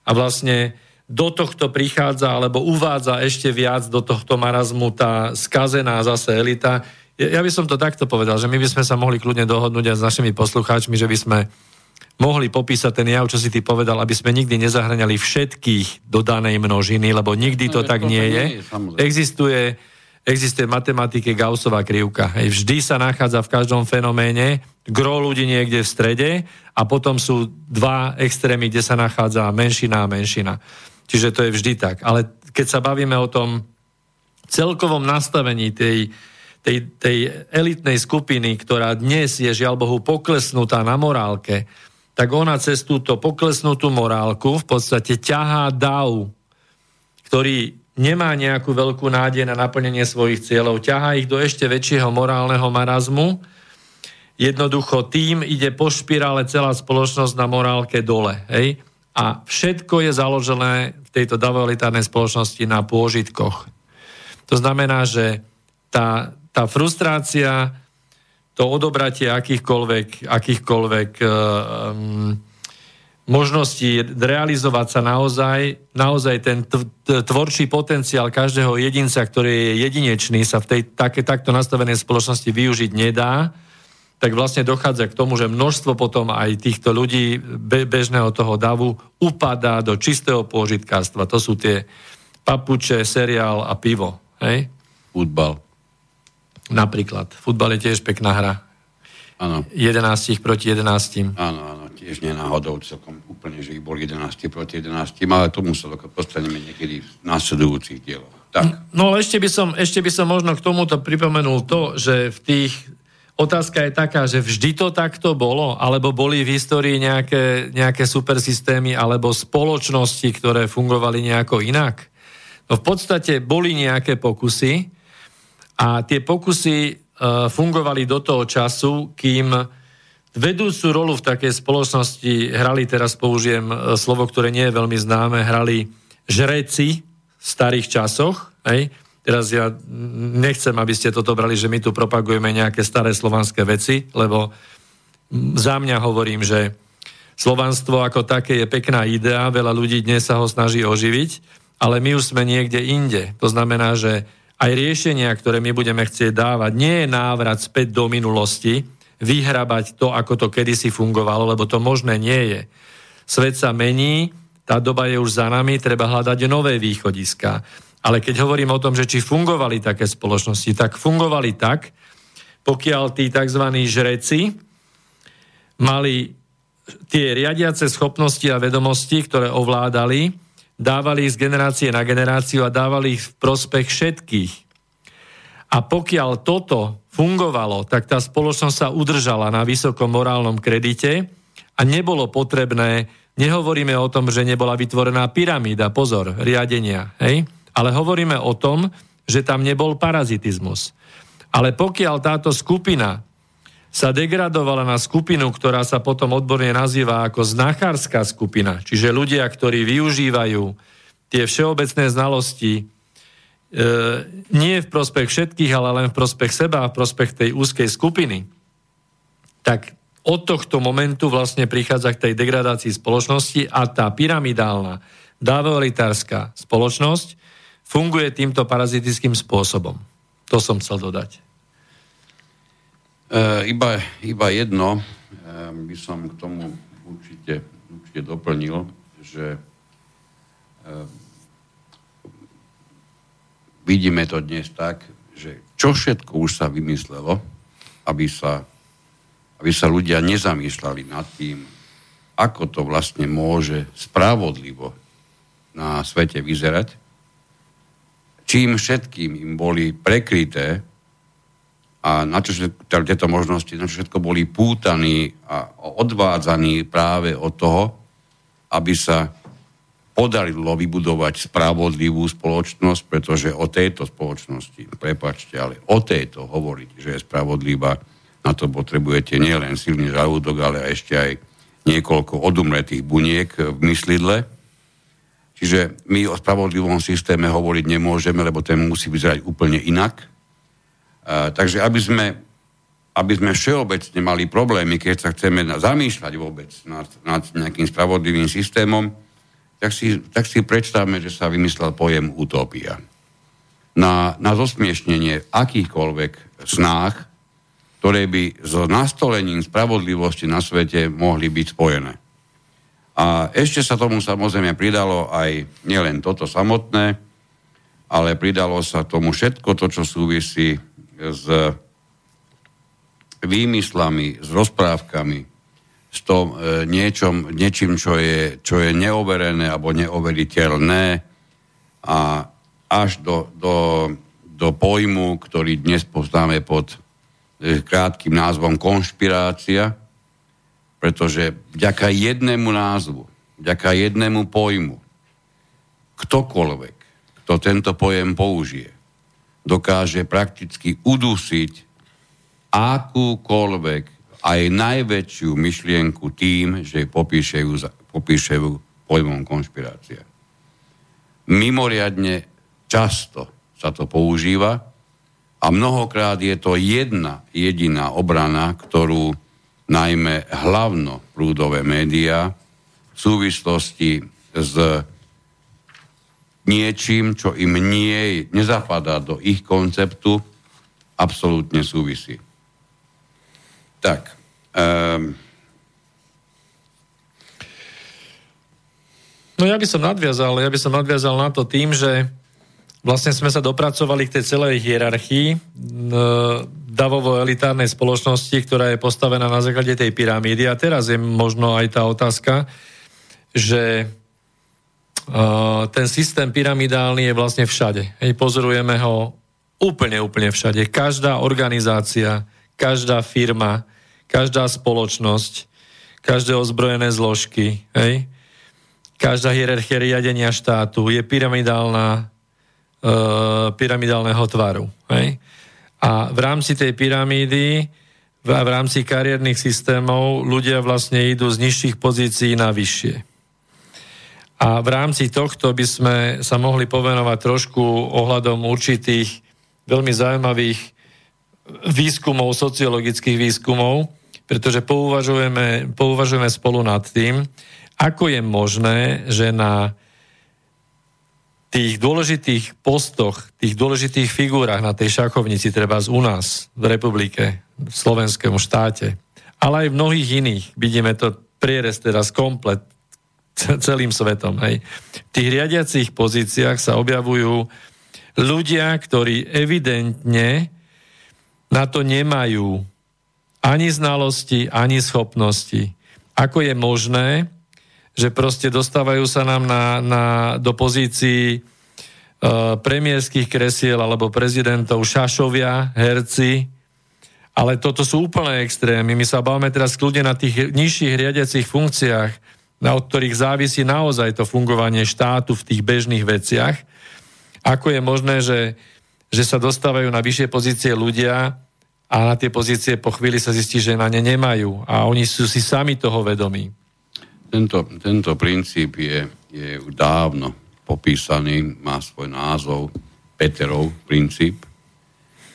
a vlastne do tohto prichádza alebo uvádza ešte viac do tohto marazmu tá skazená zase elita. Ja by som to takto povedal, že my by sme sa mohli kľudne dohodnúť aj s našimi poslucháčmi, že by sme mohli popísať ten jav, čo si ty povedal, aby sme nikdy nezahrňali všetkých do danej množiny, lebo nikdy to no, tak nie je. je existuje, existuje v matematike Gaussová krivka. Hej, vždy sa nachádza v každom fenoméne gro ľudí niekde v strede a potom sú dva extrémy, kde sa nachádza menšina a menšina. Čiže to je vždy tak. Ale keď sa bavíme o tom celkovom nastavení tej, tej, tej elitnej skupiny, ktorá dnes je žiaľ Bohu poklesnutá na morálke, tak ona cez túto poklesnutú morálku v podstate ťahá dav, ktorý nemá nejakú veľkú nádej na naplnenie svojich cieľov, ťahá ich do ešte väčšieho morálneho marazmu. Jednoducho tým ide po špirále celá spoločnosť na morálke dole. Hej? A všetko je založené v tejto davolitárnej spoločnosti na pôžitkoch. To znamená, že tá, tá frustrácia to odobratie akýchkoľvek, akýchkoľvek um, možností realizovať sa naozaj, naozaj ten tvorčí potenciál každého jedinca, ktorý je jedinečný, sa v tej také, takto nastavenej spoločnosti využiť nedá, tak vlastne dochádza k tomu, že množstvo potom aj týchto ľudí be, bežného toho davu upadá do čistého pôžitkárstva. To sú tie papuče, seriál a pivo. Hej? Futbal. Napríklad. Futbal je tiež pekná hra. Áno. 11 proti 11. Áno, áno, tiež nenáhodou celkom úplne, že ich bol 11 proti 11, ale tomu sa postaneme niekedy v následujúcich dieloch. Tak. No ešte by, som, ešte by som možno k tomuto pripomenul to, že v tých Otázka je taká, že vždy to takto bolo, alebo boli v histórii nejaké, nejaké super systémy, alebo spoločnosti, ktoré fungovali nejako inak. No v podstate boli nejaké pokusy, a tie pokusy uh, fungovali do toho času, kým vedúcu rolu v takej spoločnosti hrali, teraz použijem uh, slovo, ktoré nie je veľmi známe, hrali žreci v starých časoch. Hej? Teraz ja nechcem, aby ste toto brali, že my tu propagujeme nejaké staré slovanské veci, lebo za mňa hovorím, že Slovanstvo ako také je pekná idea, veľa ľudí dnes sa ho snaží oživiť, ale my už sme niekde inde. To znamená, že aj riešenia, ktoré my budeme chcieť dávať, nie je návrat späť do minulosti, vyhrabať to, ako to kedysi fungovalo, lebo to možné nie je. Svet sa mení, tá doba je už za nami, treba hľadať nové východiska. Ale keď hovorím o tom, že či fungovali také spoločnosti, tak fungovali tak, pokiaľ tí tzv. žreci mali tie riadiace schopnosti a vedomosti, ktoré ovládali, dávali ich z generácie na generáciu a dávali ich v prospech všetkých. A pokiaľ toto fungovalo, tak tá spoločnosť sa udržala na vysokom morálnom kredite a nebolo potrebné, nehovoríme o tom, že nebola vytvorená pyramída, pozor, riadenia, hej? ale hovoríme o tom, že tam nebol parazitizmus. Ale pokiaľ táto skupina sa degradovala na skupinu, ktorá sa potom odborne nazýva ako znachárska skupina, čiže ľudia, ktorí využívajú tie všeobecné znalosti e, nie v prospech všetkých, ale len v prospech seba a v prospech tej úzkej skupiny, tak od tohto momentu vlastne prichádza k tej degradácii spoločnosti a tá pyramidálna dávolitárska spoločnosť funguje týmto parazitickým spôsobom. To som chcel dodať. E, iba, iba jedno e, by som k tomu určite, určite doplnil, že e, vidíme to dnes tak, že čo všetko už sa vymyslelo, aby sa, aby sa ľudia nezamýšľali nad tým, ako to vlastne môže spravodlivo na svete vyzerať, čím všetkým im boli prekryté a na čo všetko, tieto možnosti, na čo všetko boli pútaní a odvádzaní práve od toho, aby sa podarilo vybudovať spravodlivú spoločnosť, pretože o tejto spoločnosti, prepačte, ale o tejto hovoriť, že je spravodlivá, na to potrebujete nielen silný žalúdok, ale ešte aj niekoľko odumretých buniek v myslidle. Čiže my o spravodlivom systéme hovoriť nemôžeme, lebo ten musí vyzerať úplne inak takže aby sme, aby sme všeobecne mali problémy, keď sa chceme zamýšľať vôbec nad, nad nejakým spravodlivým systémom, tak si, tak si predstavme, že sa vymyslel pojem utopia. Na, na zosmiešnenie akýchkoľvek snách, ktoré by s nastolením spravodlivosti na svete mohli byť spojené. A ešte sa tomu samozrejme pridalo aj nielen toto samotné, ale pridalo sa tomu všetko to, čo súvisí s výmyslami, s rozprávkami, s tom e, niečom, niečím, čo je, čo je neoverené alebo neoveriteľné a až do, do, do pojmu, ktorý dnes poznáme pod e, krátkým názvom konšpirácia, pretože vďaka jednému názvu, vďaka jednému pojmu, ktokoľvek, kto tento pojem použije, dokáže prakticky udusiť akúkoľvek aj najväčšiu myšlienku tým, že popíše ju, pojmom konšpirácia. Mimoriadne často sa to používa a mnohokrát je to jedna jediná obrana, ktorú najmä hlavno prúdové médiá v súvislosti s niečím, čo im nie, nezapadá do ich konceptu, absolútne súvisí. Tak. Um, No ja by som nadviazal, ja by som nadviazal na to tým, že vlastne sme sa dopracovali k tej celej hierarchii davovo-elitárnej spoločnosti, ktorá je postavená na základe tej pyramídy. A teraz je možno aj tá otázka, že ten systém pyramidálny je vlastne všade. Hej, pozorujeme ho úplne, úplne všade. Každá organizácia, každá firma, každá spoločnosť, každé ozbrojené zložky, hej, každá hierarchia riadenia štátu je pyramidálna, e, pyramidálneho tvaru. Hej. A v rámci tej pyramídy, v, v rámci kariérnych systémov ľudia vlastne idú z nižších pozícií na vyššie. A v rámci tohto by sme sa mohli povenovať trošku ohľadom určitých veľmi zaujímavých výskumov, sociologických výskumov, pretože pouvažujeme, pouvažujeme spolu nad tým, ako je možné, že na tých dôležitých postoch, tých dôležitých figúrach na tej šachovnici, treba u nás, v republike, v slovenskému štáte, ale aj v mnohých iných, vidíme to prierez teraz komplet celým svetom. Hej. V tých riadiacich pozíciách sa objavujú ľudia, ktorí evidentne na to nemajú ani znalosti, ani schopnosti. Ako je možné, že proste dostávajú sa nám na, na, do pozícií uh, premiérských kresiel alebo prezidentov šašovia, herci, ale toto sú úplné extrémy. My sa bavíme teraz kľudne na tých nižších riadiacich funkciách, na od ktorých závisí naozaj to fungovanie štátu v tých bežných veciach. Ako je možné, že, že sa dostávajú na vyššie pozície ľudia a na tie pozície po chvíli sa zistí, že na ne nemajú a oni sú si sami toho vedomí. Tento, tento princíp je, je dávno popísaný, má svoj názov, Peterov princíp.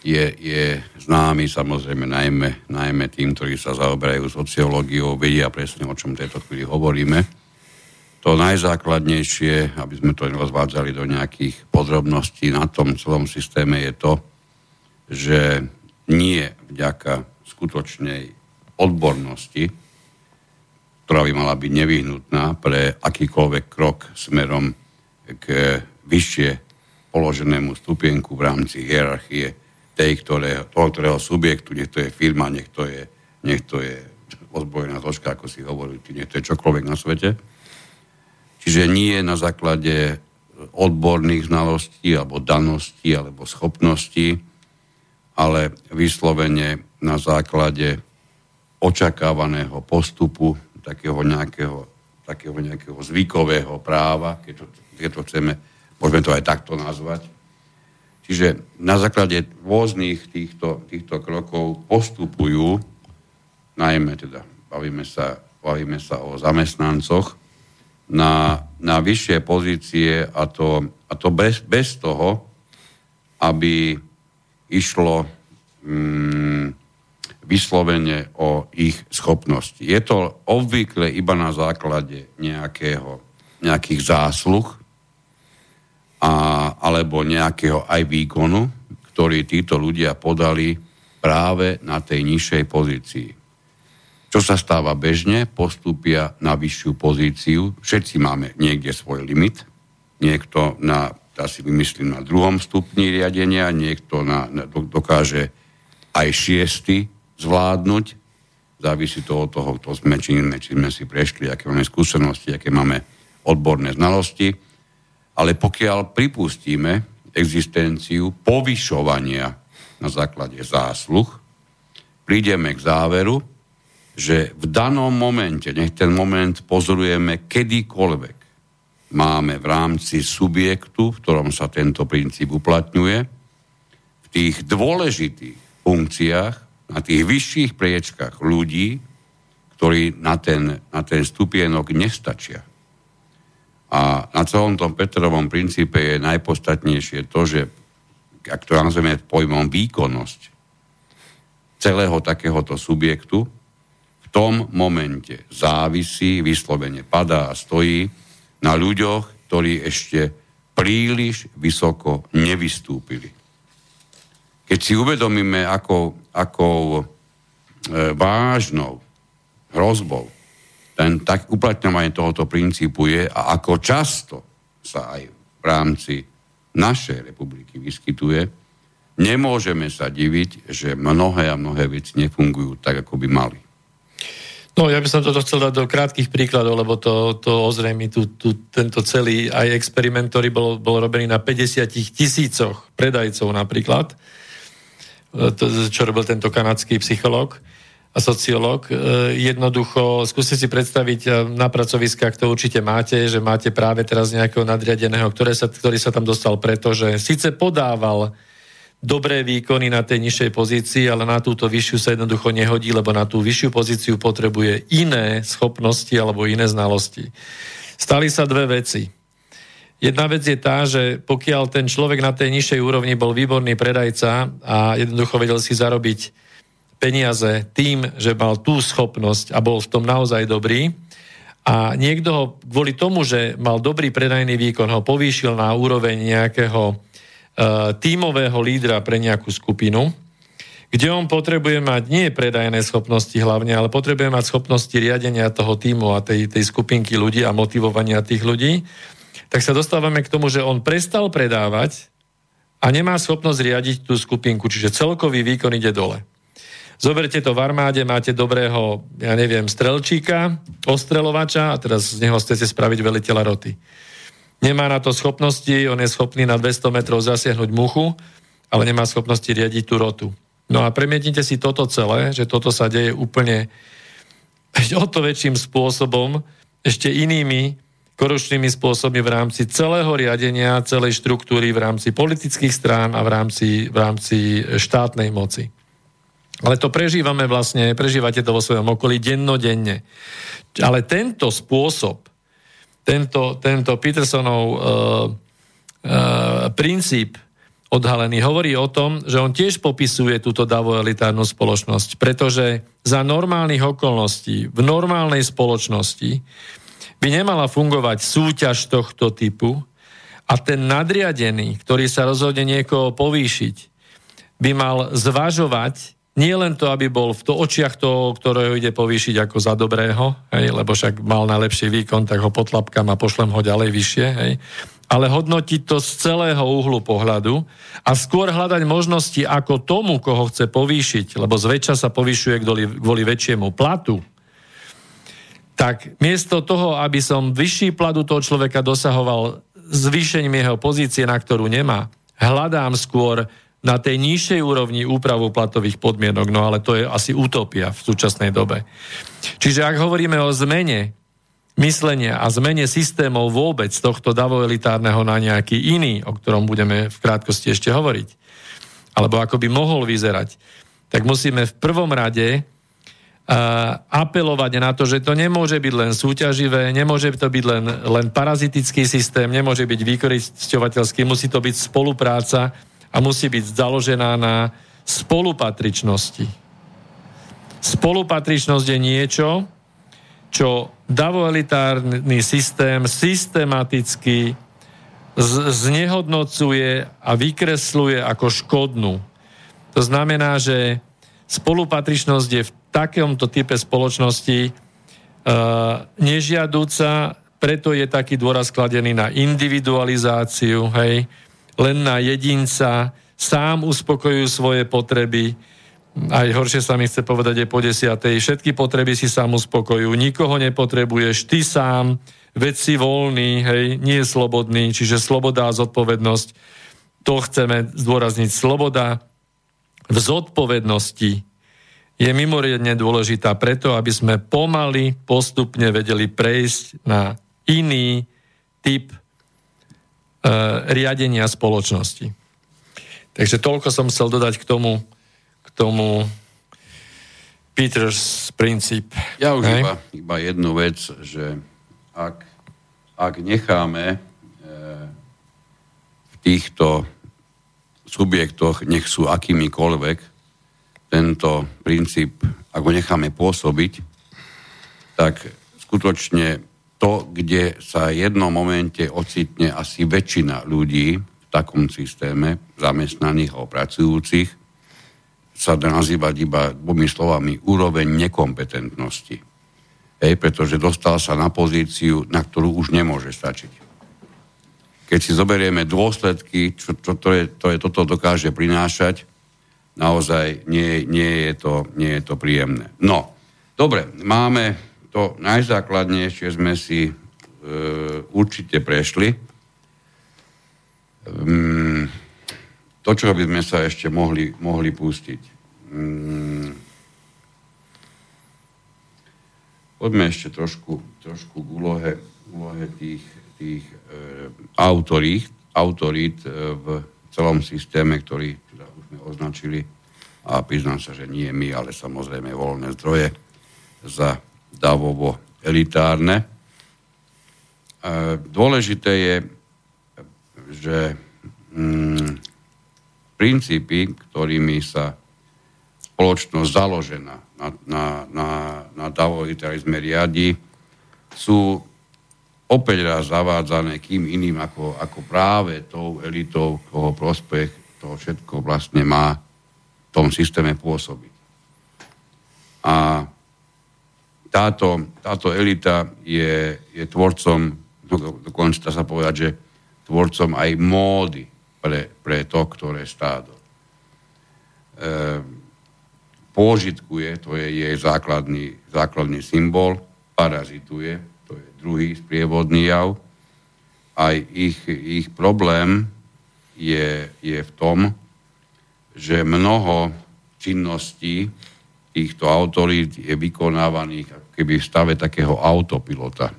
Je, je známy samozrejme najmä, najmä tým, ktorí sa zaoberajú sociológiou, vedia presne, o čom tejto chvíli hovoríme. To najzákladnejšie, aby sme to rozvádzali do nejakých podrobností na tom celom systéme, je to, že nie vďaka skutočnej odbornosti, ktorá by mala byť nevyhnutná pre akýkoľvek krok smerom k vyššie položenému stupienku v rámci hierarchie tej, ktoré, toho, ktorého subjektu, nech to je firma, nech to je, nech to je ozbrojená zložka, ako si hovorili, nech to je čokoľvek na svete. Čiže nie na základe odborných znalostí alebo daností alebo schopností, ale vyslovene na základe očakávaného postupu takého nejakého, takého nejakého zvykového práva, keď to, keď to chceme, môžeme to aj takto nazvať. Čiže na základe rôznych týchto, týchto krokov postupujú, najmä teda bavíme sa, bavíme sa o zamestnancoch, na, na vyššie pozície a to, a to bez, bez toho, aby išlo mm, vyslovene o ich schopnosti. Je to obvykle iba na základe nejakého, nejakých zásluh a, alebo nejakého aj výkonu, ktorý títo ľudia podali práve na tej nižšej pozícii. Čo sa stáva bežne, postupia na vyššiu pozíciu. Všetci máme niekde svoj limit. Niekto na, si vymyslím, na druhom stupni riadenia, niekto na, na, dokáže aj šiesty zvládnuť. Závisí to od toho, kto sme, či, či sme si prešli, aké máme skúsenosti, aké máme odborné znalosti. Ale pokiaľ pripustíme existenciu povyšovania na základe zásluh, prídeme k záveru, že v danom momente, nech ten moment pozorujeme kedykoľvek, máme v rámci subjektu, v ktorom sa tento princíp uplatňuje, v tých dôležitých funkciách na tých vyšších priečkách ľudí, ktorí na ten, na ten stupienok nestačia. A na celom tom Petrovom princípe je najpodstatnejšie to, že ak to nazveme pojmom výkonnosť celého takéhoto subjektu, v tom momente závisí, vyslovene padá a stojí na ľuďoch, ktorí ešte príliš vysoko nevystúpili. Keď si uvedomíme, ako, ako e, vážnou hrozbou ten tak uplatňovanie tohoto princípu je a ako často sa aj v rámci našej republiky vyskytuje, nemôžeme sa diviť, že mnohé a mnohé veci nefungujú tak, ako by mali. No, ja by som toto chcel dať do krátkých príkladov, lebo to, to ozrejme tu, tu, tento celý aj experiment, ktorý bol, bol robený na 50 tisícoch predajcov napríklad, to, čo robil tento kanadský psychológ sociológ. E, jednoducho, skúste si predstaviť e, na pracoviskách, to určite máte, že máte práve teraz nejakého nadriadeného, ktoré sa, ktorý sa tam dostal preto, že síce podával dobré výkony na tej nižšej pozícii, ale na túto vyššiu sa jednoducho nehodí, lebo na tú vyššiu pozíciu potrebuje iné schopnosti alebo iné znalosti. Stali sa dve veci. Jedna vec je tá, že pokiaľ ten človek na tej nižšej úrovni bol výborný predajca a jednoducho vedel si zarobiť peniaze tým, že mal tú schopnosť a bol v tom naozaj dobrý. A niekto ho kvôli tomu, že mal dobrý predajný výkon, ho povýšil na úroveň nejakého uh, tímového lídra pre nejakú skupinu, kde on potrebuje mať nie predajné schopnosti hlavne, ale potrebuje mať schopnosti riadenia toho týmu a tej, tej skupinky ľudí a motivovania tých ľudí, tak sa dostávame k tomu, že on prestal predávať a nemá schopnosť riadiť tú skupinku, čiže celkový výkon ide dole. Zoberte to v armáde, máte dobrého, ja neviem, strelčíka, ostrelovača a teraz z neho chcete spraviť veliteľa roty. Nemá na to schopnosti, on je schopný na 200 metrov zasiahnuť muchu, ale nemá schopnosti riadiť tú rotu. No a premietnite si toto celé, že toto sa deje úplne o to väčším spôsobom, ešte inými korupčnými spôsobmi v rámci celého riadenia, celej štruktúry, v rámci politických strán a v rámci, v rámci štátnej moci. Ale to prežívame vlastne, prežívate to vo svojom okolí dennodenne. Ale tento spôsob, tento, tento Petersonov uh, uh, princíp odhalený. Hovorí o tom, že on tiež popisuje túto davoelitárnu spoločnosť, pretože za normálnych okolností, v normálnej spoločnosti by nemala fungovať súťaž tohto typu a ten nadriadený, ktorý sa rozhodne niekoho povýšiť, by mal zvažovať nie len to, aby bol v to očiach toho, ktorého ide povýšiť ako za dobrého, hej, lebo však mal najlepší výkon, tak ho potlapkám a pošlem ho ďalej vyššie, hej, ale hodnotiť to z celého uhlu pohľadu a skôr hľadať možnosti, ako tomu, koho chce povýšiť, lebo zväčša sa povyšuje kvôli, väčšiemu platu, tak miesto toho, aby som vyšší platu toho človeka dosahoval zvýšením jeho pozície, na ktorú nemá, hľadám skôr na tej nižšej úrovni úpravu platových podmienok, no ale to je asi utopia v súčasnej dobe. Čiže ak hovoríme o zmene myslenia a zmene systémov vôbec tohto davoelitárneho na nejaký iný, o ktorom budeme v krátkosti ešte hovoriť, alebo ako by mohol vyzerať, tak musíme v prvom rade uh, apelovať na to, že to nemôže byť len súťaživé, nemôže to byť len, len parazitický systém, nemôže byť vykoristovateľský, musí to byť spolupráca a musí byť založená na spolupatričnosti. Spolupatričnosť je niečo, čo davoelitárny systém systematicky znehodnocuje a vykresluje ako škodnú. To znamená, že spolupatričnosť je v takomto type spoločnosti uh, nežiadúca, preto je taký dôraz kladený na individualizáciu, hej, len na jedinca, sám uspokojujú svoje potreby, aj horšie sa mi chce povedať je po desiatej. Všetky potreby si sám uspokojujú, nikoho nepotrebuješ, ty sám, veď si voľný, hej, nie je slobodný, čiže sloboda a zodpovednosť. To chceme zdôrazniť. Sloboda v zodpovednosti je mimoriadne dôležitá preto, aby sme pomaly, postupne vedeli prejsť na iný typ riadenia spoločnosti. Takže toľko som chcel dodať k tomu, tomu Peters princíp. Ja už iba, iba jednu vec, že ak, ak necháme e, v týchto subjektoch, nech sú akýmikoľvek, tento princíp, ak ho necháme pôsobiť, tak skutočne to, kde sa jednom momente ocitne asi väčšina ľudí v takom systéme, zamestnaných a pracujúcich, sa dá nazývať iba dvomi slovami úroveň nekompetentnosti. Hej, pretože dostal sa na pozíciu, na ktorú už nemôže stačiť. Keď si zoberieme dôsledky, čo, čo to, je, to je, toto dokáže prinášať, naozaj nie, nie, je to, nie je to príjemné. No, dobre, máme to najzákladnejšie sme si e, určite prešli. Um, to, čo by sme sa ešte mohli, mohli pustiť. Mm. Poďme ešte trošku, trošku k úlohe, úlohe tých, tých e, autorít, autorít e, v celom systéme, ktorý teda už sme označili a priznám sa, že nie my, ale samozrejme voľné zdroje za davovo elitárne. E, dôležité je, že mm, princípy, ktorými sa spoločnosť založená na, na, na, na sme riadi, sú opäť raz zavádzané kým iným ako, ako práve tou elitou, koho prospech to všetko vlastne má v tom systéme pôsobiť. A táto, táto elita je, je tvorcom, no, dokonca sa povedať, že tvorcom aj módy pre, pre to, ktoré stádo. E, pôžitkuje, to je jej základný, základný symbol, parazituje, to je druhý sprievodný jav. Aj ich, ich problém je, je v tom, že mnoho činností týchto autorít je vykonávaných keby v stave takého autopilota.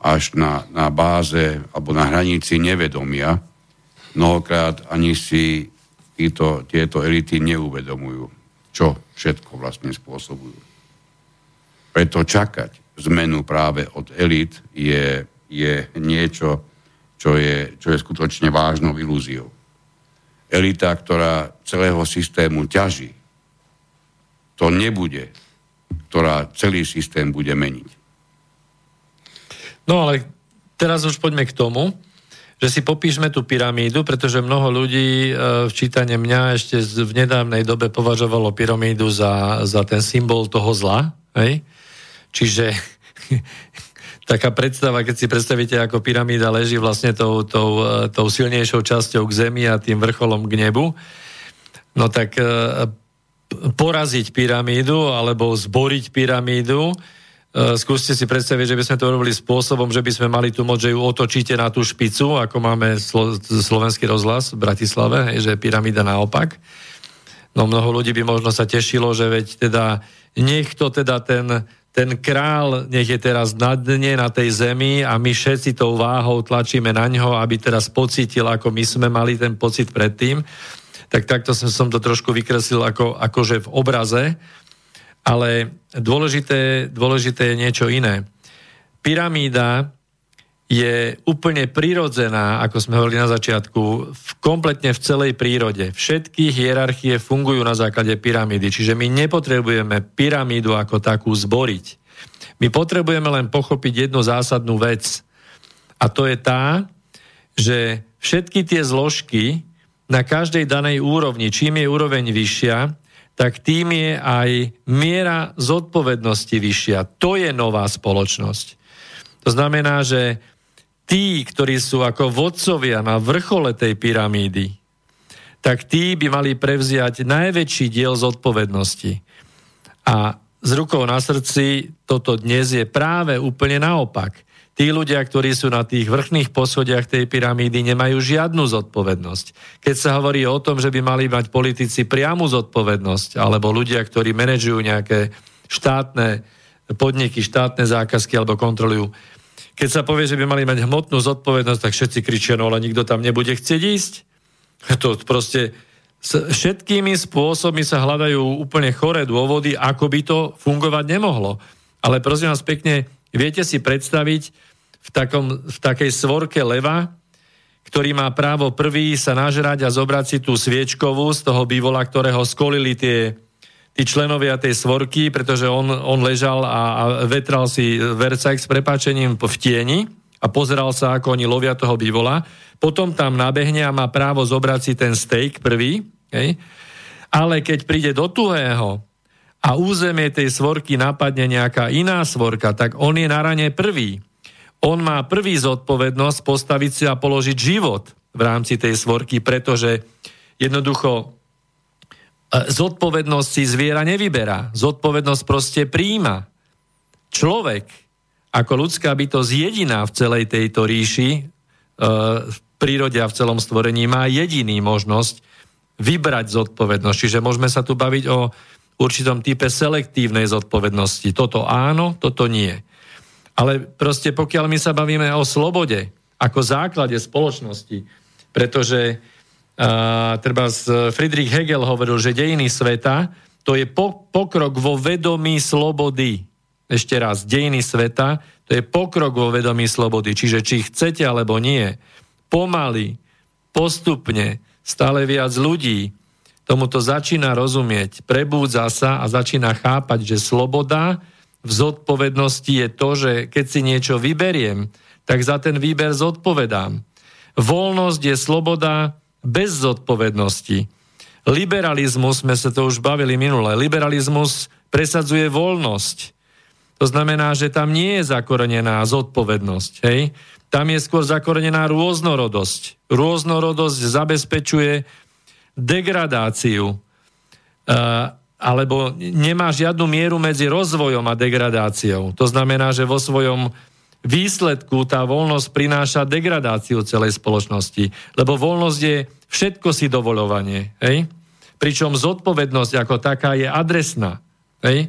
Až na, na báze alebo na hranici nevedomia. Mnohokrát ani si títo, tieto elity neuvedomujú, čo všetko vlastne spôsobujú. Preto čakať zmenu práve od elit je, je niečo, čo je, čo je skutočne vážnou ilúziou. Elita, ktorá celého systému ťaží, to nebude, ktorá celý systém bude meniť. No ale teraz už poďme k tomu, že si popíšme tú pyramídu, pretože mnoho ľudí e, v čítane mňa ešte v nedávnej dobe považovalo pyramídu za, za ten symbol toho zla. Hej? Čiže taká predstava, keď si predstavíte, ako pyramída leží vlastne tou, tou, e, tou silnejšou časťou k zemi a tým vrcholom k nebu, no tak e, poraziť pyramídu alebo zboriť pyramídu. E, skúste si predstaviť, že by sme to robili spôsobom, že by sme mali tu moc, že ju otočíte na tú špicu, ako máme slo- slovenský rozhlas v Bratislave, hej, že je pyramída naopak. No mnoho ľudí by možno sa tešilo, že veď teda nech to teda ten, ten král nech je teraz na dne na tej zemi a my všetci tou váhou tlačíme na ňo, aby teraz pocítil, ako my sme mali ten pocit predtým tak takto som, som to trošku vykreslil ako, akože v obraze, ale dôležité, dôležité je niečo iné. Pyramída je úplne prirodzená, ako sme hovorili na začiatku, v, kompletne v celej prírode. Všetky hierarchie fungujú na základe pyramídy, čiže my nepotrebujeme pyramídu ako takú zboriť. My potrebujeme len pochopiť jednu zásadnú vec. A to je tá, že všetky tie zložky, na každej danej úrovni. Čím je úroveň vyššia, tak tým je aj miera zodpovednosti vyššia. To je nová spoločnosť. To znamená, že tí, ktorí sú ako vodcovia na vrchole tej pyramídy, tak tí by mali prevziať najväčší diel zodpovednosti. A z rukou na srdci toto dnes je práve úplne naopak tí ľudia, ktorí sú na tých vrchných poschodiach tej pyramídy, nemajú žiadnu zodpovednosť. Keď sa hovorí o tom, že by mali mať politici priamu zodpovednosť, alebo ľudia, ktorí manažujú nejaké štátne podniky, štátne zákazky alebo kontrolujú. Keď sa povie, že by mali mať hmotnú zodpovednosť, tak všetci kričia, no ale nikto tam nebude chcieť ísť. To proste s všetkými spôsobmi sa hľadajú úplne choré dôvody, ako by to fungovať nemohlo. Ale prosím vás pekne, viete si predstaviť, v, takom, v takej svorke leva, ktorý má právo prvý sa nažrať a zobrať si tú sviečkovú z toho bývola, ktorého skolili tie, tí členovia tej svorky, pretože on, on ležal a, a vetral si Versailles s prepáčením v tieni a pozeral sa, ako oni lovia toho bývola. Potom tam nabehne a má právo zobrať si ten steak prvý. Okay? Ale keď príde do tuhého a územie tej svorky napadne nejaká iná svorka, tak on je na rane prvý on má prvý zodpovednosť postaviť si a položiť život v rámci tej svorky, pretože jednoducho e, zodpovednosť si zviera nevyberá. Zodpovednosť proste príjima. Človek ako ľudská bytosť jediná v celej tejto ríši, e, v prírode a v celom stvorení má jediný možnosť vybrať zodpovednosť. Čiže môžeme sa tu baviť o určitom type selektívnej zodpovednosti. Toto áno, toto nie. Ale proste pokiaľ my sa bavíme o slobode ako základe spoločnosti, pretože uh, treba Friedrich Hegel hovoril, že dejiny sveta to je po, pokrok vo vedomí slobody. Ešte raz, dejiny sveta to je pokrok vo vedomí slobody. Čiže či chcete alebo nie, pomaly, postupne, stále viac ľudí tomuto začína rozumieť, prebúdza sa a začína chápať, že sloboda v zodpovednosti je to, že keď si niečo vyberiem, tak za ten výber zodpovedám. Voľnosť je sloboda bez zodpovednosti. Liberalizmus, sme sa to už bavili minule, liberalizmus presadzuje voľnosť. To znamená, že tam nie je zakorenená zodpovednosť. Hej? Tam je skôr zakorenená rôznorodosť. Rôznorodosť zabezpečuje degradáciu. Uh, alebo nemá žiadnu mieru medzi rozvojom a degradáciou. To znamená, že vo svojom výsledku tá voľnosť prináša degradáciu celej spoločnosti. Lebo voľnosť je všetko si dovolovanie. Hej? Pričom zodpovednosť ako taká je adresná. Hej?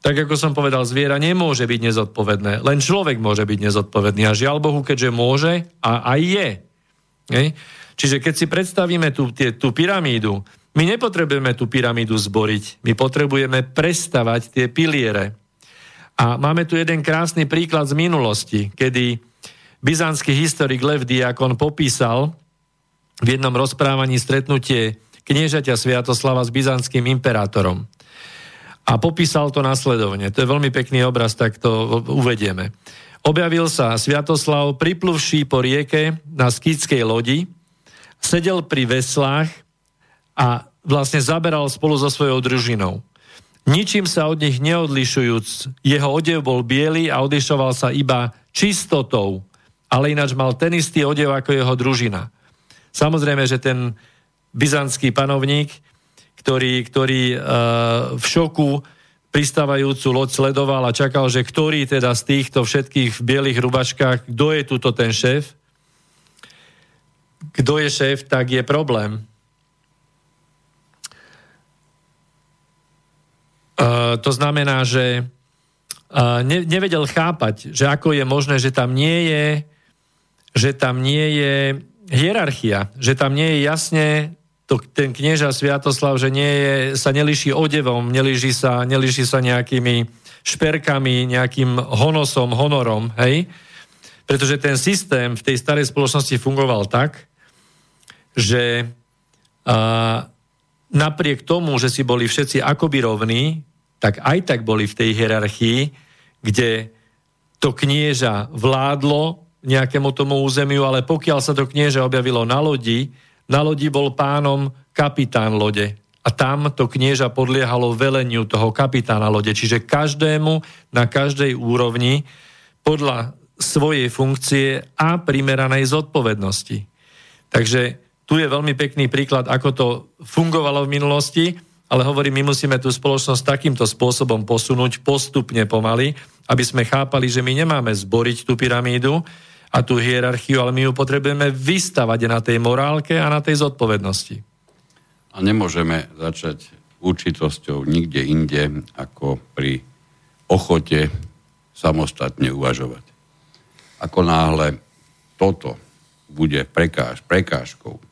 Tak ako som povedal, zviera nemôže byť nezodpovedné. Len človek môže byť nezodpovedný. A žiaľ Bohu, keďže môže, a aj je. Hej? Čiže keď si predstavíme tú, tie, tú pyramídu, my nepotrebujeme tú pyramídu zboriť, my potrebujeme prestavať tie piliere. A máme tu jeden krásny príklad z minulosti, kedy byzantský historik Lev Diakon popísal v jednom rozprávaní stretnutie kniežaťa Sviatoslava s byzantským imperátorom. A popísal to následovne. To je veľmi pekný obraz, tak to uvedieme. Objavil sa Sviatoslav pripluvší po rieke na skýtskej lodi, sedel pri veslách a vlastne zaberal spolu so svojou družinou. Ničím sa od nich neodlišujúc, jeho odev bol biely a odlišoval sa iba čistotou, ale ináč mal ten istý odev ako jeho družina. Samozrejme, že ten byzantský panovník, ktorý, ktorý uh, v šoku pristávajúcu loď sledoval a čakal, že ktorý teda z týchto všetkých bielých rubačkách, kto je tuto ten šéf, kto je šéf, tak je problém. Uh, to znamená, že uh, ne, nevedel chápať, že ako je možné, že tam nie je, že tam nie je hierarchia, že tam nie je jasne to, ten knieža Sviatoslav, že nie je, sa neliší odevom, neliší sa, neliší sa nejakými šperkami, nejakým honosom, honorom, hej? Pretože ten systém v tej starej spoločnosti fungoval tak, že a, napriek tomu, že si boli všetci akoby rovní, tak aj tak boli v tej hierarchii, kde to knieža vládlo nejakému tomu územiu, ale pokiaľ sa to knieža objavilo na lodi, na lodi bol pánom kapitán lode. A tam to knieža podliehalo veleniu toho kapitána lode. Čiže každému na každej úrovni podľa svojej funkcie a primeranej zodpovednosti. Takže tu je veľmi pekný príklad, ako to fungovalo v minulosti ale hovorím, my musíme tú spoločnosť takýmto spôsobom posunúť postupne pomaly, aby sme chápali, že my nemáme zboriť tú pyramídu a tú hierarchiu, ale my ju potrebujeme vystavať na tej morálke a na tej zodpovednosti. A nemôžeme začať určitosťou nikde inde, ako pri ochote samostatne uvažovať. Ako náhle toto bude prekáž, prekážkou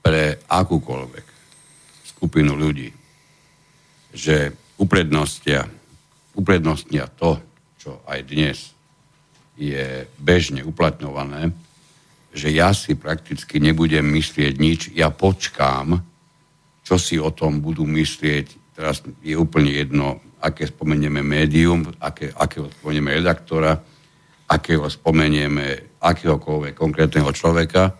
pre akúkoľvek skupinu ľudí, že uprednostia, uprednostnia to, čo aj dnes je bežne uplatňované, že ja si prakticky nebudem myslieť nič, ja počkám, čo si o tom budú myslieť. Teraz je úplne jedno, aké spomenieme médium, aké, akého spomenieme redaktora, akého spomenieme akéhokoľvek konkrétneho človeka.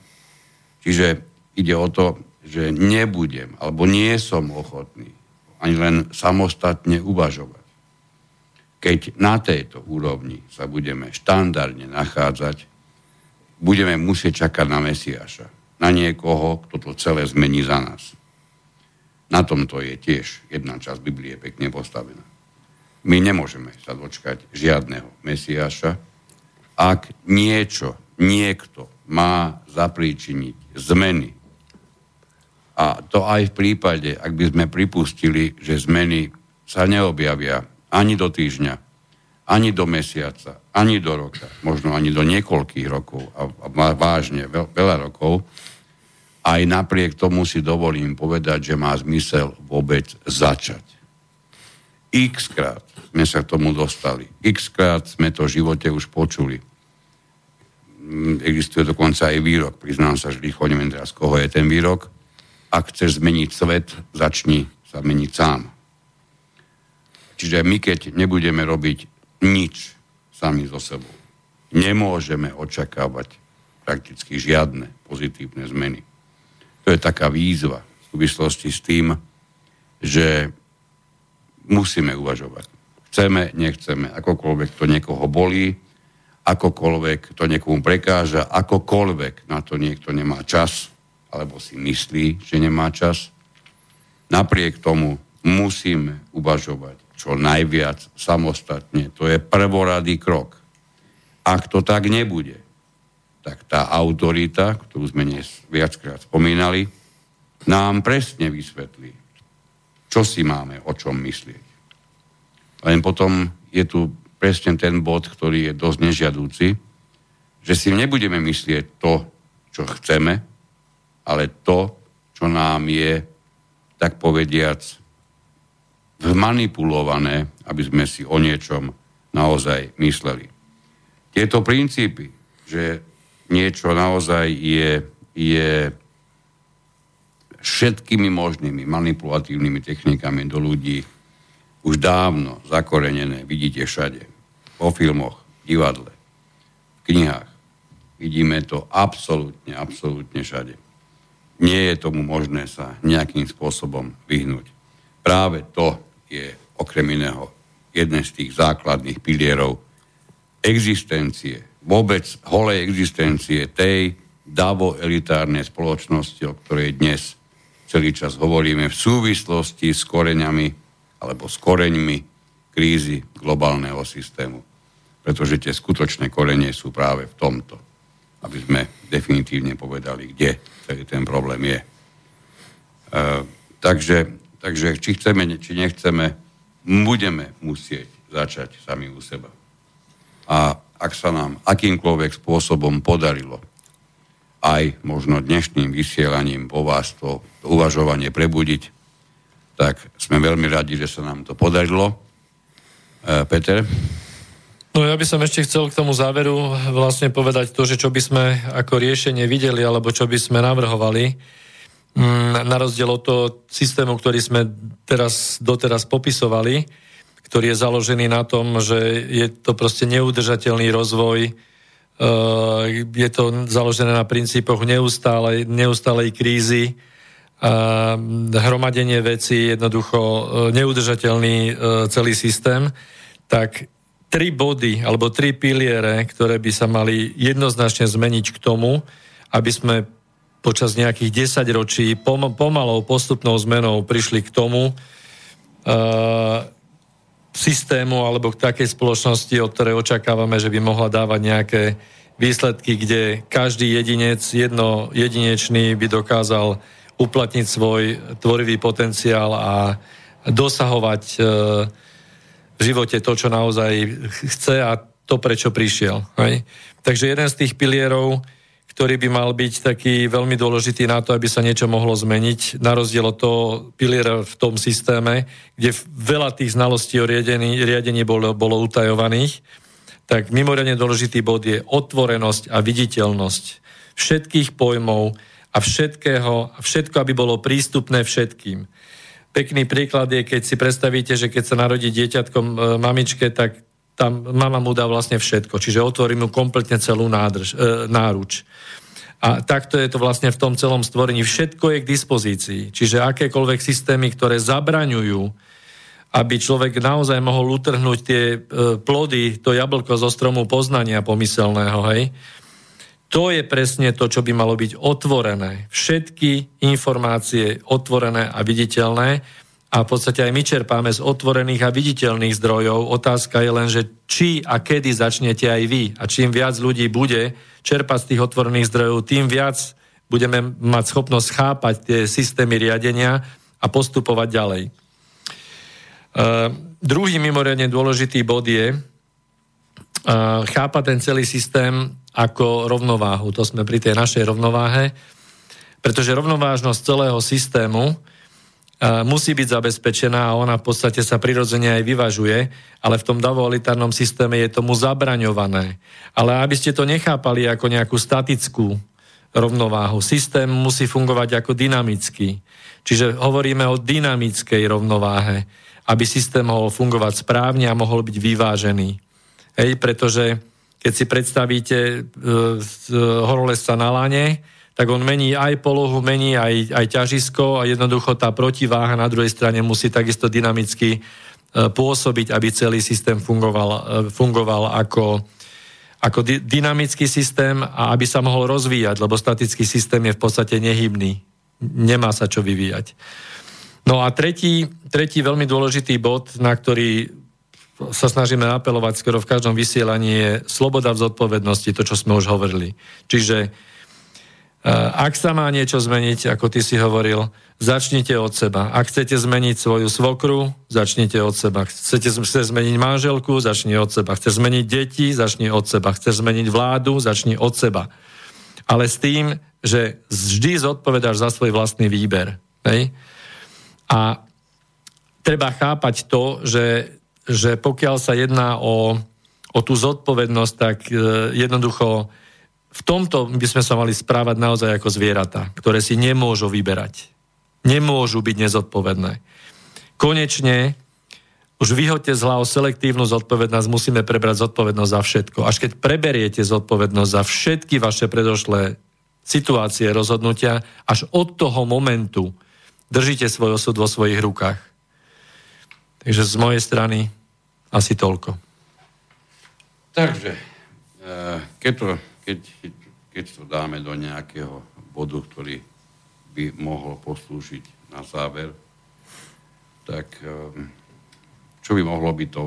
Čiže ide o to, že nebudem, alebo nie som ochotný ani len samostatne uvažovať. Keď na tejto úrovni sa budeme štandardne nachádzať, budeme musieť čakať na Mesiaša, na niekoho, kto to celé zmení za nás. Na tomto je tiež jedna časť Biblie pekne postavená. My nemôžeme sa dočkať žiadneho Mesiaša, ak niečo, niekto má zapríčiniť zmeny a to aj v prípade, ak by sme pripustili, že zmeny sa neobjavia ani do týždňa, ani do mesiaca, ani do roka, možno ani do niekoľkých rokov, a, vážne veľ, veľa rokov, aj napriek tomu si dovolím povedať, že má zmysel vôbec začať. X krát sme sa k tomu dostali. X krát sme to v živote už počuli. Mm, existuje dokonca aj výrok. Priznám sa, že rýchlo neviem teraz, koho je ten výrok ak chceš zmeniť svet, začni sa meniť sám. Čiže my, keď nebudeme robiť nič sami so sebou, nemôžeme očakávať prakticky žiadne pozitívne zmeny. To je taká výzva v súvislosti s tým, že musíme uvažovať. Chceme, nechceme, akokoľvek to niekoho bolí, akokoľvek to niekomu prekáža, akokoľvek na to niekto nemá čas, alebo si myslí, že nemá čas. Napriek tomu musíme uvažovať čo najviac samostatne. To je prvoradý krok. Ak to tak nebude, tak tá autorita, ktorú sme dnes viackrát spomínali, nám presne vysvetlí, čo si máme o čom myslieť. Len potom je tu presne ten bod, ktorý je dosť nežiadúci, že si nebudeme myslieť to, čo chceme, ale to, čo nám je, tak povediac, vmanipulované, aby sme si o niečom naozaj mysleli. Tieto princípy, že niečo naozaj je, je všetkými možnými manipulatívnymi technikami do ľudí už dávno zakorenené, vidíte všade. Po filmoch, divadle, v knihách. Vidíme to absolútne, absolútne všade. Nie je tomu možné sa nejakým spôsobom vyhnúť. Práve to je okrem iného jeden z tých základných pilierov existencie, vôbec holej existencie tej davo elitárnej spoločnosti, o ktorej dnes celý čas hovoríme v súvislosti s koreňami alebo s koreňmi krízy globálneho systému. Pretože tie skutočné korenie sú práve v tomto. Aby sme definitívne povedali, kde celý ten problém je. E, takže Takže či chceme, či nechceme, budeme musieť začať sami u seba. A ak sa nám akýmkoľvek spôsobom podarilo aj možno dnešným vysielaním po vás to, to uvažovanie prebudiť, tak sme veľmi radi, že sa nám to podarilo. E, Peter? No ja by som ešte chcel k tomu záveru vlastne povedať to, že čo by sme ako riešenie videli, alebo čo by sme navrhovali. Mm, na rozdiel od toho systému, ktorý sme teraz, doteraz popisovali, ktorý je založený na tom, že je to proste neudržateľný rozvoj, uh, je to založené na princípoch neustálej, neustálej krízy, uh, hromadenie veci, jednoducho uh, neudržateľný celý systém, tak tri body alebo tri piliere, ktoré by sa mali jednoznačne zmeniť k tomu, aby sme počas nejakých 10 ročí pom- pomalou postupnou zmenou prišli k tomu uh, systému alebo k takej spoločnosti, od ktorej očakávame, že by mohla dávať nejaké výsledky, kde každý jedinec, jedno jedinečný by dokázal uplatniť svoj tvorivý potenciál a dosahovať uh, živote to, čo naozaj chce a to, prečo prišiel. Hej? Takže jeden z tých pilierov ktorý by mal byť taký veľmi dôležitý na to, aby sa niečo mohlo zmeniť, na rozdiel od toho piliera v tom systéme, kde veľa tých znalostí o riadení, riadení bolo, bolo utajovaných, tak mimoriadne dôležitý bod je otvorenosť a viditeľnosť všetkých pojmov a všetkého, všetko, aby bolo prístupné všetkým. Pekný príklad je, keď si predstavíte, že keď sa narodí dieťatkom e, mamičke, tak tam mama mu dá vlastne všetko, čiže otvorí mu kompletne celú nádrž, e, náruč. A takto je to vlastne v tom celom stvorení. Všetko je k dispozícii. Čiže akékoľvek systémy, ktoré zabraňujú, aby človek naozaj mohol utrhnúť tie e, plody, to jablko zo stromu poznania pomyselného, hej, to je presne to, čo by malo byť otvorené. Všetky informácie otvorené a viditeľné a v podstate aj my čerpáme z otvorených a viditeľných zdrojov. Otázka je len, že či a kedy začnete aj vy. A čím viac ľudí bude čerpať z tých otvorených zdrojov, tým viac budeme mať schopnosť chápať tie systémy riadenia a postupovať ďalej. Uh, druhý mimoriadne dôležitý bod je chápať ten celý systém ako rovnováhu. To sme pri tej našej rovnováhe, pretože rovnovážnosť celého systému musí byť zabezpečená a ona v podstate sa prirodzene aj vyvažuje, ale v tom davoalitárnom systéme je tomu zabraňované. Ale aby ste to nechápali ako nejakú statickú rovnováhu. Systém musí fungovať ako dynamický. Čiže hovoríme o dynamickej rovnováhe, aby systém mohol fungovať správne a mohol byť vyvážený. Hej, pretože keď si predstavíte e, horolesca na lane, tak on mení aj polohu, mení aj, aj ťažisko a jednoducho tá protiváha na druhej strane musí takisto dynamicky e, pôsobiť, aby celý systém fungoval, e, fungoval ako, ako dy, dynamický systém a aby sa mohol rozvíjať, lebo statický systém je v podstate nehybný. Nemá sa čo vyvíjať. No a tretí, tretí veľmi dôležitý bod, na ktorý sa snažíme apelovať skoro v každom vysielaní, je sloboda v zodpovednosti, to, čo sme už hovorili. Čiže Eh, ak sa má niečo zmeniť, ako ty si hovoril, začnite od seba. Ak chcete zmeniť svoju svokru, začnite od seba. Chcete chce zmeniť manželku, začni od seba. Chce zmeniť deti, začni od seba. Chce zmeniť vládu, začni od seba. Ale s tým, že vždy zodpovedáš za svoj vlastný výber. Hej? A treba chápať to, že, že pokiaľ sa jedná o, o tú zodpovednosť, tak e, jednoducho v tomto by sme sa mali správať naozaj ako zvieratá, ktoré si nemôžu vyberať. Nemôžu byť nezodpovedné. Konečne už vyhoďte z hlav selektívnu zodpovednosť, musíme prebrať zodpovednosť za všetko. Až keď preberiete zodpovednosť za všetky vaše predošlé situácie, rozhodnutia, až od toho momentu držíte svoj osud vo svojich rukách. Takže z mojej strany asi toľko. Takže, eh, keď to keď, keď to dáme do nejakého bodu, ktorý by mohol poslúžiť na záver, tak ehm, čo by mohlo byť to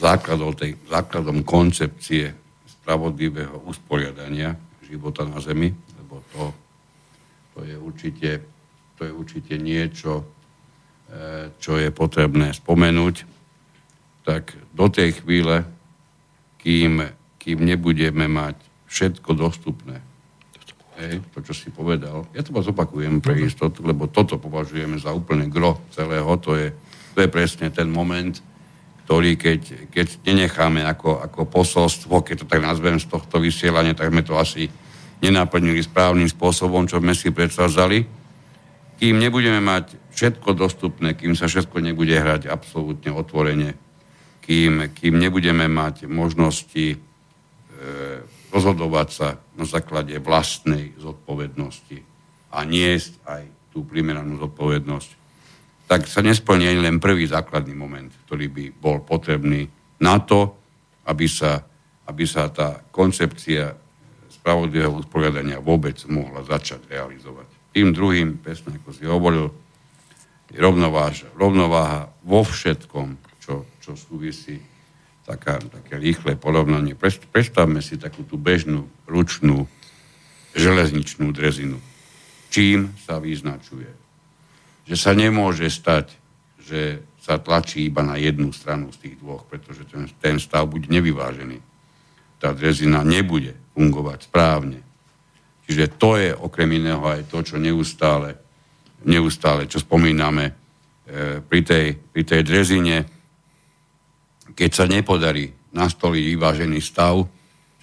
základom, tej, základom koncepcie spravodlivého usporiadania života na Zemi, lebo to, to, je, určite, to je určite niečo, e, čo je potrebné spomenúť, tak do tej chvíle, kým kým nebudeme mať všetko dostupné. Hej, to, čo si povedal. Ja to vás opakujem pre istotu, lebo toto považujeme za úplne gro celého. To je, to je presne ten moment, ktorý keď, keď nenecháme ako, ako posolstvo, keď to tak nazvem z tohto vysielania, tak sme to asi nenaplnili správnym spôsobom, čo sme si predstavzali. Kým nebudeme mať všetko dostupné, kým sa všetko nebude hrať absolútne otvorene, kým, kým nebudeme mať možnosti E, rozhodovať sa na základe vlastnej zodpovednosti a niesť aj tú primeranú zodpovednosť, tak sa nesplní len prvý základný moment, ktorý by bol potrebný na to, aby sa, aby sa tá koncepcia spravodlivého usporiadania vôbec mohla začať realizovať. Tým druhým, presne ako si hovoril, je rovnováha vo všetkom, čo, súvisí taká, také rýchle porovnanie. Predstavme si takú tú bežnú, ručnú, železničnú drezinu. Čím sa vyznačuje? Že sa nemôže stať, že sa tlačí iba na jednu stranu z tých dvoch, pretože ten, ten stav bude nevyvážený. Tá drezina nebude fungovať správne. Čiže to je okrem iného aj to, čo neustále, neustále čo spomíname e, pri, tej, pri tej drezine, keď sa nepodarí nastoliť vyvážený stav,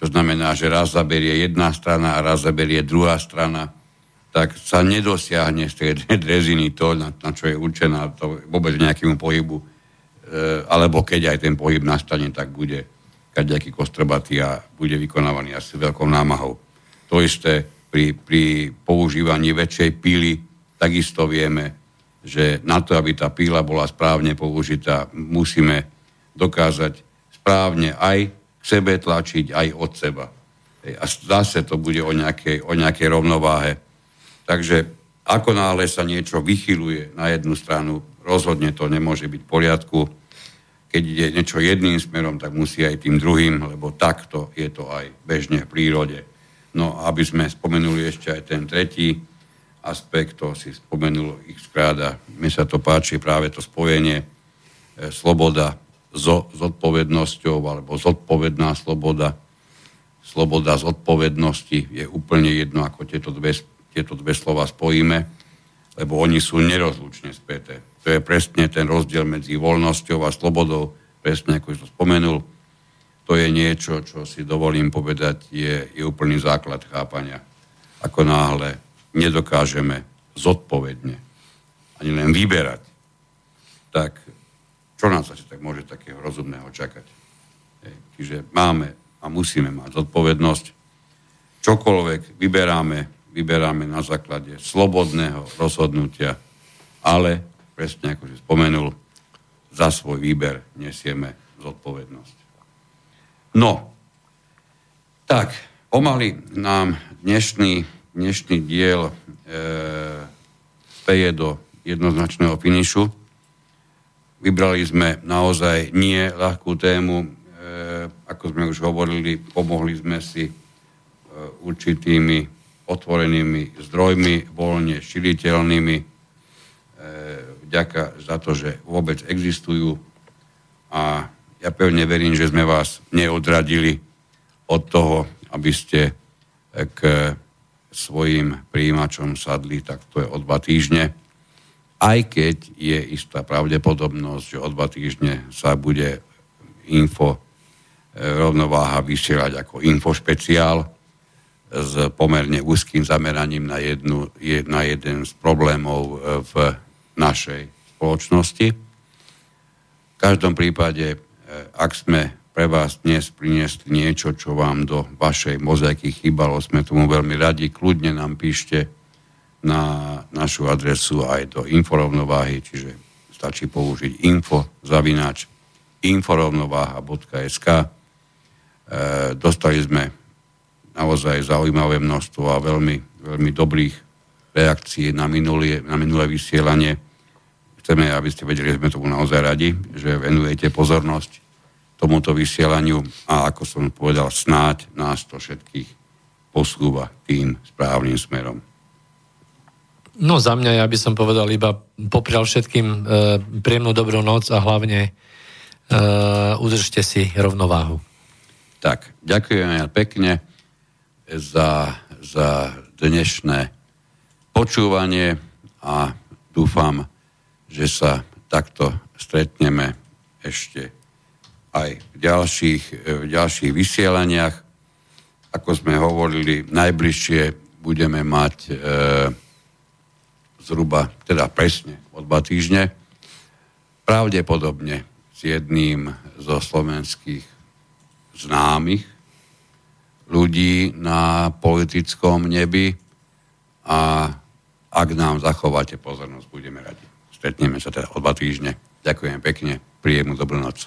čo znamená, že raz zaberie jedna strana a raz zaberie druhá strana, tak sa nedosiahne z tej dreziny to, na, na čo je určená to vôbec nejakému pohybu, e, alebo keď aj ten pohyb nastane, tak bude kaďaký kostrbatý a bude vykonávaný asi veľkou námahou. To isté pri, pri používaní väčšej píly takisto vieme, že na to, aby tá píla bola správne použitá, musíme dokázať správne aj k sebe tlačiť, aj od seba. A zase to bude o nejakej, o nejakej rovnováhe. Takže ako náhle sa niečo vychyluje na jednu stranu, rozhodne to nemôže byť v poriadku. Keď ide niečo jedným smerom, tak musí aj tým druhým, lebo takto je to aj bežne v prírode. No aby sme spomenuli ešte aj ten tretí aspekt, to si spomenul ich skráda, mi sa to páči práve to spojenie e, sloboda so zodpovednosťou alebo zodpovedná sloboda. Sloboda zodpovednosti je úplne jedno, ako tieto dve, tieto dve slova spojíme, lebo oni sú nerozlučne späté. To je presne ten rozdiel medzi voľnosťou a slobodou, presne ako som spomenul. To je niečo, čo si dovolím povedať, je, je úplný základ chápania ako náhle nedokážeme zodpovedne ani len vyberať, tak čo nás asi tak môže takého rozumného čakať? Čiže máme a musíme mať zodpovednosť. Čokoľvek vyberáme, vyberáme na základe slobodného rozhodnutia, ale presne ako si spomenul, za svoj výber nesieme zodpovednosť. No, tak, pomaly nám dnešný, dnešný diel e, speje do jednoznačného finišu. Vybrali sme naozaj nie ľahkú tému, e, ako sme už hovorili, pomohli sme si e, určitými otvorenými zdrojmi, voľne širiteľnými, e, vďaka za to, že vôbec existujú. A ja pevne verím, že sme vás neodradili od toho, aby ste k svojim príjimačom sadli, tak to je o dva týždne. Aj keď je istá pravdepodobnosť, že o dva týždne sa bude info e, rovnováha vysielať ako infošpeciál s pomerne úzkým zameraním na, jednu, na jeden z problémov e, v našej spoločnosti. V každom prípade, e, ak sme pre vás dnes priniesli niečo, čo vám do vašej mozaiky chýbalo. Sme tomu veľmi radi. Kľudne nám píšte na našu adresu aj do inforovnováhy, čiže stačí použiť info zavináč inforovnováha.sk e, Dostali sme naozaj zaujímavé množstvo a veľmi, veľmi dobrých reakcií na minulé, na minulé vysielanie. Chceme, aby ste vedeli, že sme tomu naozaj radi, že venujete pozornosť tomuto vysielaniu a ako som povedal, snáď nás to všetkých posúva tým správnym smerom. No za mňa ja by som povedal iba poprial všetkým e, príjemnú dobrú noc a hlavne e, udržte si rovnováhu. Tak, ďakujem pekne za, za dnešné počúvanie a dúfam, že sa takto stretneme ešte aj v ďalších, v ďalších vysielaniach. Ako sme hovorili, najbližšie budeme mať e, zhruba, teda presne o dva týždne, pravdepodobne s jedným zo slovenských známych ľudí na politickom nebi a ak nám zachováte pozornosť, budeme radi. Stretneme sa teda o dva týždne. Ďakujem pekne, príjemnú dobrú noc.